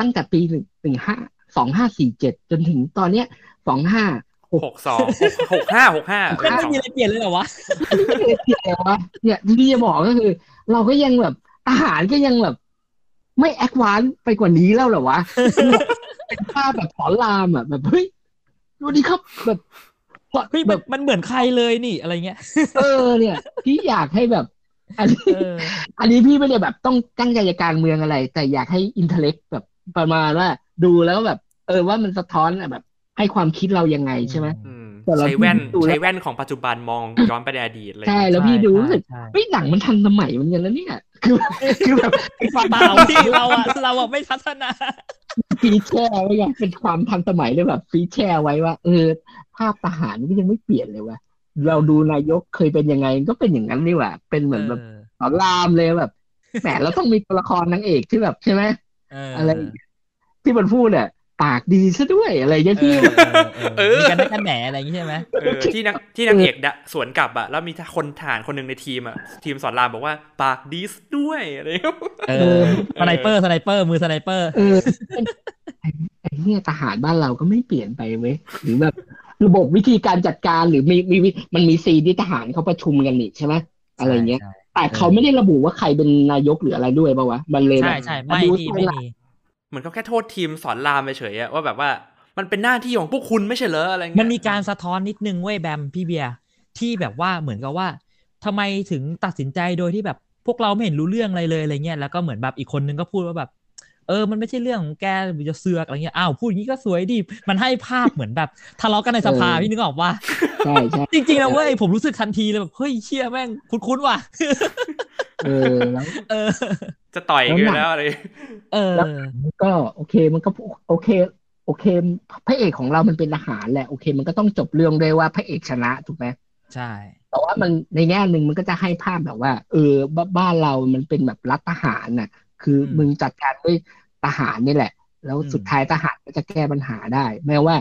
ตั้งแต่ปีหนึ่งหนึ่งห้าสองห้าสี่เจ็ดจนถึงตอนเนี้ยสองห้าหกสองหกห้าหกห้ามันไม่มีอะไรเปลี่ยนเลยเหรอวะเกี่ยววะเนี่ยที่พี่จะบอกก็คือ เราก็ยังแบบทหารก็ยังแบบ ไม่แอดวานซ์ไปกว่านี้แล้วเหรอวะเป็นภาพแบบสอนรามอะแบบเฮ้ยดูดิครับแบบเฮ้ยแบมันบมันเหมือนใครเลยนี่อะไรเงี้ย เออเนี่ย พี่อยากให้แบบ อันนี้เอออันนี้พี่ไม่ได้แบบต้องตั้งใจจะการเมืองอะไร แต่อยากให้อินเทเล็กแบบ ประมาณว่า ดูแล้วแบบ เออว่ามันสะท้อนอะแบบ ให้ความคิดเรายังไงใช่ไหมอืมแต่เราใช้แว่นดูแล้วใช้แว่นของปัจจุบันมองย้อนไปในอดีตอะไรอย่างใช่เลยแล้วพี่ดูรู้สึกใช่เฮ้ยหนังมันทันสมัยเหมือนกันแล้วเนี่ยคือแบบคือแบบไอ้ความเปล่าพี่เราอะเราอะไม่พัฒนาฟีแช่ไว้ไงเป็นความทันสมัยเลยแบบฟีแช่ไว้ว่าเออภาพทหารก็ยังไม่เปลี่ยนเลยว่ะเราดูนายกเคยเป็นยังไงก็เป็นอย่างนั้นนี่หว่าเป็นเหมือนแบบสอนรามเลยแบบแหมเราต้องมีตัวละครนางเอกที่แบบใช่ไหมเอออะไรที่มันพูดอะปากดีซะด้วยอะไรอย่างเงี้ยเอที่อแบบเออมีกันได้กันแหนอะไรอย่างงี้ใช่ไหมเออที่นางที่นางเอกดะสวนกลับอะแล้วมีคนทหารคนหนึ่งในทีมอะทีมสอนรามบอกว่าปากดีสด้วยอะไรอย่างเงี้ยเออสไนเปอร์สไนเปอร์มือสไนเปอร์เออไอ้ไอ้เนี่ยทหารบ้านเราก็ไม่เปลี่ยนไปเว้ยหรือแบบระบบวิธีการจัดการหรือมีมีวิมันมี scene ที่ทหารเขาประชุมกันนี่ใช่ไหมอะไรเงี้ยใช่ แต่เขาไม่ได้ระบุว่าใครเป็นนายกหรืออะไรด้วยป่าวะมันเลยแบใช่บใช่ไม่ดูพี่ทรงไม่ละมีเหมือนเขาแค่โทษทีมสอนรามไปเฉยอะว่าแบบว่ามันเป็นหน้าที่ของพวกคุณไม่ใช่เหรออะไรเงี้ยมันมีการสะท้อนนิดนึงเว้ยแบมพี่เบียร์ที่แบบว่าเหมือนกับว่าทำไมถึงตัดสินใจโดยที่แบบพวกเราไม่เห็นรู้เรื่องอะไรเลยอะไรเงี้ยแล้วก็เหมือนแบบอีกคนนึงก็พูดว่าแบบ เออมันไม่ใช่เรื่องของแกจะเสือกอะไรเงี้ยอ้าวพูดอย่างนี้ก็สวยดิมันให้ภาพเหมือนแบบทะเลาะกันในสภาพี่นึกออกว่าใช่ใช่จริงๆนะเว้ยผมรู้สึกทันทีเลยแบบเฮ้ยเชี่ยแม่งคุ้นๆว่ะเออแล้วเออ จะต่อยกันอยู่แล้วอะไรเออก็โอเคมันก็โอเค โอเคพระเอกของเรามันเป็นทหารแหละโอเค มันก็ต้องจบเรื่องด้วยว่าพระเอกชนะถูกไหมใช่แต่ว่ามันในแง่หนึ่งมันก็จะให้ภาพแบบว่า เออบ้าบ้านเรามันเป็นแบบรัฐทหารน่ะ คือมึงจัดการด้วยทหารนี่แหละ แล้วสุดท้ายทหารก็จะแก้ปัญหาได้ แม้ว่า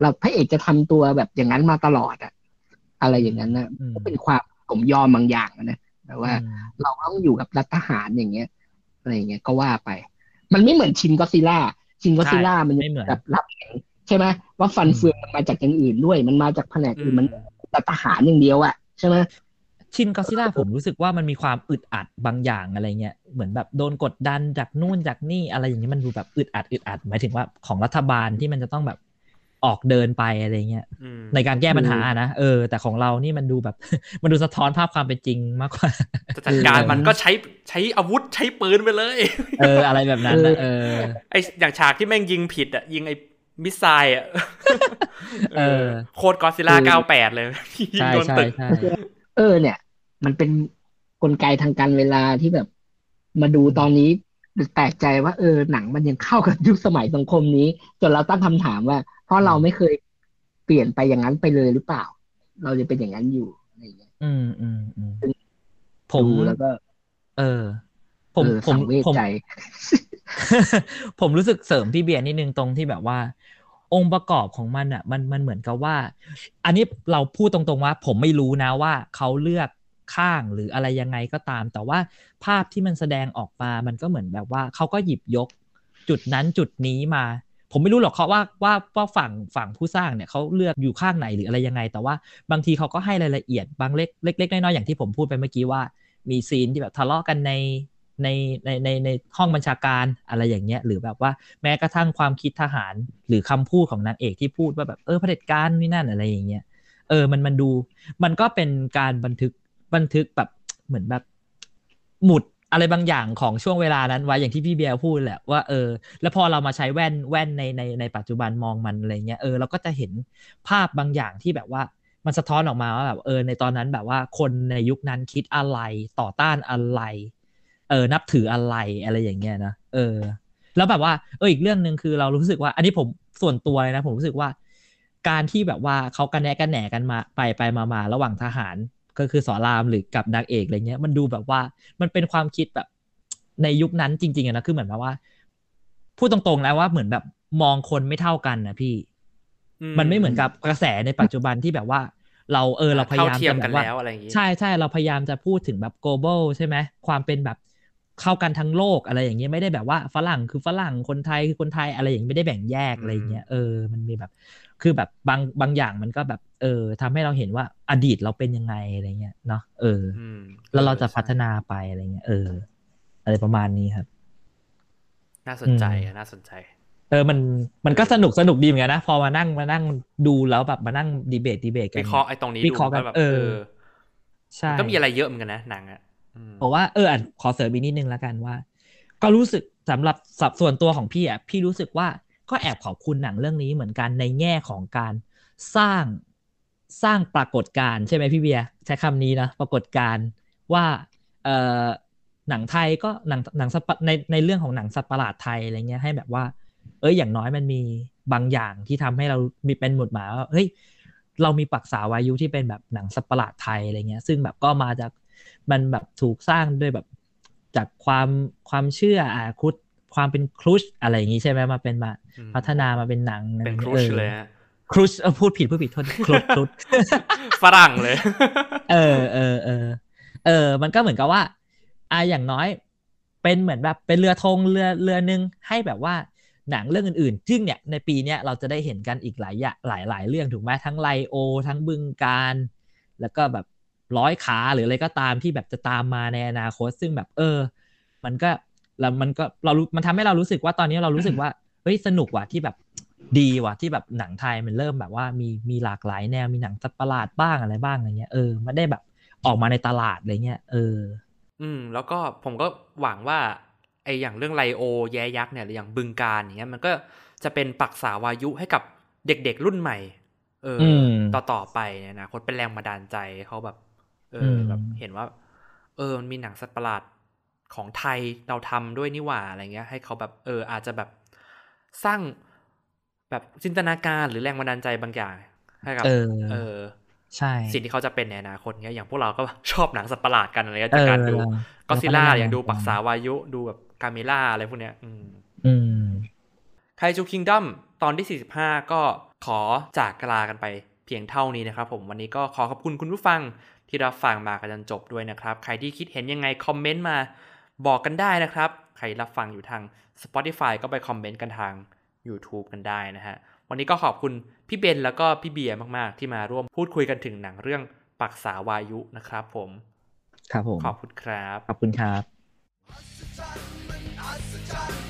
เราพระเอกจะทำตัวแบบอย่างนั้นมาตลอดอะอะไรอย่างนั้นนะอืมก็เป็นความสมยอมบางอย่างอะนะแต่ว่าอืมเราต้องอยู่กับรัฐทหารอย่างเงี้ยอะไรอย่างเงี้ยก็ว่าไป มันไม่เหมือนชินก็ซิล่าชินก็ซิล่ามันไม่เหมือนแบบรับเห็นใช่ไหมว่าฟันเฟืองมันมาจากอย่างอื่นด้วย มันมาจากแผนกอื่นมันแต่ทหารอย่างเดียวอะใช่ไหม ชินก็ซิล่าผมรู้สึกว่ามันมีความอึดอัดบางอย่างอะไรเงี้ยเหมือนแบบโดนกดดันจากนู่นจากนี่อะไรอย่างนี้มันดูแบบอึดอัดอึดอัดหมายถึงว่าของรัฐบาลที่มันจะต้องแบบออกเดินไปอะไรเงี้ยอืมในการแก้ปัญหานะเออ แต่ของเรานี่มันดูแบบ มันดูสะท้อนภาพความเป็นจริงมากกว่าจะจัดการมันก็ใช้ใช้อาวุธใช้ปืนไปเลย เออ อะไรแบบนั้นนะเออไออย่างฉากที่แม่งยิงผิดอะยิงไอมิสไซล์อะเออโคตรกอซิล่าเก้าแปดเลยยิงใช่โดนใช่ตึกใช่เออเนี่ย มันเป็นกลไกทางการเวลาที่แบบ มาดูตอนนี้แปลกใจว่าเออหนังมันยังเข้ากับยุคสมัยสังคมนี้จนเราตั้งคำถามว่า เพราะเราไม่เคยเปลี่ยนไปอย่างนั้นไปเลยหรือเปล่า เราจะเป็นอย่างนั้นอยู่อะไรอย่างเงี้ยอืมอืมอืมผมดูแล้วก็ เออ ผมเออผมสังเวชผมใจผมรู้สึกเสริมพี่เบียร์นิดนึงตรงที่แบบว่า องค์ประกอบของมันอะ มันมันเหมือนกับว่า อันนี้เราพูดตรงๆว่า ผมไม่รู้นะว่าเขาเลือก ข้างหรืออะไรยังไงก็ตาม แต่ว่าภาพที่มันแสดงออกมามันก็เหมือนแบบว่าเขาก็หยิบยก จุดนั้นจุดนี้มา ผมไม่รู้หรอกเขาว่าว่าว่าฝั่งฝั่งผู้สร้างเนี่ยเขาเลือกอยู่ข้างไหนหรืออะไรยังไง แต่ว่าบางทีเขาก็ให้รายละเอียดบางเล็กเล็กๆน้อยๆอย่างที่ผมพูดไปเมื่อกี้ว่า มีซีนที่แบบทะเลาะกันในในในในในห้องบัญชาการอะไรอย่างเงี้ยหรือแบบว่าแม้กระทั่งความคิดทหาร หรือคำพูดของนางเอกที่พูดว่าแบบเออเผด็จการนี่นั่นอะไรอย่างเงี้ยเออมันมันดู มันก็เป็นการบันทึก บันทึกแบบเหมือนแบบหมุดอะไรบางอย่างของช่วงเวลานั้นไว้อย่างที่พี่เบียร์พูดแหละว่าเออ แล้วพอเรามาใช้แว่นแว่นในในในปัจจุบันมองมันอะไรเงี้ยเออเราก็จะเห็นภาพบางอย่างที่แบบว่ามันสะท้อนออกมาว่าแบบเออในตอนนั้นแบบว่าคนในยุคนั้นคิดอะไรต่อต้านอะไร เออนับถืออะไรอะไรอย่างเงี้ยนะเออ แล้วแบบว่าเอออีกเรื่องหนึ่งคือเรารู้สึกว่า อันนี้ผมส่วนตัวเลยนะ ผมรู้สึกว่า การที่แบบว่าเขากันแหนกันแหนกันมาไปไปมามาระหว่างทหาร ก็คือสอนรามหรือกับนางเอกอะไรเงี้ย มันดูแบบว่ามันเป็นความคิดแบบในยุคนั้นจริงๆอะนะคือเหมือนแบบว่าพูดตรงๆนะว่าเหมือนแบบมองคนไม่เท่ากันนะพี่ มันไม่เหมือนกับกระแสในปัจจุบันที่แบบว่า เราเออเราพยายามเท่าเทียมจะแบกันบว่าแล้วอะไรอย่างงี้ใช่ใช่เราพยายามจะพูดถึงแบบ global ใช่ไหมความเป็นแบบเข้ากันทั้งโลกอะไรอย่างเงี้ยไม่ได้แบบว่าฝรั่งคือฝรั่งคนไทยคือคนไทยอะไรอย่างเงี้ยไม่ได้แบ่งแยกอะไรอย่างเงี้ยเออมันมีแบบ คือแบบบางบางอย่างมันก็แบบเออทำให้เราเห็นว่าอดีตเราเป็นยังไงอะไรเงี้ยเนาะเอออืมแล้วเราจะพัฒนาไปอะไรเงี้ยเออ อะไรประมาณนี้ครับ น่าสนใจอืมอะน่าสนใจ เออมันมันก็สนุกสนุกดีเหมือนกันนะ พอมานั่งมานั่งดูแล้วแบบมานั่งดีเบตดีเบตกันวิเคราะห์ไอ้ตรงนี้วิดูเคราะห์กันแบบเอเอออใช่ก็มีอะไรเยอะเหมือนกันนะหนังอะอืมบอกว่าเอออะขอเสริมอีกนิดนึงแล้วกันว่า ก็รู้สึกสำหรับสับส่วนตัวของพี่อะพี่รู้สึกว่า ก็แอบขอบคุณหนังเรื่องนี้เหมือนกันในแง่ของการสร้างสร้างปรากฏการ์ใช่ไหมพี่เบียร์ใช้คำนี้นะปรากฏการ์ว่าเออหนังไทยก็หนังหนังสปในในเรื่องของหนังสัตว์ประหลาดไทยอะไรเงี้ยให้แบบว่า เอ้ยอย่างน้อยมันมีบางอย่างที่ทำให้เรามีเป็นหมุดหมายว่าเฮ้ยเรามีปักษาวายุที่เป็นแบบหนังสัตว์ประหลาดไทยอะไรเงี้ย ซึ่งแบบก็มาจากมันแบบถูกสร้างด้วยแบบจากความความเชื่ออาครุฑ ความเป็นครุชอะไรอย่างงี้ใช่ไหมมาเป็นมาอืมพัฒนามาเป็นหนังเป็นครูอชอเลยฮะครุชเออพูดผิดพูดผิดโทษครุชครุชฝรั่งเลย เออเออเออเออ มันก็เหมือนกับว่าอ่าอย่างน้อยเป็นเหมือนแบบเป็นเรือธงเรือเรือหนึ่งให้แบบว่าหนังเรื่องอื่นๆซึ่งเนี่ยในปีเนี้ยเราจะได้เห็นกันอีกหลายอย่างหลายหลายเรื่องถูกไหมทั้งไลโอ ทั้งบึงการ แล้วก็แบบร้อยขาหรืออะไรก็ตามที่แบบจะตามมาในอนาคต ซึ่งแบบเออ มันก็ แล้วมันก็เรารู้มันทำให้เรารู้สึกว่าตอนนี้เรารู้สึกว่าเฮ้ยสนุกว่ะที่แบบดีว่ะที่แบบหนังไทยมันเริ่มแบบว่ามีมีหลากหลายแนวมีหนังสัตว์ประหลาดบ้างอะไรบ้างอะไรเงี้ยเออมันได้แบบออกมาในตลาดอะไรเงี้ยเออ อืม แล้วก็ผมก็หวังว่าไออย่างเรื่องไลโอ แย้ยักษ์เนี่ยหรืออย่างบึงการอย่างเงี้ยมันก็จะเป็นปักษาวายุให้กับเด็กๆรุ่นใหม่ เอออมต่อต่อไปเนี่ยนะคนเป็นแรงบันดาลใจเขาแบบ เอออมแบบเห็นว่า เออมันมีหนังสัตว์ประหลาด ของไทยเราทำด้วยนี่หว่าอะไรเงี้ย ให้เขาแบบเอออาจจะแบบสร้างแบบจินตนาการหรือแรงบันดาลใจบางอย่างให้กับเออเออใช่สิ่งที่เขาจะเป็นในอนาคตเงี้ยอย่างพวกเราก็ชอบหนังสัตว์ประหลาดกันอะไรเงี้ยจากการดูเออก็ซิล่าแล้วก็อย่างดูแนะนำปักษาวายุดูแบบกาเมล่าอะไรพวกเนี้ย อืมอืมไคจูคิงดัมตอนที่ 45 ก็ขอจากกลากันไปเพียงเท่านี้นะครับผมวันนี้ก็ขอขอบคุณคุณผู้ฟังที่รับฟังมากันจนจบด้วยนะครับ ใครที่คิดเห็นยังไงคอมเมนต์มา บอกกันได้นะครับ ใครรับฟังอยู่ทาง Spotify ก็ไปคอมเมนต์กันทาง YouTube กันได้นะฮะ วันนี้ก็ขอบคุณพี่เบนแล้วก็พี่เบียร์มาก ๆ ที่มาร่วมพูดคุยกันถึงหนังเรื่องปักษาวายุนะครับผม ครับผม ขอบคุณครับ ขอบคุณครับมันอัศจรรย์